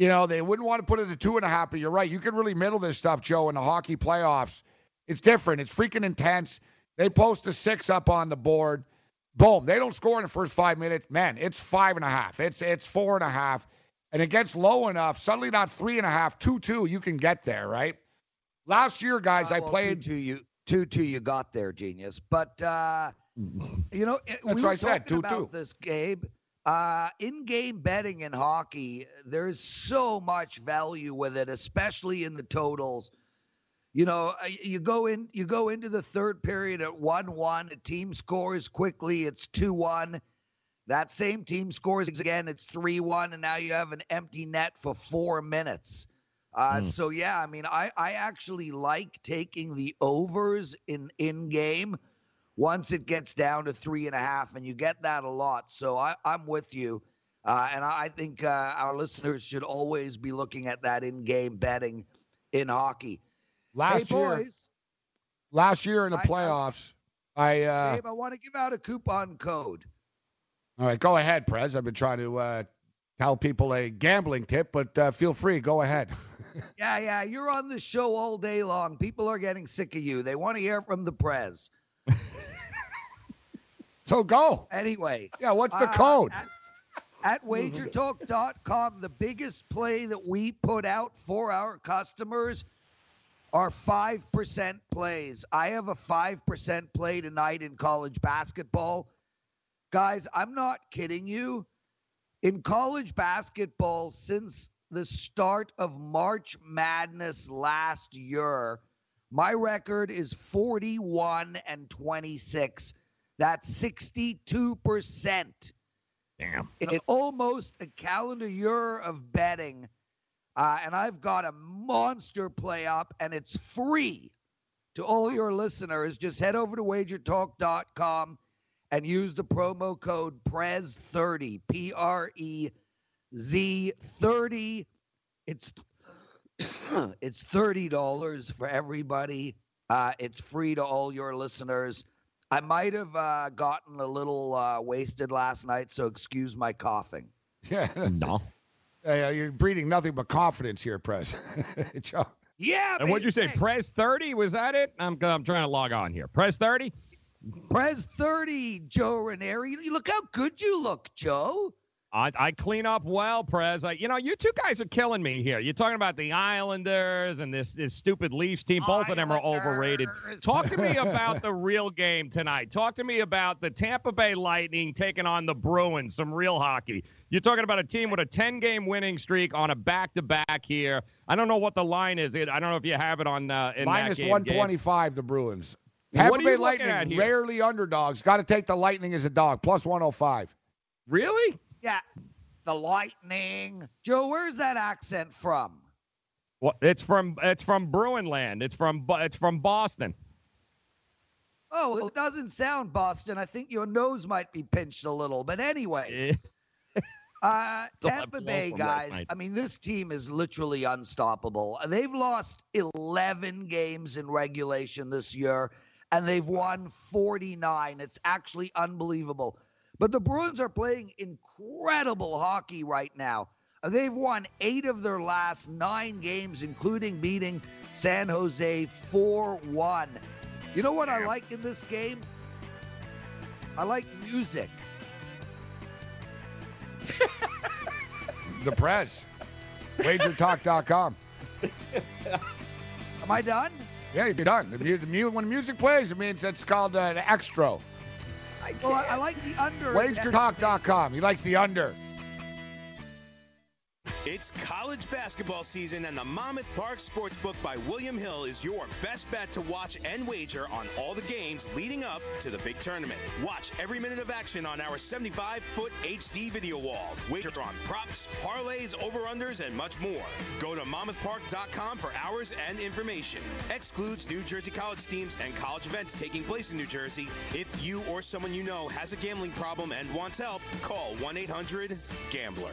You know, they wouldn't want to put it to two and a half, but you're right. You can really middle this stuff, Joe, in the hockey playoffs. It's different. It's freaking intense. They post a six up on the board. Boom. They don't score in the first five minutes. Man, it's five and a half. It's it's four and a half. And it gets low enough, suddenly not three and a half, two two, you can get there, right? Last year, guys, I Uh, well, played two, two you two two you got there, genius. But uh, you know, it- we That's were what I said, 2-2. about this, Gabe. Uh, in-game betting in hockey, there's so much value with it, especially in the totals. You know, uh, you go in, you go into the third period at one-one. A team scores quickly, it's two-one. That same team scores again, it's three-one, and now you have an empty net for four minutes. Uh, Hmm. So yeah, I mean, I, I actually like taking the overs in in game once it gets down to three and a half, and you get that a lot. So I, I'm with you, uh, and I I think uh, our listeners should always be looking at that in game betting in hockey. last hey, year. boys, Last year in the I- I- playoffs, I, uh, Dave, I want to give out a coupon code. All right, go ahead, Prez. I've been trying to uh, tell people a gambling tip, but uh, feel free, go ahead. Yeah, yeah, you're on the show all day long. People are getting sick of you. They want to hear from the Prez. so go. Anyway. Yeah, what's the uh, code? At, at wagertalk.com, the biggest play that we put out for our customers are 5% plays. I have a 5% play tonight in college basketball. Guys, I'm not kidding you. In college basketball, since the start of March Madness last year, my record is 41 and 26. That's 62%. Damn. In almost a calendar year of betting, uh, and I've got a monster play up, and it's free to all your listeners. Just head over to wagertalk.com and use the promo code PREZ30, P R E Z 30. It's it's thirty dollars for everybody. Uh, it's free to all your listeners. I might have uh, gotten a little uh, wasted last night, so excuse my coughing. Yeah. No. Uh, you're breeding nothing but confidence here, Prez. Yeah. And what'd you say? Press 30? Was that it? I'm, I'm trying to log on here. Press 30? Prez 30, Joe Ranieri. Look how good you look, Joe. I, I clean up well, Prez. I, you know, you two guys are killing me here. You're talking about the Islanders and this this stupid Leafs team. Both of them are overrated. Talk to me about the real game tonight. Talk to me about the Tampa Bay Lightning taking on the Bruins. Some real hockey. You're talking about a team with a 10 game winning streak on a back to back here. I don't know what the line is. I don't know if you have it on uh, in Minus that game, Gabe. 125, the Bruins. What Tampa are Bay you looking at Lightning, rarely underdogs. Got to take the Lightning as a dog, plus 105. Really? Yeah. The Lightning. Joe, where's that accent from? Well, it's from it's from Bruinland. It's from it's from Boston. Oh, it doesn't sound Boston. I think your nose might be pinched a little. But anyway, uh, Still have Tampa blow Bay from last guys. I mean, this team is literally unstoppable. They've lost 11 games in regulation this year, and they've won 49. It's actually unbelievable. But the Bruins are playing incredible hockey right now. They've won eight of their last nine games, including beating San Jose 4 1. You know what I like in this game? I like music. The press. Wagertalk.com. Am I done? Yeah, you're done. The mu- the mu- when music plays, it means it's called uh, an extra. Well, I, I like the under. Wagertalk.com. He likes the under. It's college basketball season, and the Monmouth Park Sportsbook by William Hill is your best bet to watch and wager on all the games leading up to the big tournament. Watch every minute of action on our 75 foot HD video wall. Wager on props, parlays, over unders, and much more. Go to monmouthpark.com for hours and information. Excludes New Jersey college teams and college events taking place in New Jersey. If you or someone you know has a gambling problem and wants help, call 1 800 Gambler.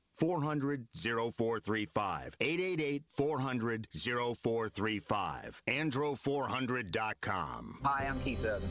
400 0435. 888 400 0435. Andro400.com. Hi, I'm Keith Urban.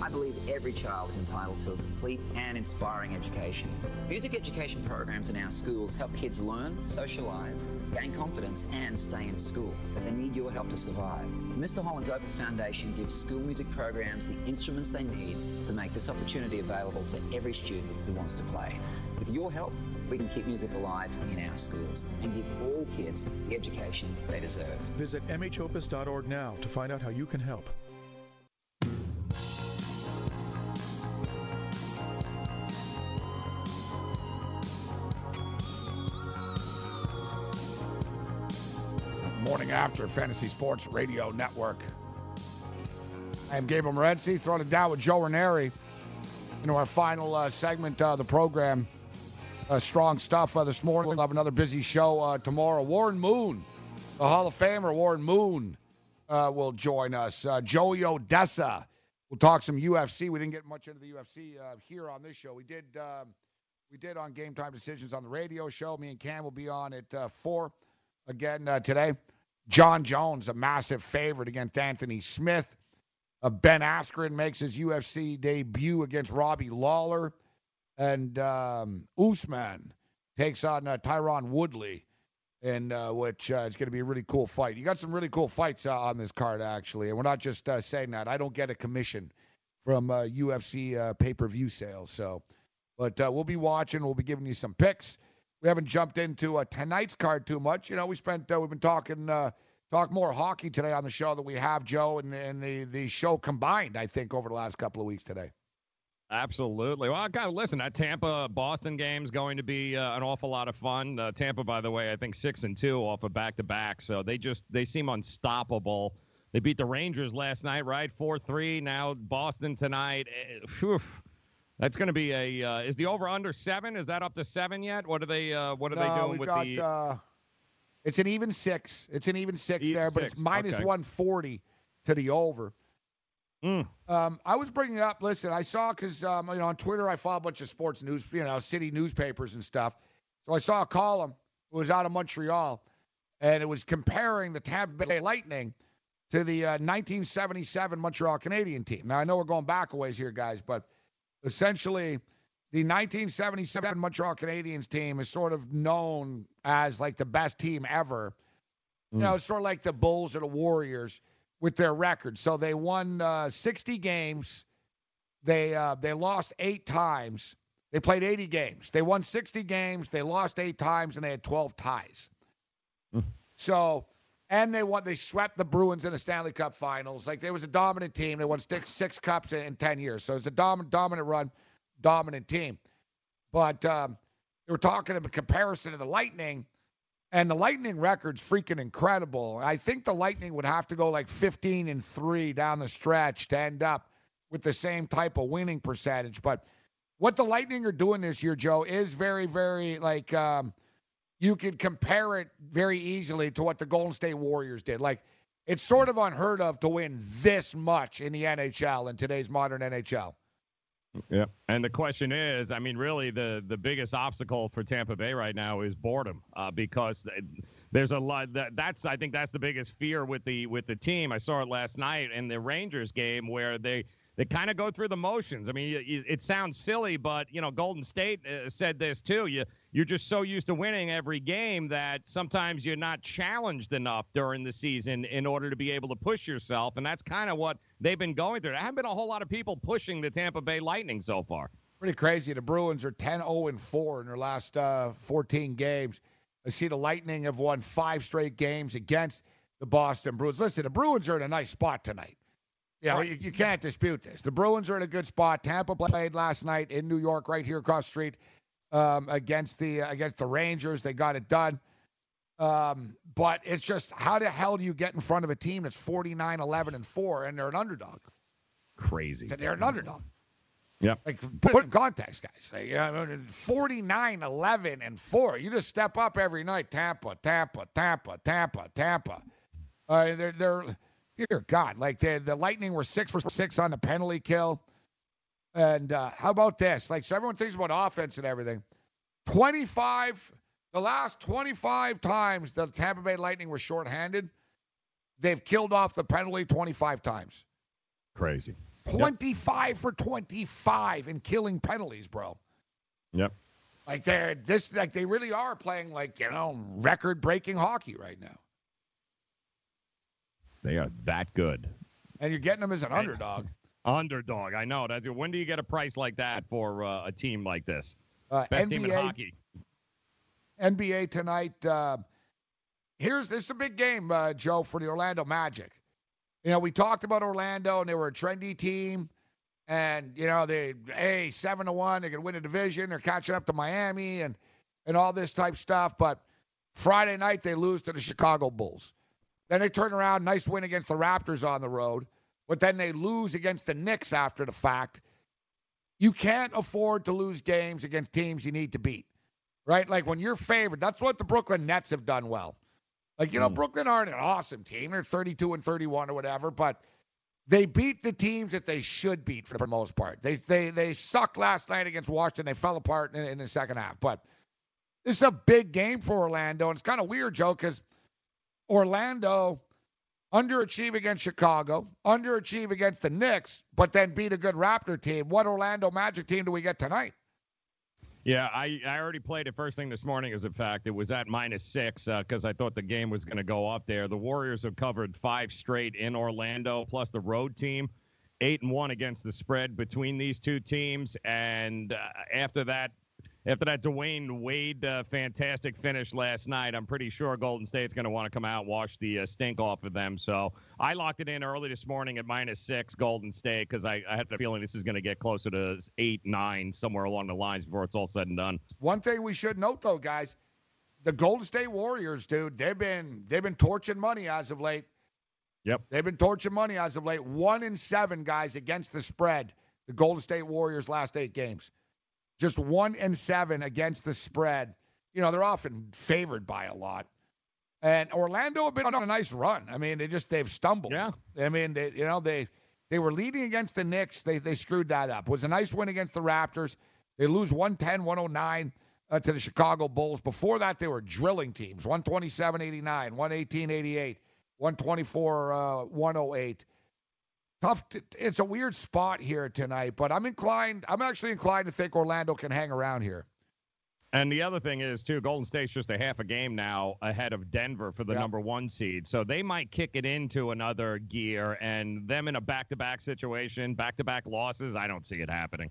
I believe every child is entitled to a complete and inspiring education. Music education programs in our schools help kids learn, socialize, gain confidence, and stay in school. But they need your help to survive. Mr. Holland's Opus Foundation gives school music programs the instruments they need to make this opportunity available to every student who wants to play. With your help, we can keep music alive in our schools and give all kids the education they deserve. Visit mhopus.org now to find out how you can help. Morning after Fantasy Sports Radio Network. I am Gabriel Morency, throwing it down with Joe Ranieri into our final uh, segment of the program. Uh, strong stuff uh, this morning. We'll have another busy show uh, tomorrow. Warren Moon, the Hall of Famer Warren Moon, uh, will join us. Uh, Joey Oddessa. We'll talk some UFC. We didn't get much into the UFC uh, here on this show. We did. Um, we did on Game Time Decisions on the radio show. Me and Cam will be on at uh, four again today. Jon Jones, a massive favorite against Anthony Smith. Ben Askren makes his UFC debut against Robbie Lawler. And um, Usman takes on uh, Tyron Woodley, and uh, which uh, is going to be a really cool fight. You got some really cool fights uh, on this card, actually. And we're not just uh, saying that. I don't get a commission from uh, UFC uh, pay-per-view sales. So, but uh, we'll be watching. We'll be giving you some picks. We haven't jumped into uh, tonight's card too much. You know, we spent uh, we've been talking uh, talk more hockey today on the show than we have Joe and, and the the show combined. I think over the last couple of weeks today. Absolutely. Well, I got to listen. That Tampa Boston game's going to be uh, an awful lot of fun. Uh, Tampa, by the way, I think six and two off of back to back, so they just they seem unstoppable. They beat the Rangers last night, right? 4-3. Now Boston tonight. Eh, Whew. That's going to be a. Uh, is the over under seven? Is that up to seven yet? What are they? Uh, what are no, they doing with got, the? Uh, it's an even six. It's an even six Even there, but it's minus okay. 140 to the over. Mm. Um, I was bringing up. Listen, I saw because um, you know on Twitter I follow a bunch of sports news, you know, city newspapers and stuff. So I saw a column. It was out of Montreal, and it was comparing the Tampa Bay Lightning to the uh, 1977 Montreal Canadiens team. Now I know we're going back a ways here, guys, but essentially the 1977 Montreal Canadiens team is sort of known as like the best team ever. You know, it's sort of like the Bulls or the Warriors with their record. So they won uh, 60 games. They uh, they lost eight times. They played 80 games. They won 60 games. They lost eight times, and they had 12 ties. So, and they won. They swept the Bruins in the Stanley Cup Finals. Like they was a dominant team. They won six six cups in, in 10 years. So it's a dominant dominant run, dominant team. But um, they were talking in comparison to the Lightning. And the Lightning record's freaking incredible. I think the Lightning would have to go like 15 and 3 down the stretch to end up with the same type of winning percentage. But what the Lightning are doing this year, Joe, is very, very like um, you could compare it very easily to what the Golden State Warriors did. Like it's sort of unheard of to win this much in the NHL in today's modern NHL. Yeah. And the question is, I mean, really, the the biggest obstacle for Tampa Bay right now is boredom, uh, because there's a lot that that's I think that's the biggest fear with the with the team. I saw it last night in the Rangers game where they they kind of go through the motions. I mean, you, it sounds silly, but you know, Golden State uh, said this too. You you're just so used to winning every game that sometimes you're not challenged enough during the season in order to be able to push yourself, and that's kind of what they've been going through. There haven't been a whole lot of people pushing the Tampa Bay Lightning so far. Pretty crazy. The Bruins are 10 0 and 4 in their last uh, 14 games. I see the Lightning have won five straight games against the Boston Bruins. Listen, the Bruins are in a nice spot tonight. Yeah, you, you can't dispute this. The Bruins are in a good spot. Tampa played last night in New York, right here across the street, um, against the against the Rangers. They got it done. Um, but it's just how the hell do you get in front of a team that's 49, 11, and four, and they're an underdog? Crazy. They're an underdog. Yeah. Like put it in context, guys. Like, you know, 49, 11, and four. You just step up every night. Tampa, Tampa, Tampa, Tampa, Tampa. Uh, they're they're dear God, like the the Lightning were six for six on the penalty kill. And uh, how about this? Like, so everyone thinks about offense and everything. 25, the last 25 times the Tampa Bay Lightning were shorthanded, they've killed off the penalty 25 times. Crazy. 25 for 25 in killing penalties, bro. Yep. Like they're this, like they really are playing like you know record-breaking hockey right now, They are that good. and you're getting them as an underdog. Underdog. I know. That's, when do you get a price like that for uh, a team like this? Uh, Best team in NBA hockey. NBA tonight. Uh, here's this is a big game, uh, Joe, for the Orlando Magic. You know, we talked about Orlando, and they were a trendy team, and you know they, hey, seven to one, they could win a division. They're catching up to Miami, and and all this type stuff. But Friday night they lose to the Chicago Bulls. Then they turn around, nice win against the Raptors on the road, but then they lose against the Knicks after the fact. You can't afford to lose games against teams you need to beat right? Like when you're favored, that's what the Brooklyn Nets have done well. Like, you know, hmm. Brooklyn aren't an awesome team. They're 32 and 31 or whatever, but they beat the teams that they should beat for the most part. They they they sucked last night against Washington. They fell apart in, in the second half. But this is a big game for Orlando, and it's kind of weird, Joe, because Orlando underachieve against Chicago, underachieve against the Knicks, but then beat a good Raptor team. What Orlando Magic team do we get tonight? Yeah, I, I already played it first thing this morning, as a fact. It was at minus six because I thought the game was going to go up there. The Warriors have covered five straight in Orlando, plus the road team, eight and one against the spread between these two teams. And uh, after that, after that Dwyane Wade uh, fantastic finish last night, I'm pretty sure Golden State's going to want to come out and wash the uh, stink off of them. So I locked it in early this morning at minus six Golden State because I, I have the feeling this is going to get closer to eight, nine, somewhere along the lines before it's all said and done. One thing we should note though, guys, the Golden State Warriors, dude, they've been they've been torching money as of late. Yep. They've been torching money as of late. One in seven guys against the spread. The Golden State Warriors last eight games. Just one and seven against the spread. You know, they're often favored by a lot. And Orlando have been on a nice run. I mean, they just they've stumbled. Yeah. I mean, they, you know, they they were leading against the Knicks. They they screwed that up. It was a nice win against the Raptors. They lose 110, 109 uh, to the Chicago Bulls. Before that, they were drilling teams 127, 89, 118, 88, 124, uh, 108. Tough. To, it's a weird spot here tonight, but I'm inclined. I'm actually inclined to think Orlando can hang around here. And the other thing is too, Golden State's just a half a game now ahead of Denver for the Yeah. number one seed, so they might kick it into another gear. And them in a back-to-back situation, back-to-back losses, I don't see it happening.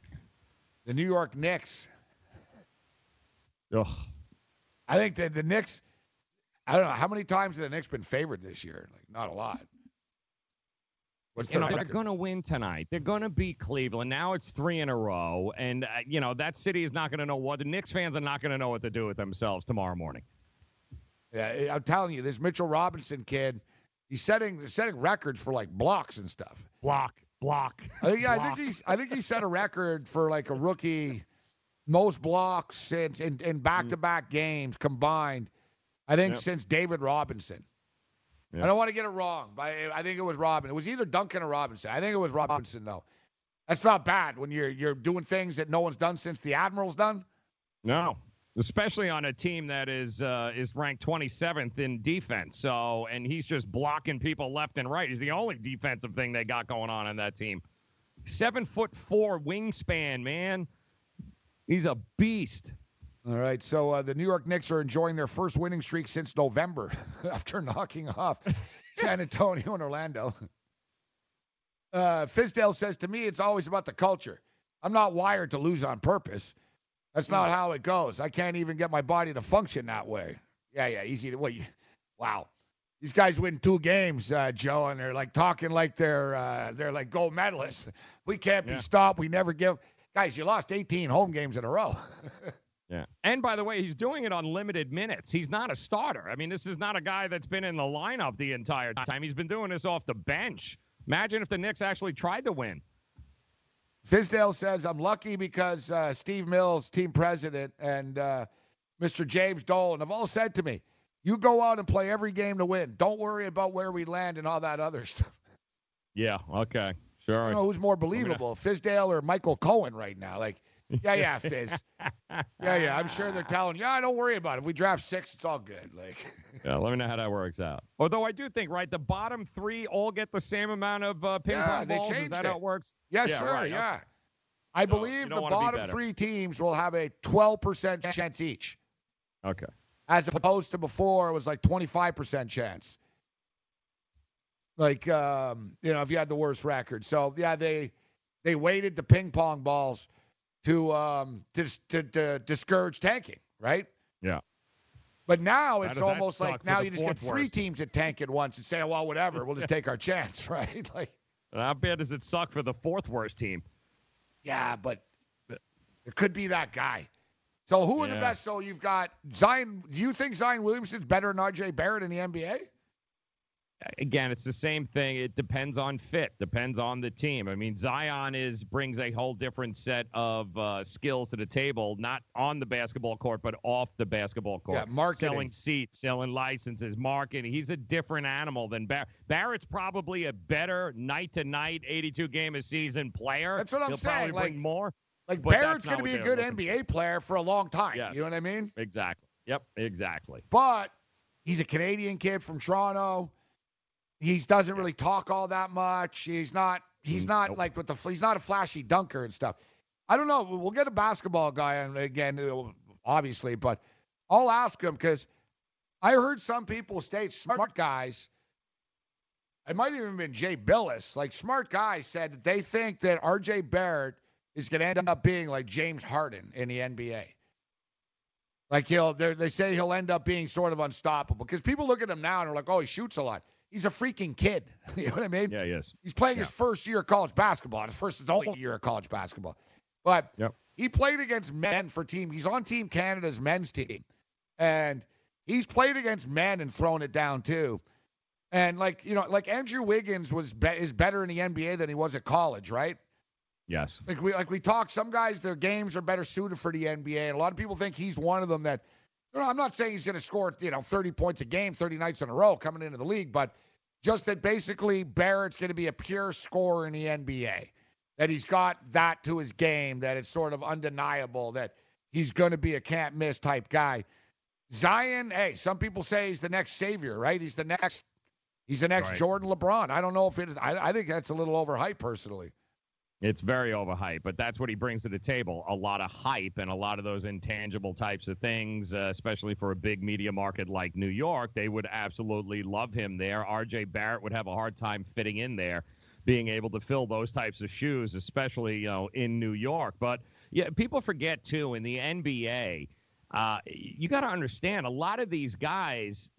The New York Knicks. Ugh. I think that the Knicks. I don't know how many times have the Knicks been favored this year. Like not a lot. What's You know, they're going to win tonight. They're going to beat Cleveland. Now it's three in a row, and uh, you know that city is not going to know what the Knicks fans are not going to know what to do with themselves tomorrow morning. Yeah, I'm telling you, this Mitchell Robinson kid, he's setting setting records for like blocks and stuff. Block, block. I think, yeah, I think he's I think he set a record for like a rookie most blocks since in in back to back games combined. I think Yep. since David Robinson. Yep. I don't want to get it wrong, but I, I think it was Robin. It was either Duncan or Robinson. I think it was Robinson though. That's not bad when you're you're doing things that no one's done since the Admiral's done. No, especially on a team that is uh, is ranked 27th in defense. So, and he's just blocking people left and right. He's the only defensive thing they got going on in that team. Seven foot four wingspan, man. He's a beast. All right, so uh, the New York Knicks are enjoying their first winning streak since November after knocking off San Antonio and Orlando. Uh, Fizdale says to me, it's always about the culture. I'm not wired to lose on purpose. That's not how it goes. I can't even get my body to function that way. Yeah, yeah, easy to. Well, you, wow, these guys win two games, uh, Joe, and they're like talking like they're uh, they're like gold medalists. We can't be stopped. We never give. Guys, you lost 18 home games in a row. Yeah. And by the way, he's doing it on limited minutes. He's not a starter. I mean, this is not a guy that's been in the lineup the entire time. He's been doing this off the bench. Imagine if the Knicks actually tried to win. Fizdale says, I'm lucky because uh, Steve Mills, team president, and uh, Mr. James Dolan have all said to me, you go out and play every game to win. Don't worry about where we land and all that other stuff. Yeah. Okay. Sure. I don't know who's more believable, Fizdale or Michael Cohen right now. Like, yeah, yeah, Fizz. yeah, yeah. I'm sure they're telling, yeah, don't worry about it. If we draft six, it's all good. Like, Yeah, let me know how that works out. Although I do think, right, the bottom three all get the same amount of uh, ping Yeah, pong they balls. Is that it. how it works? yes, yeah, sure. right, yeah. okay. I believe the don't be bottom three teams will have a 12% chance each. Okay. as opposed to before it was like 25% chance. Like um, you know, if you had the worst record. So yeah, they they weighted the ping pong balls to um to to, to discourage tanking, right? Yeah. But now it's almost like now you just get three worst? teams that tank at once and say, well, whatever, we'll just take our chance, right? Like, And How bad does it suck for the fourth worst team? yeah, but it could be that guy. So who are the best? So you've got Zion. Do you think Zion Williamson's better than R.J. Barrett in the NBA? Again, it's the same thing. It depends on fit, depends on the team. I mean, Zion is brings a whole different set of uh, skills to the table, not on the basketball court, but off the basketball court. Yeah, marketing. selling seats, selling licenses, marketing. He's a different animal than Barrett. Barrett's probably a better night to night, 82 game a season player. That's what I'm He'll saying, like- more. Like Barrett's going to be a good NBA player for a long time. Yes. You know what I mean? Exactly. Yep. Exactly. But he's a Canadian kid from Toronto. He doesn't really talk all that much. He's not. He's not like with the. He's not a flashy dunker and stuff. I don't know. We'll get a basketball guy on again, uh, obviously, but I'll ask him because I heard some people state smart guys. It might have even been Jay Bilas. Like smart guys said that they think that R.J. Barrett is going to end up being like James Harden in the NBA. Like he'll, they say he'll end up being sort of unstoppable because people look at him now and are like, oh, he shoots a lot. He's a freaking kid. you know what I mean? Yeah, he is. He's playing his first year of college basketball. His first, only year of college basketball. But Yep. he played against men for team. He's on Team Canada's men's team, and he's played against men and thrown it down too. And like you know, like Andrew Wiggins was be- is better in the NBA than he was at college, right? Yes. Like we like we talked, some guys their games are better suited for the NBA, and a lot of people think he's one of them. That you know, I'm not saying he's going to score you know 30 points a game, 30 nights in a row coming into the league, but just that basically Barrett's going to be a pure scorer in the NBA. That he's got that to his game, that it's sort of undeniable that he's going to be a can't miss type guy. Zion, hey, some people say he's the next savior, right? He's the next he's the next Right. Jordan LeBron. I don't know if it is I, I think that's a little overhyped personally. It's very overhyped, but that's what he brings to the table. A lot of hype and a lot of those intangible types of things, uh, especially for a big media market like New York. They would absolutely love him there. RJ Barrett would have a hard time fitting in there, being able to fill those types of shoes, especially, you know, in New York. But yeah, people forget too in the NBA, uh, you got to understand a lot of these guys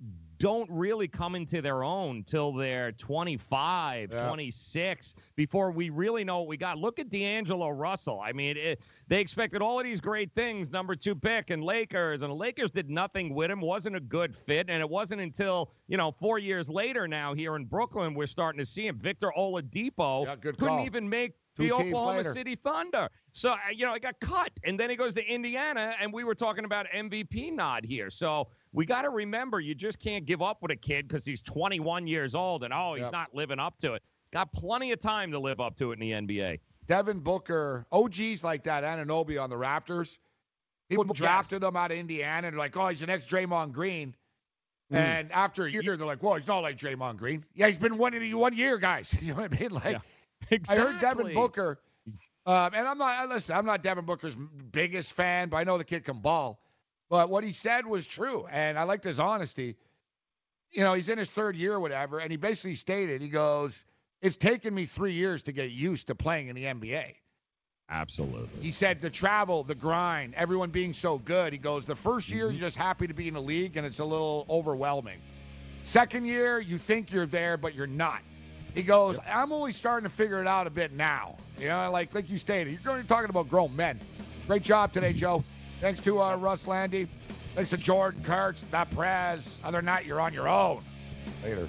don't really come into their own till they're 25, Yeah. 26 before we really know what we got. Look at D'Angelo Russell. I mean, it, they expected all of these great things, number two pick and Lakers, and the Lakers did nothing with him. wasn't a good fit, and it wasn't until you know four years later now here in Brooklyn we're starting to see him. Victor Oladipo good couldn't even make Two the Oklahoma later. City Thunder. So uh, you know, I got cut, and then he goes to Indiana, and we were talking about MVP nod here. So we got to remember, you just can't give up with a kid because he's 21 years old, and oh, he's Yep. not living up to it. Got plenty of time to live up to it in the NBA. Devin Booker, OGs like that, Anunoby on the Raptors. People drafted him out of Indiana and they're like, oh, he's the next Draymond Green. Mm. And after a year, they're like, well, he's not like Draymond Green. Yeah, he's been winning one year, guys. You know what I mean? Like, I heard Devin Booker, um, and I'm not, listen, I'm not Devin Booker's biggest fan, but I know the kid can ball. But what he said was true, and I liked his honesty. You know, he's in his third year or whatever, and he basically stated, he goes, it's taken me three years to get used to playing in the NBA. Absolutely. He said the travel, the grind, everyone being so good. He goes, the first year you're just happy to be in the league and it's a little overwhelming. Second year, you think you're there, but you're not. He goes, I'm only starting to figure it out a bit now. You know, like like you stated, you're going to be talking about grown men. Great job today, Joe. Thanks to uh, Russ Lande. Thanks to Jordan Kurtz, that Prez. Other that, you're on your own. Later.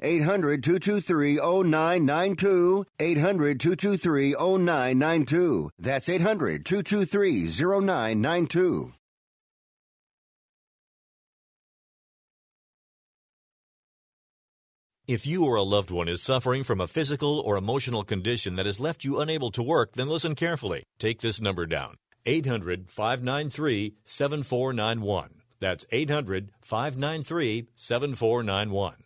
800 223 0992. 800 223 0992. That's 800 223 0992. If you or a loved one is suffering from a physical or emotional condition that has left you unable to work, then listen carefully. Take this number down 800 593 7491. That's 800 593 7491.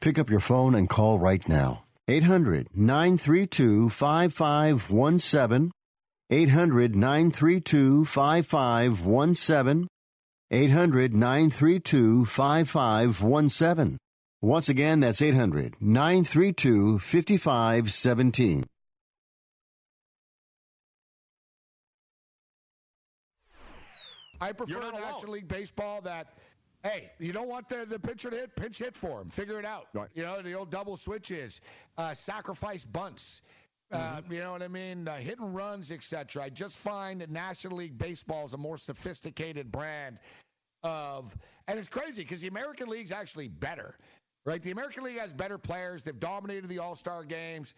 Pick up your phone and call right now. 800 932 5517. 800 932 5517. 800 932 5517. Once again, that's 800 932 5517. I prefer National League Baseball that, hey, you don't want the, the pitcher to hit, pitch hit for him. Figure it out. Right. You know, the old double switches, uh, sacrifice bunts. Uh, Mm-hmm. you know what I mean? Uh, hit and runs, etc. I just find that National League Baseball is a more sophisticated brand of, and it's crazy because the American League's actually better, right? The American League has better players. They've dominated the All Star games.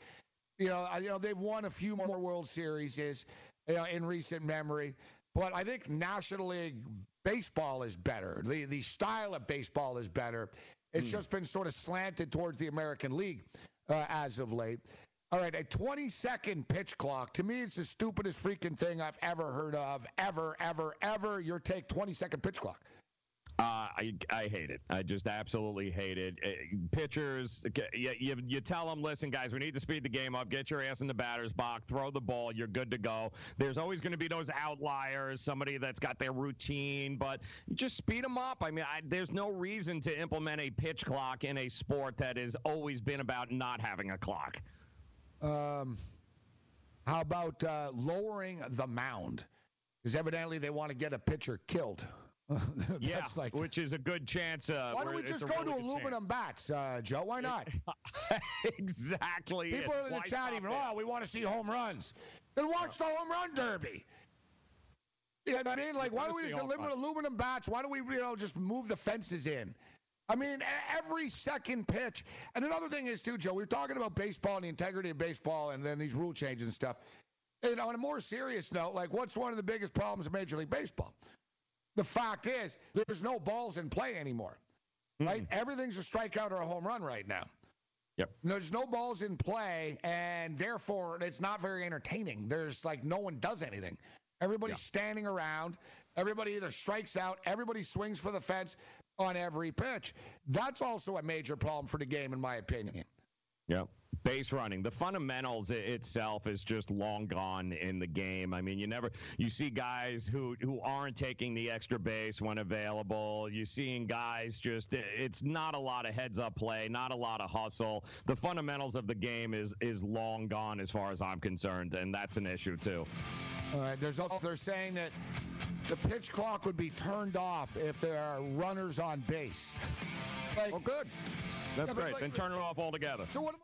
You know, I- you know they've won a few more World Series is, you know, in recent memory. But I think National League baseball is better. The the style of baseball is better. It's just been sort of slanted towards the American League uh, as of late. All right, a 20 second pitch clock. To me, it's the stupidest freaking thing I've ever heard of. Ever, ever, ever. Your take 20 second pitch clock. Uh, I I hate it. I just absolutely hate it. Uh, pitchers, you, you, you tell them, listen, guys, we need to speed the game up. Get your ass in the batter's box. Throw the ball. You're good to go. There's always going to be those outliers, somebody that's got their routine, but just speed them up. I mean, I, there's no reason to implement a pitch clock in a sport that has always been about not having a clock. Um, how about uh, lowering the mound? Because evidently they want to get a pitcher killed. That's yeah, like, which is a good chance. Uh, why don't we just go really to aluminum bats, uh, Joe? Why not? exactly. People it. in the chat even, there? oh, we want to see home runs. Then watch the home run derby. You know what I mean? Like, why don't we just eliminate aluminum bats? Why don't we, you know, just move the fences in? I mean, every second pitch. And another thing is, too, Joe, We are talking about baseball and the integrity of baseball and then these rule changes and stuff. And on a more serious note, like, what's one of the biggest problems of Major League Baseball? The fact is, there's no balls in play anymore, hmm. right? Everything's a strikeout or a home run right now. Yep. There's no balls in play, and therefore it's not very entertaining. There's like no one does anything. Everybody's standing around. Everybody either strikes out. Everybody swings for the fence on every pitch. That's also a major problem for the game, in my opinion. Yep. Base running. The fundamentals itself is just long gone in the game. I mean, you never you see guys who who aren't taking the extra base when available. You're seeing guys just it's not a lot of heads up play, not a lot of hustle. The fundamentals of the game is is long gone as far as I'm concerned, and that's an issue too. All right. There's also, oh. they're saying that the pitch clock would be turned off if there are runners on base. Like, oh, good. That's Yeah, great. like- then turn it off altogether. So what am